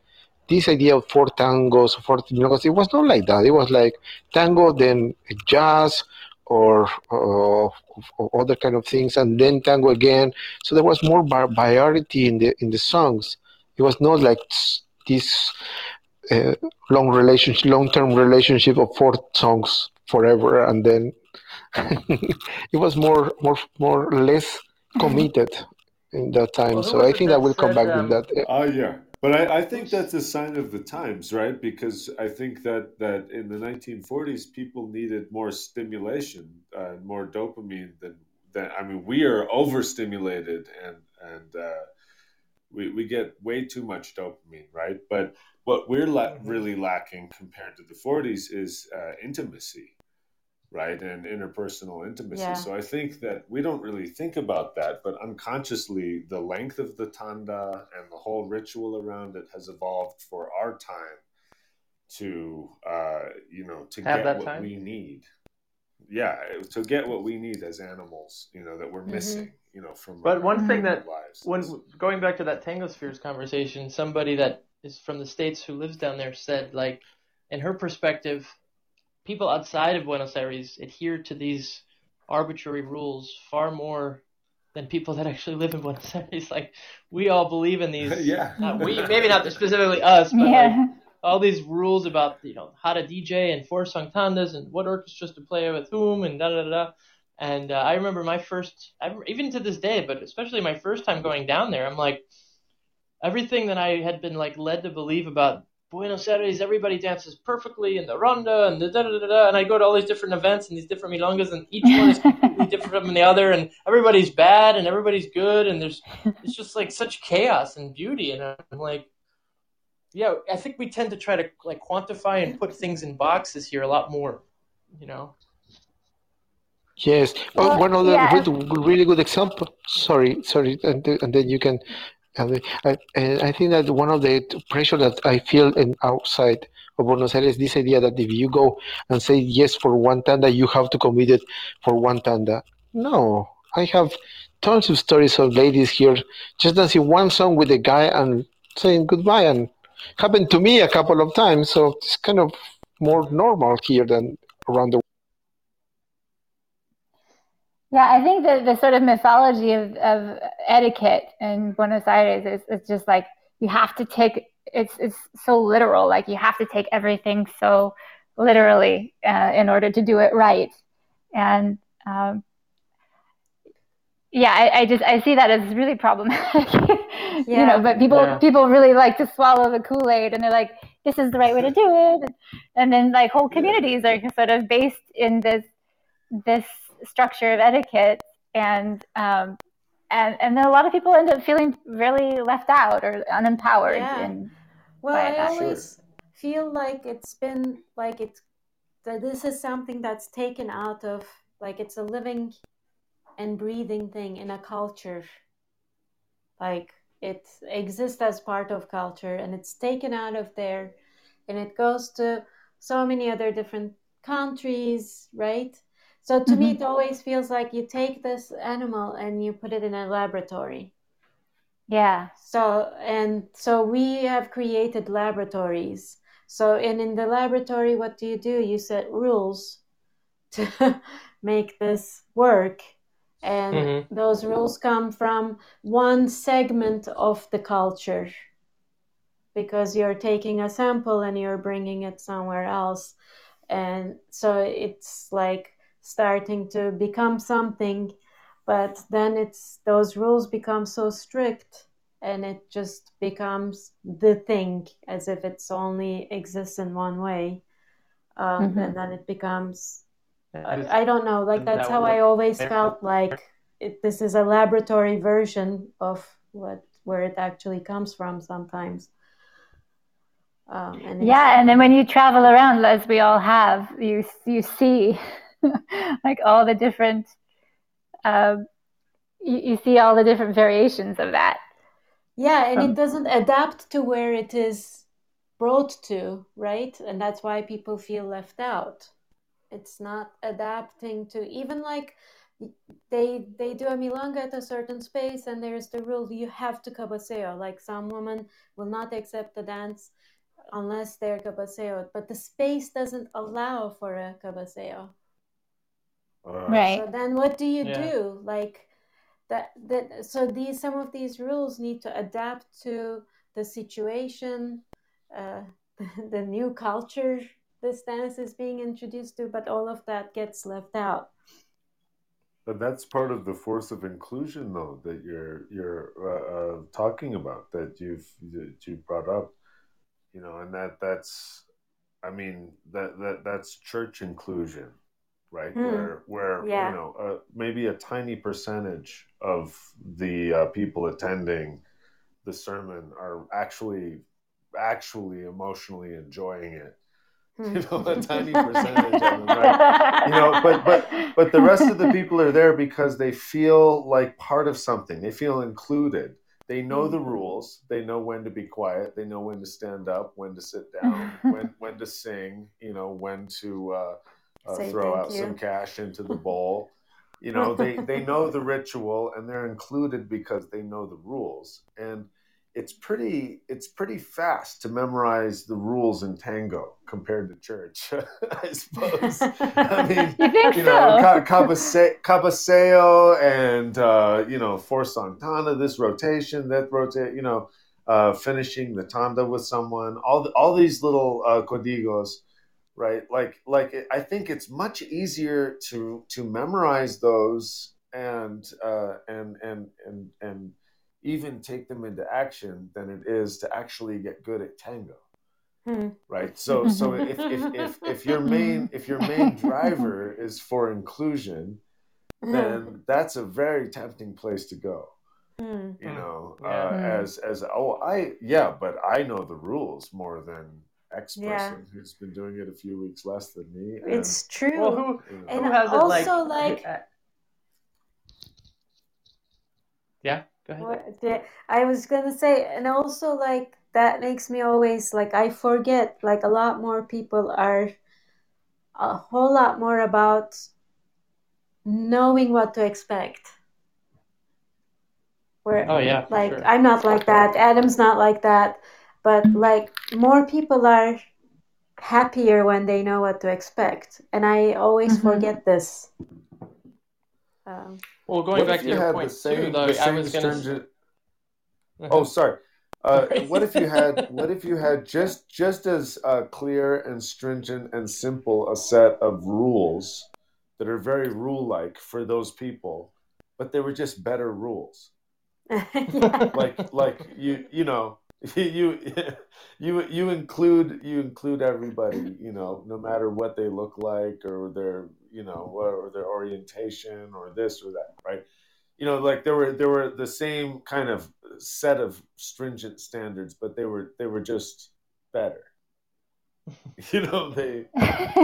this idea of four tangos, four milongas, it was not like that. It was like tango, then jazz, or, or, or other kind of things, and then tango again. So there was more variety in the in the songs. It was not like this uh, long relationship, long term relationship of four songs forever, and then [laughs] it was more more more less committed in that time. Well, so I think that that will come back um, with that. Oh yeah, but I, I think that's a sign of the times, right? Because I think that that in the 1940s, people needed more stimulation, uh, more dopamine than than. I mean, we are overstimulated and and uh, we we get way too much dopamine, right? But what we're la- really lacking compared to the 40s is uh, intimacy right and interpersonal intimacy Yeah. so i think that we don't really think about that but unconsciously the length of the tanda and the whole ritual around it has evolved for our time to uh you know to Have get that what time? we need yeah to get what we need as animals you know that we're Mhm. missing you know from But our one thing that lives when going back to that Tango Spheres conversation, somebody that is from the states who lives down there said like, in her perspective, people outside of Buenos Aires adhere to these arbitrary rules far more than people that actually live in Buenos [laughs] Aires. Like we all believe in these. [laughs] yeah Not we, maybe not specifically us, but like all these rules about you know how to DJ and four song tandas and what orchestras to play with whom and da da da. da. And uh, I remember my first, even to this day, but especially my first time going down there, I'm like, everything that I had been like led to believe about Buenos Aires, everybody dances perfectly in the ronda and the da da da da. And I go to all these different events and these different milongas, and each one is completely [laughs] different from the other, and everybody's bad and everybody's good, and there's it's just like such chaos and beauty, and I'm like, yeah, I think we tend to try to like quantify and put things in boxes here a lot more, you know. Yes. Oh, Well, one other yeah. really, really good example. Sorry, sorry, and, and then you can. I, I, and I think that one of the pressure that I feel in outside of Buenos Aires, is this idea that if you go and say yes for one tanda, you have to commit it for one tanda. No, I have tons of stories of ladies here just dancing one song with a guy and saying goodbye, and happened to me a couple of times. So it's kind of more normal here than around the Yeah, I think that the sort of mythology of, of etiquette in Buenos Aires is, is just like you have to take it's it's so literal. Like you have to take everything so literally uh, in order to do it right. And um, yeah, I, I just I see that as really problematic. [laughs] you know, but people Yeah. people really like to swallow the Kool Aid, and they're like, this is the right way to do it. And then like whole communities are sort of based in this this structure of etiquette and um, and and then a lot of people end up feeling really left out or unempowered Yeah. and Well, I that. always feel like it's been like it's that this is something that's taken out of like it's a living and breathing thing in a culture. Like it exists as part of culture and it's taken out of there and it goes to so many other different countries, right? So to me, Mhm. it always feels like you take this animal and you put it in a laboratory. yeah So and so we have created laboratories. So and in the laboratory, what do you do? You set rules to [laughs] make this work. And Mhm. those rules come from one segment of the culture because you're taking a sample and you're bringing it somewhere else. and so it's like starting to become something but then it's those rules become so strict and it just becomes the thing as if it's only exists in one way um, Mhm. and then it becomes I, I don't know like that's that how i always Yeah. felt like it, this is a laboratory version of what where it actually comes from sometimes um, and Yeah, and then when you travel around, as we all have, you you see [laughs] like all the different, um, you, you see all the different variations of that. Yeah, and from- it doesn't adapt to where it is brought to, right? And that's why people feel left out. It's not adapting to even like they they do a milonga at a certain space and there's the rule you have to cabeceo. Like some women will not accept the dance unless they're cabeceo, but the space doesn't allow for a cabeceo. Uh, Right. So then what do you Yeah. do? Like that that so these some of these rules need to adapt to the situation, uh, [laughs] the new culture this dance is being introduced to, but all of that gets left out. But that's part of the force of inclusion, though, that you're you're uh, uh, talking about, that you've that you brought up, you know, and that that's, I mean, that that that's church inclusion, right? Hmm. Where where Yeah. you know uh, maybe a tiny percentage of the uh, people attending the sermon are actually actually emotionally enjoying it. [laughs] You know, a tiny percentage of them, right? you know but but but the rest of the [laughs] people are there because they feel like part of something they feel included they know the rules they know when to be quiet they know when to stand up when to sit [laughs] down when when to sing you know when to uh, uh, throw out you. some cash into the [laughs] bowl you know they they [laughs] know the ritual and they're included because they know the rules and it's pretty it's pretty fast to memorize the rules in tango compared to church [laughs] i suppose i mean You think you know, so? ca- cabase- cabeceo and uh, you know, tanda, this rotation, that rotate, you know, uh, finishing the tanda with someone, all the, all these little uh, códigos, right? Like like I think it's much easier to to memorize those and uh, and and and and even take them into action than it is to actually get good at tango Hmm. right so so if, if, if, if your main if your main [laughs] driver is for inclusion then that's a very tempting place to go Hmm. you know Yeah. uh, Mm. as as oh i yeah but i know the rules more than x person Yeah. who's been doing it a few weeks less than me and, It's true. Well, who And who has it like? also, like- uh, yeah, go ahead. What, yeah, I was gonna say, and also like that makes me always like I forget like a lot more people are a whole lot more about knowing what to expect. Where Oh yeah, like sure. I'm not like that, Adam's not like that, but like more people are happier when they know what to expect, and I always Mhm. forget this. Um, Well, going back if to your point the same, too, though, the I was gonna. stringent Uh-huh. Oh, sorry. Uh, [laughs] what if you had what if you had just just as uh, clear and stringent and simple a set of rules that are very rule like for those people, but they were just better rules. [laughs] Like like you you know [laughs] you you you include you include everybody you know no matter what they look like or their you know or their orientation or this or that right you know like there were there were the same kind of set of stringent standards but they were they were just better [laughs] you know they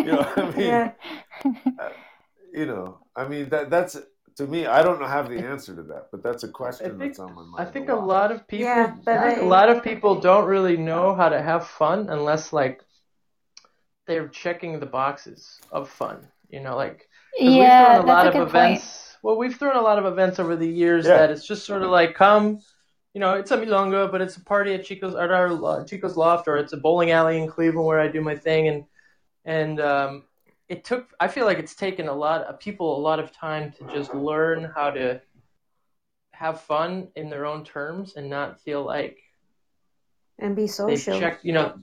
you know i [laughs] mean Yeah. uh, you know i mean that that's to me i don't have the answer to that but that's a question think- that's on my mind I think a lot of people, Yeah, but I- a lot of people don't really know how to have fun unless like they're checking the boxes of fun. You know, like 'cause we've Yeah, thrown a lot a of good point. events. Well, we've thrown a lot of events over the years Yeah. that it's just sort of like come, you know, it's a milonga, but it's a party at Chico's at our lo- Chico's loft, or it's a bowling alley in Cleveland where I do my thing, and and um, it took. I feel like it's taken a lot of people a lot of time to just learn how to have fun in their own terms and not feel like and be social. checked, you know,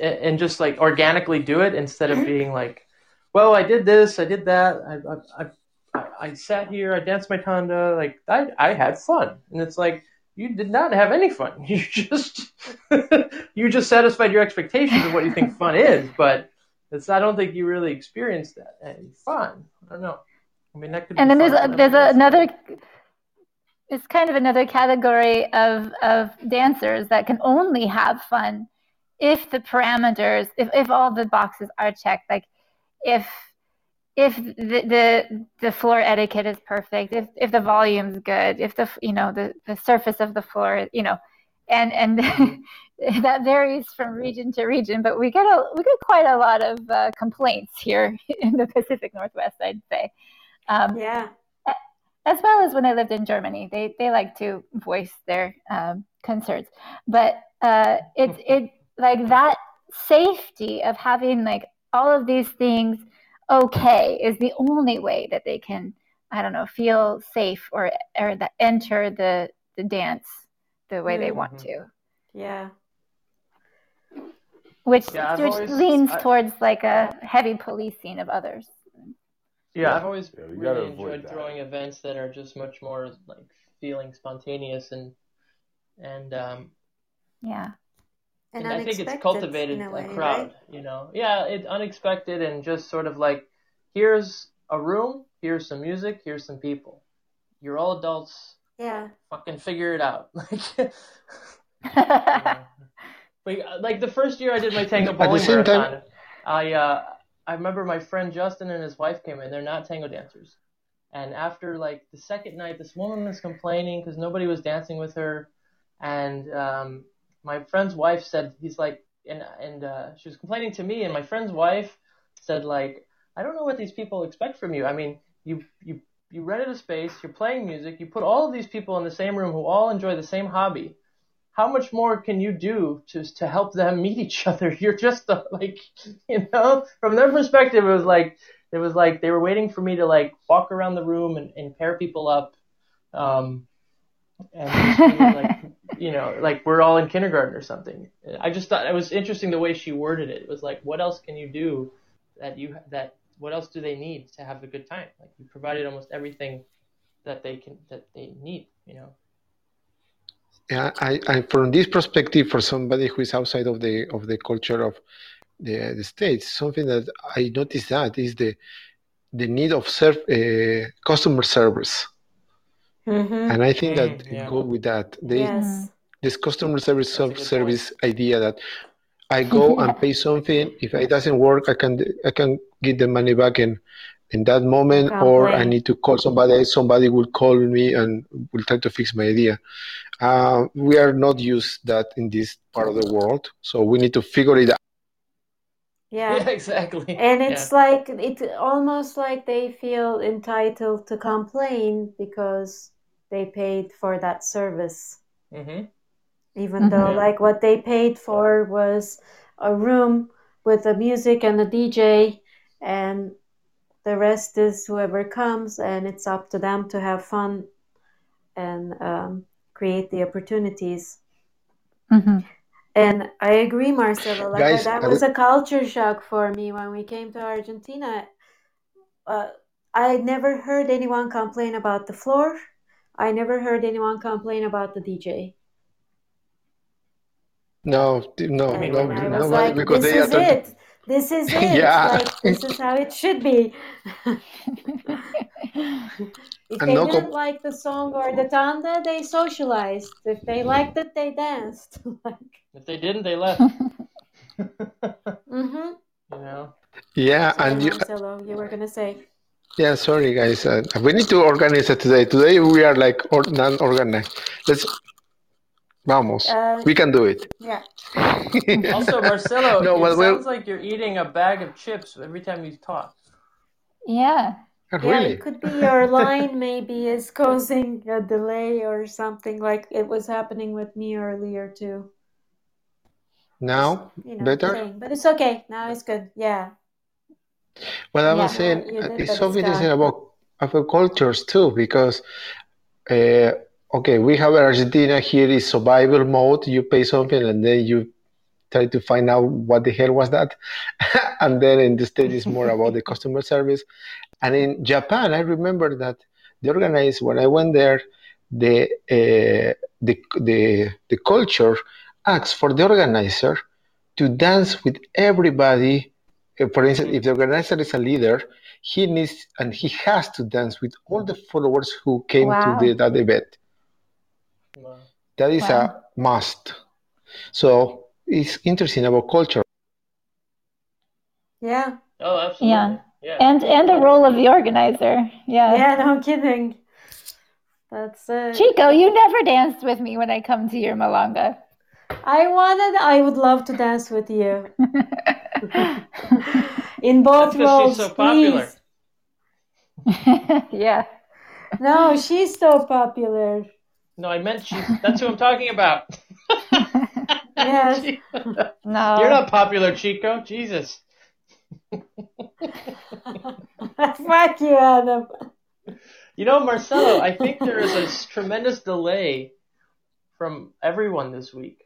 and just like organically do it instead of being mm-hmm. like well, I did this, I did that, I, I, I, I sat here, I danced my tanda, like I, I had fun, and it's like you did not have any fun. [laughs] You just, [laughs] you just satisfied your expectations of what you think fun is, but it's. I don't think you really experienced that any fun. I don't know. I mean, that could. And then there's a, there's else. another. It's kind of another category of of dancers that can only have fun if the parameters, if if all the boxes are checked, like if if the, the the floor etiquette is perfect, if if the volume's good, if the you know the the surface of the floor, you know, and and [laughs] that varies from region to region, but we get a we get quite a lot of uh, complaints here [laughs] in the Pacific Northwest, I'd say. Um, Yeah. as well as when I lived in Germany, they they like to voice their um, concerns. But uh, it's it like that safety of having like all of these things okay is the only way that they can I don't know feel safe or or that enter the the dance the way they want Mhm. to, Yeah. which Yeah, which always- leans I- towards like a heavy policing of others. Yeah, I've always Yeah, really enjoyed that. throwing events that are just much more like feeling spontaneous and and um Yeah. And, and I think it's cultivated a way, crowd, right? you know. Yeah, it's unexpected and just sort of like here's a room, here's some music, here's some people. You're all adults, Yeah. fucking figure it out. [laughs] Like you. [laughs] But uh, like the first year I did my tango At the bowling same time- I uh, I remember my friend Justin and his wife came in. They're not tango dancers, and after like the second night, this woman was complaining because nobody was dancing with her, and um, my friend's wife said he's like, and and uh, she was complaining to me, and my friend's wife said like, I don't know what these people expect from you. I mean, you you you rented a space, you're playing music, you put all of these people in the same room who all enjoy the same hobby how much more can you do to to help them meet each [laughs] other? You're just uh, like, you know, from their perspective, it was like it was like they were waiting for me to like walk around the room and, and pair people up, um, and like [laughs] you know, like we're all in kindergarten or something. I just thought it was interesting the way she worded it. It was like, what else can you do that you that what else do they need to have a good time? Like you provided almost everything that they can that they need, you know. Yeah, I, I from this perspective, for somebody who is outside of the of the culture of the, the states, something that I noticed that is the the need of serve, uh, customer service, Mm-hmm. and I think that Mm, yeah. go with that. They, Yes. This customer service That's a self service idea that I go and pay something. If it doesn't work, I can I can get the money back in in that moment, or I need to call somebody. Somebody will call me and will try to fix my idea. Uh, we are not used that in this part of the world, so we need to figure it out. Yeah. Yeah, [laughs] exactly. And Yeah. it's like it's almost like they feel entitled to complain because they paid for that service. hmm Even though Mhm. like what they paid for was a room with the music and the DJ and the rest is whoever comes and it's up to them to have fun and um, create the opportunities. Mhm. And I agree, Marcelo. Like Guys, that was would- a culture shock for me when we came to Argentina. Uh, I never heard anyone complain about the floor. I never heard anyone complain about the DJ. No, no, And no, I was nobody like, because this they are is talking- it. This is [laughs] it. Yeah. Like this is how it should be. [laughs] if And they no didn't com- like the song or the tanda, they socialized. If they liked it, they danced. [laughs] If they didn't, they left. mm-hmm. you know. Yeah, Sorry, and you, Marcelo, you were gonna say. yeah, sorry guys, uh, we need to organize it today. Today we are like or, non-organized. Let's, vamos, Uh, we can do it. yeah. [laughs] Also, Marcelo, No, it well, well- sounds like you're eating a bag of chips every time you talk. Yeah. Uh, Yeah, really? it could be your [laughs] line maybe is causing a delay or something like it was happening with me earlier too. Now, You know, better? saying, but it's okay. Now it's good. Yeah. Well, I was Yeah, saying you uh, did, it's but something interesting about about cultures too, because uh, okay, we have Argentina here is survival mode. You pay something and then you try to find out what the hell was that. [laughs] and then in the States, it's more about the customer service. And in Japan, I remember that the organized when I went there, the uh, the the the culture asks for the organizer to dance with everybody. Uh, For instance, if the organizer is a leader, he needs and he has to dance with all the followers who came Wow. to the, that event. Wow. That is Wow. a must. So it's interesting about culture. yeah. Oh, absolutely. Yeah. Yeah. And and the role of the organizer. Yeah. Yeah, no kidding. That's it. Chico, you never danced with me when I come to your Milonga. I wanted. I would love to dance with you [laughs] in both That's 'cause she's roles, so popular. please. [laughs] yeah. No, she's so popular. No, I meant she. That's who I'm talking about. [laughs] Yes. [laughs] No. You're not popular, Chico. Jesus. [laughs] Fuck you, Adam. You know, Marcelo, I think there is a tremendous delay from everyone this week.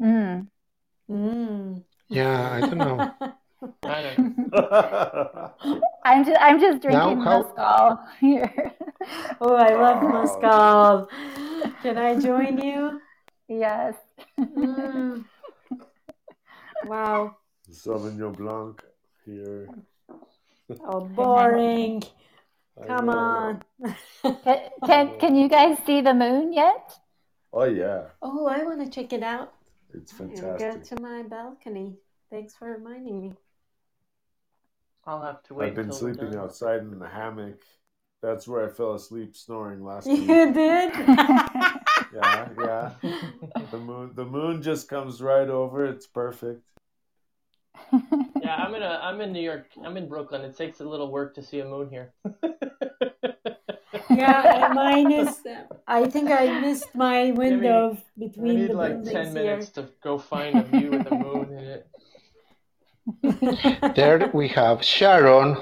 Mm. Mm. Yeah, I don't know. I don't know. I'm just I'm just drinking how- mezcal here. [laughs] Oh, I love Oh. mezcal. Can I join you? yes. Mm. Wow. Sauvignon Blanc here. Oh, [laughs] boring. Come on. Can, can can you guys see the moon yet? Oh yeah, Oh, I want to check it out. it's And go fantastic. to my balcony. Thanks for reminding me. I'll have to wait. I've been sleeping done. outside in the hammock. That's where I fell asleep snoring last [laughs] You week. did? [laughs] Yeah, yeah. [laughs] The moon, the moon just comes right over. It's perfect. Yeah, I'm in a. I'm in New York. I'm in Brooklyn. It takes a little work to see a moon here. yeah, mine is. I think I missed my window I between need the like buildings ten here. minutes to go find a view with a moon in it. There we have Sharon,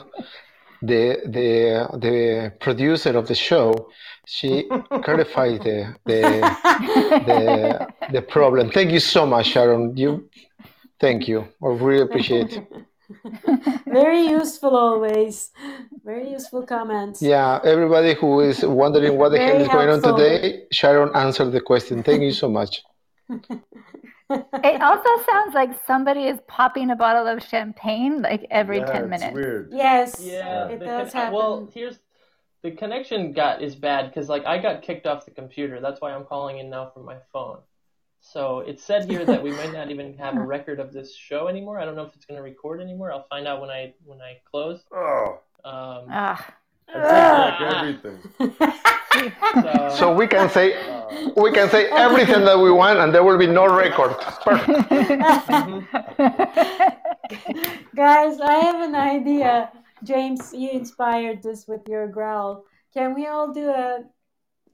the the the producer of the show. She clarified the the the, the problem. Thank you so much, Sharon. You, thank you. I really appreciate. it. Very useful always. Very useful comments. Yeah, everybody who is wondering what the hell Very is going on today, Sharon answered the question. Thank you so much. [laughs] It [laughs] also sounds like somebody is popping a bottle of champagne like every yeah, 10 it's minutes. weird. Yes, Yeah, it does con- happen. Well, here's the connection got is bad because like I got kicked off the computer. That's why I'm calling in now from my phone. So it said here that we might not even have a [laughs] record of this show anymore. I don't know if it's going to record anymore. I'll find out when I when I close. Oh, Um, Ah, I take back Ah. everything. so, So we can say we can say everything that we want, and there will be no record. Perfect. [laughs] Guys, I have an idea. James, you inspired this with your growl. Can we all do a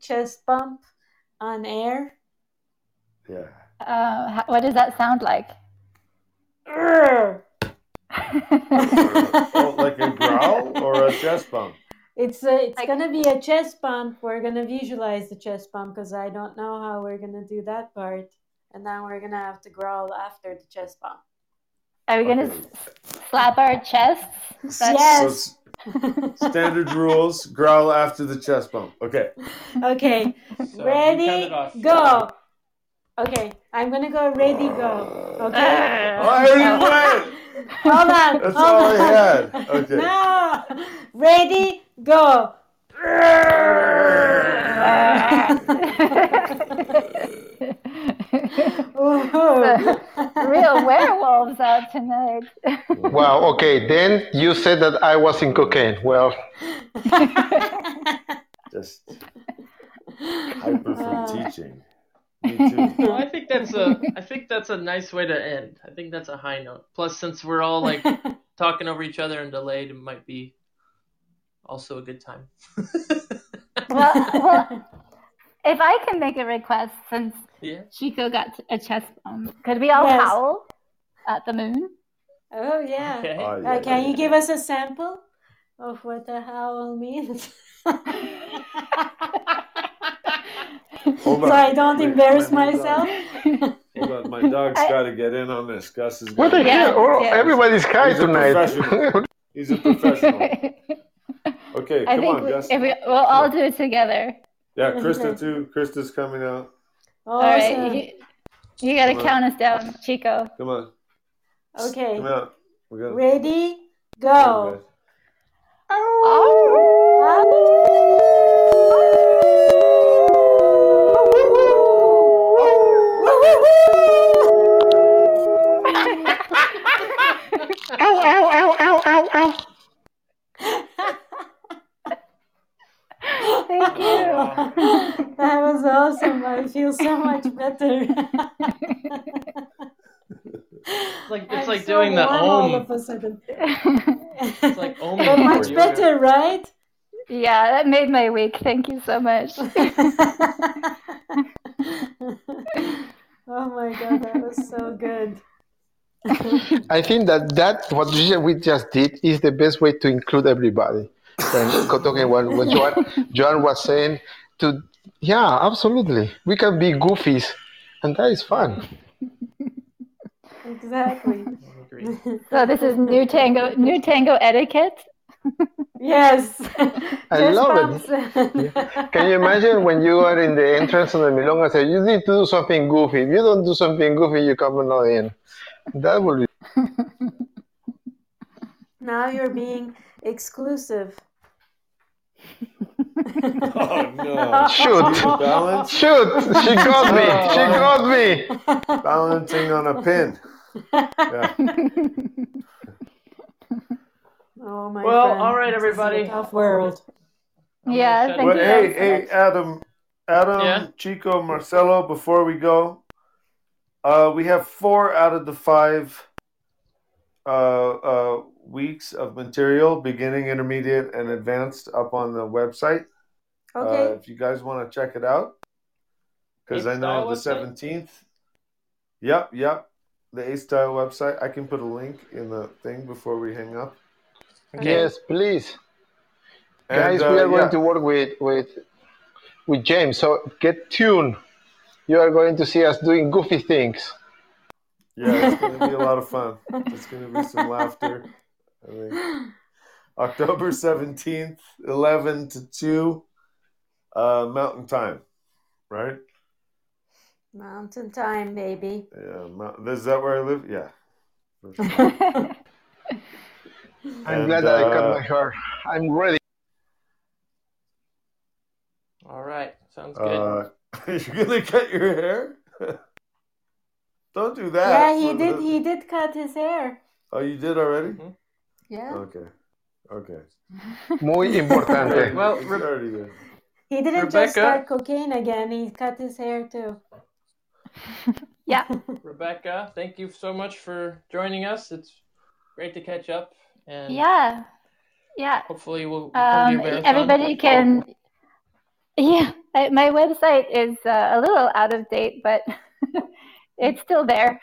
chest bump on air? Yeah. uh, what does that sound like? Oh, [laughs] like a growl or a chest bump? It's a, it's Like- gonna be a chest bump. We're gonna visualize the chest bump because I don't know how we're gonna do that part, and then we're gonna have to growl after the chest bump. Are we going to Okay. slap our chests? That's- Yes. So it's standard rules. Growl after the chest bump. Okay. okay, [laughs] so ready, go. Okay, I'm gonna go. Ready, go. Okay. Oh, I already went. [laughs] Hold on. That's hold all I had. Okay. No. Ready, go. [laughs] Real werewolves out tonight. [laughs] Wow. Okay. Then you said that I was in cocaine. Well, [laughs] Just hyper from Uh. teaching. Me too. Well, I think that's a I think that's a nice way to end. I think that's a high note. Plus, since we're all like talking over each other and delayed, it might be also a good time. well, [laughs] well, if I can make a request, since yeah. Chico got a chest bump, could we all Yes. howl at the moon? oh yeah. Okay. Oh, Uh, can yeah, you yeah. give us a sample of what the howl means? [laughs] Hold on. so I don't Wait, embarrass my- myself. Hold on, my dog's got to get in on this. Gus is. What the gotta- hell? Oh. Everybody's high He's tonight. professional. He's a [laughs] professional. Okay, I come think on, we, Gus. if we, we'll all do it together. Yeah, Krista too. Krista's coming out. Oh, all right, you, you gotta Come on. count us down, Chico. Come on, Okay. come out. We're gonna. Ready? Come on, Go. guys. Ow, ow, ow, ow, ow, Thank you. [laughs] that was awesome. I feel so much better. It's like it's I'm like so doing the warm all om. of a sudden. It's like [laughs] om. but much better, right? yeah, that made my week. Thank you so much. [laughs] oh my god, that was so good. I think that that what we we just did is the best way to include everybody. And talking what, what Joan, Joan was saying, to yeah, absolutely, we can be goofies, and that is fun. Exactly. [laughs] So this is new tango, new tango etiquette. [laughs] yes. I Just love bumps it. and- [laughs] Can you imagine when you are in the entrance of the Milonga say you need to do something goofy? If you don't do something goofy, you come not in. That would be now you're being exclusive. Oh no! shoot, [laughs] Balance, shoot. She got me. She got me. balancing on a pin. Yeah. [laughs] Oh my god, Well, friend, all right, this is a everybody. tough world. Yeah, thank But you hey, guys hey. Adam, Adam, Yeah? Chico, Marcelo. Before we go, uh, we have four out of the five uh, uh, weeks of material, beginning, intermediate, and advanced, up on the website. Okay. Uh, if you guys want to check it out, because I know the seventeenth. Yep, yep. The A Style website. I can put a link in the thing before we hang up. Okay. Yes, please. And, Guys, uh, we are going yeah. to work with with with James. So get tuned. You are going to see us doing goofy things. Yeah, it's going to be a lot of fun. [laughs] It's going to be some laughter. I think. October 17th, 11 to 2, uh, Mountain Time, right? Mountain time, baby. Yeah, Mount, is that where I live? Yeah. [laughs] I'm And, glad that I cut uh, my hair. I'm ready. All right. Sounds good. [laughs] Uh, you're going to cut your hair? [laughs] Don't do that. yeah, he did. the- He did cut his hair. Oh, you did already? Yeah. Okay. Okay. [laughs] Muy importante. well, It's Re- already good. He didn't Rebecca? just start cocaine again. He cut his hair too. [laughs] Yeah. [laughs] Rebecca, thank you so much for joining us. It's great to catch up, and Yeah. Yeah. hopefully we'll Um, your marathon. everybody can. Yeah, I, my website is uh, a little out of date, but it's still there.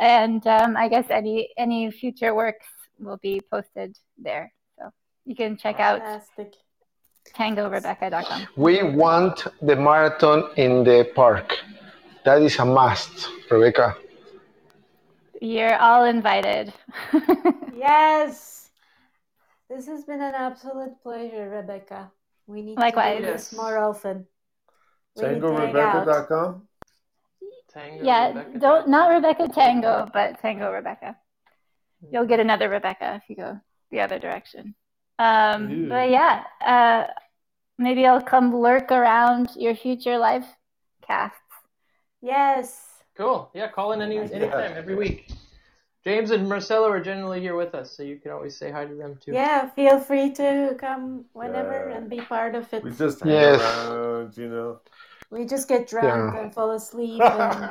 and um, I guess any any future works will be posted there, so you can check out Fantastic. tangorebecca.com. We want the marathon in the park. That is a must, Rebecca. You're all invited. [laughs] Yes. This has been an absolute pleasure, Rebecca. We need Likewise. to do this more often. We need to hang. TangoRebecca.com? Tango yeah, Rebecca. don't not Rebecca Tango, but Tango Rebecca. You'll get another Rebecca if you go the other direction. Um, but yeah, uh, maybe I'll come lurk around your future live casts. Yes. Cool. Yeah, call in any anytime, every week. James and Marcelo are generally here with us, so you can always say hi to them too. Yeah, feel free to come whenever Yeah. and be part of it. We just hang Yes. around, you know. We just get drunk Yeah. and fall asleep. And...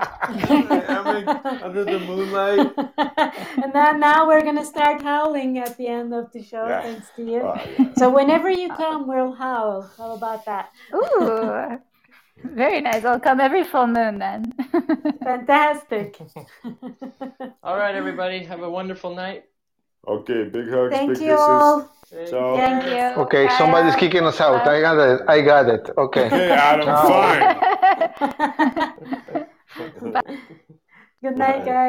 [laughs] Under the moonlight. [laughs] and then now we're gonna start howling at the end of the show, Yeah. thanks to you. Oh, yeah. So whenever you come, we'll howl. How about that? Ooh, very nice. I'll come every full moon then. [laughs] Fantastic. All right, everybody, have a wonderful night. Okay, big hugs, Thank big you kisses. all. Ciao. Thank you. Okay, Bye, somebody's Al. kicking us out. I got it. I got it. Okay. Hey, Adam, Ciao. fine. [laughs] Good night, Bye. Good night, guys.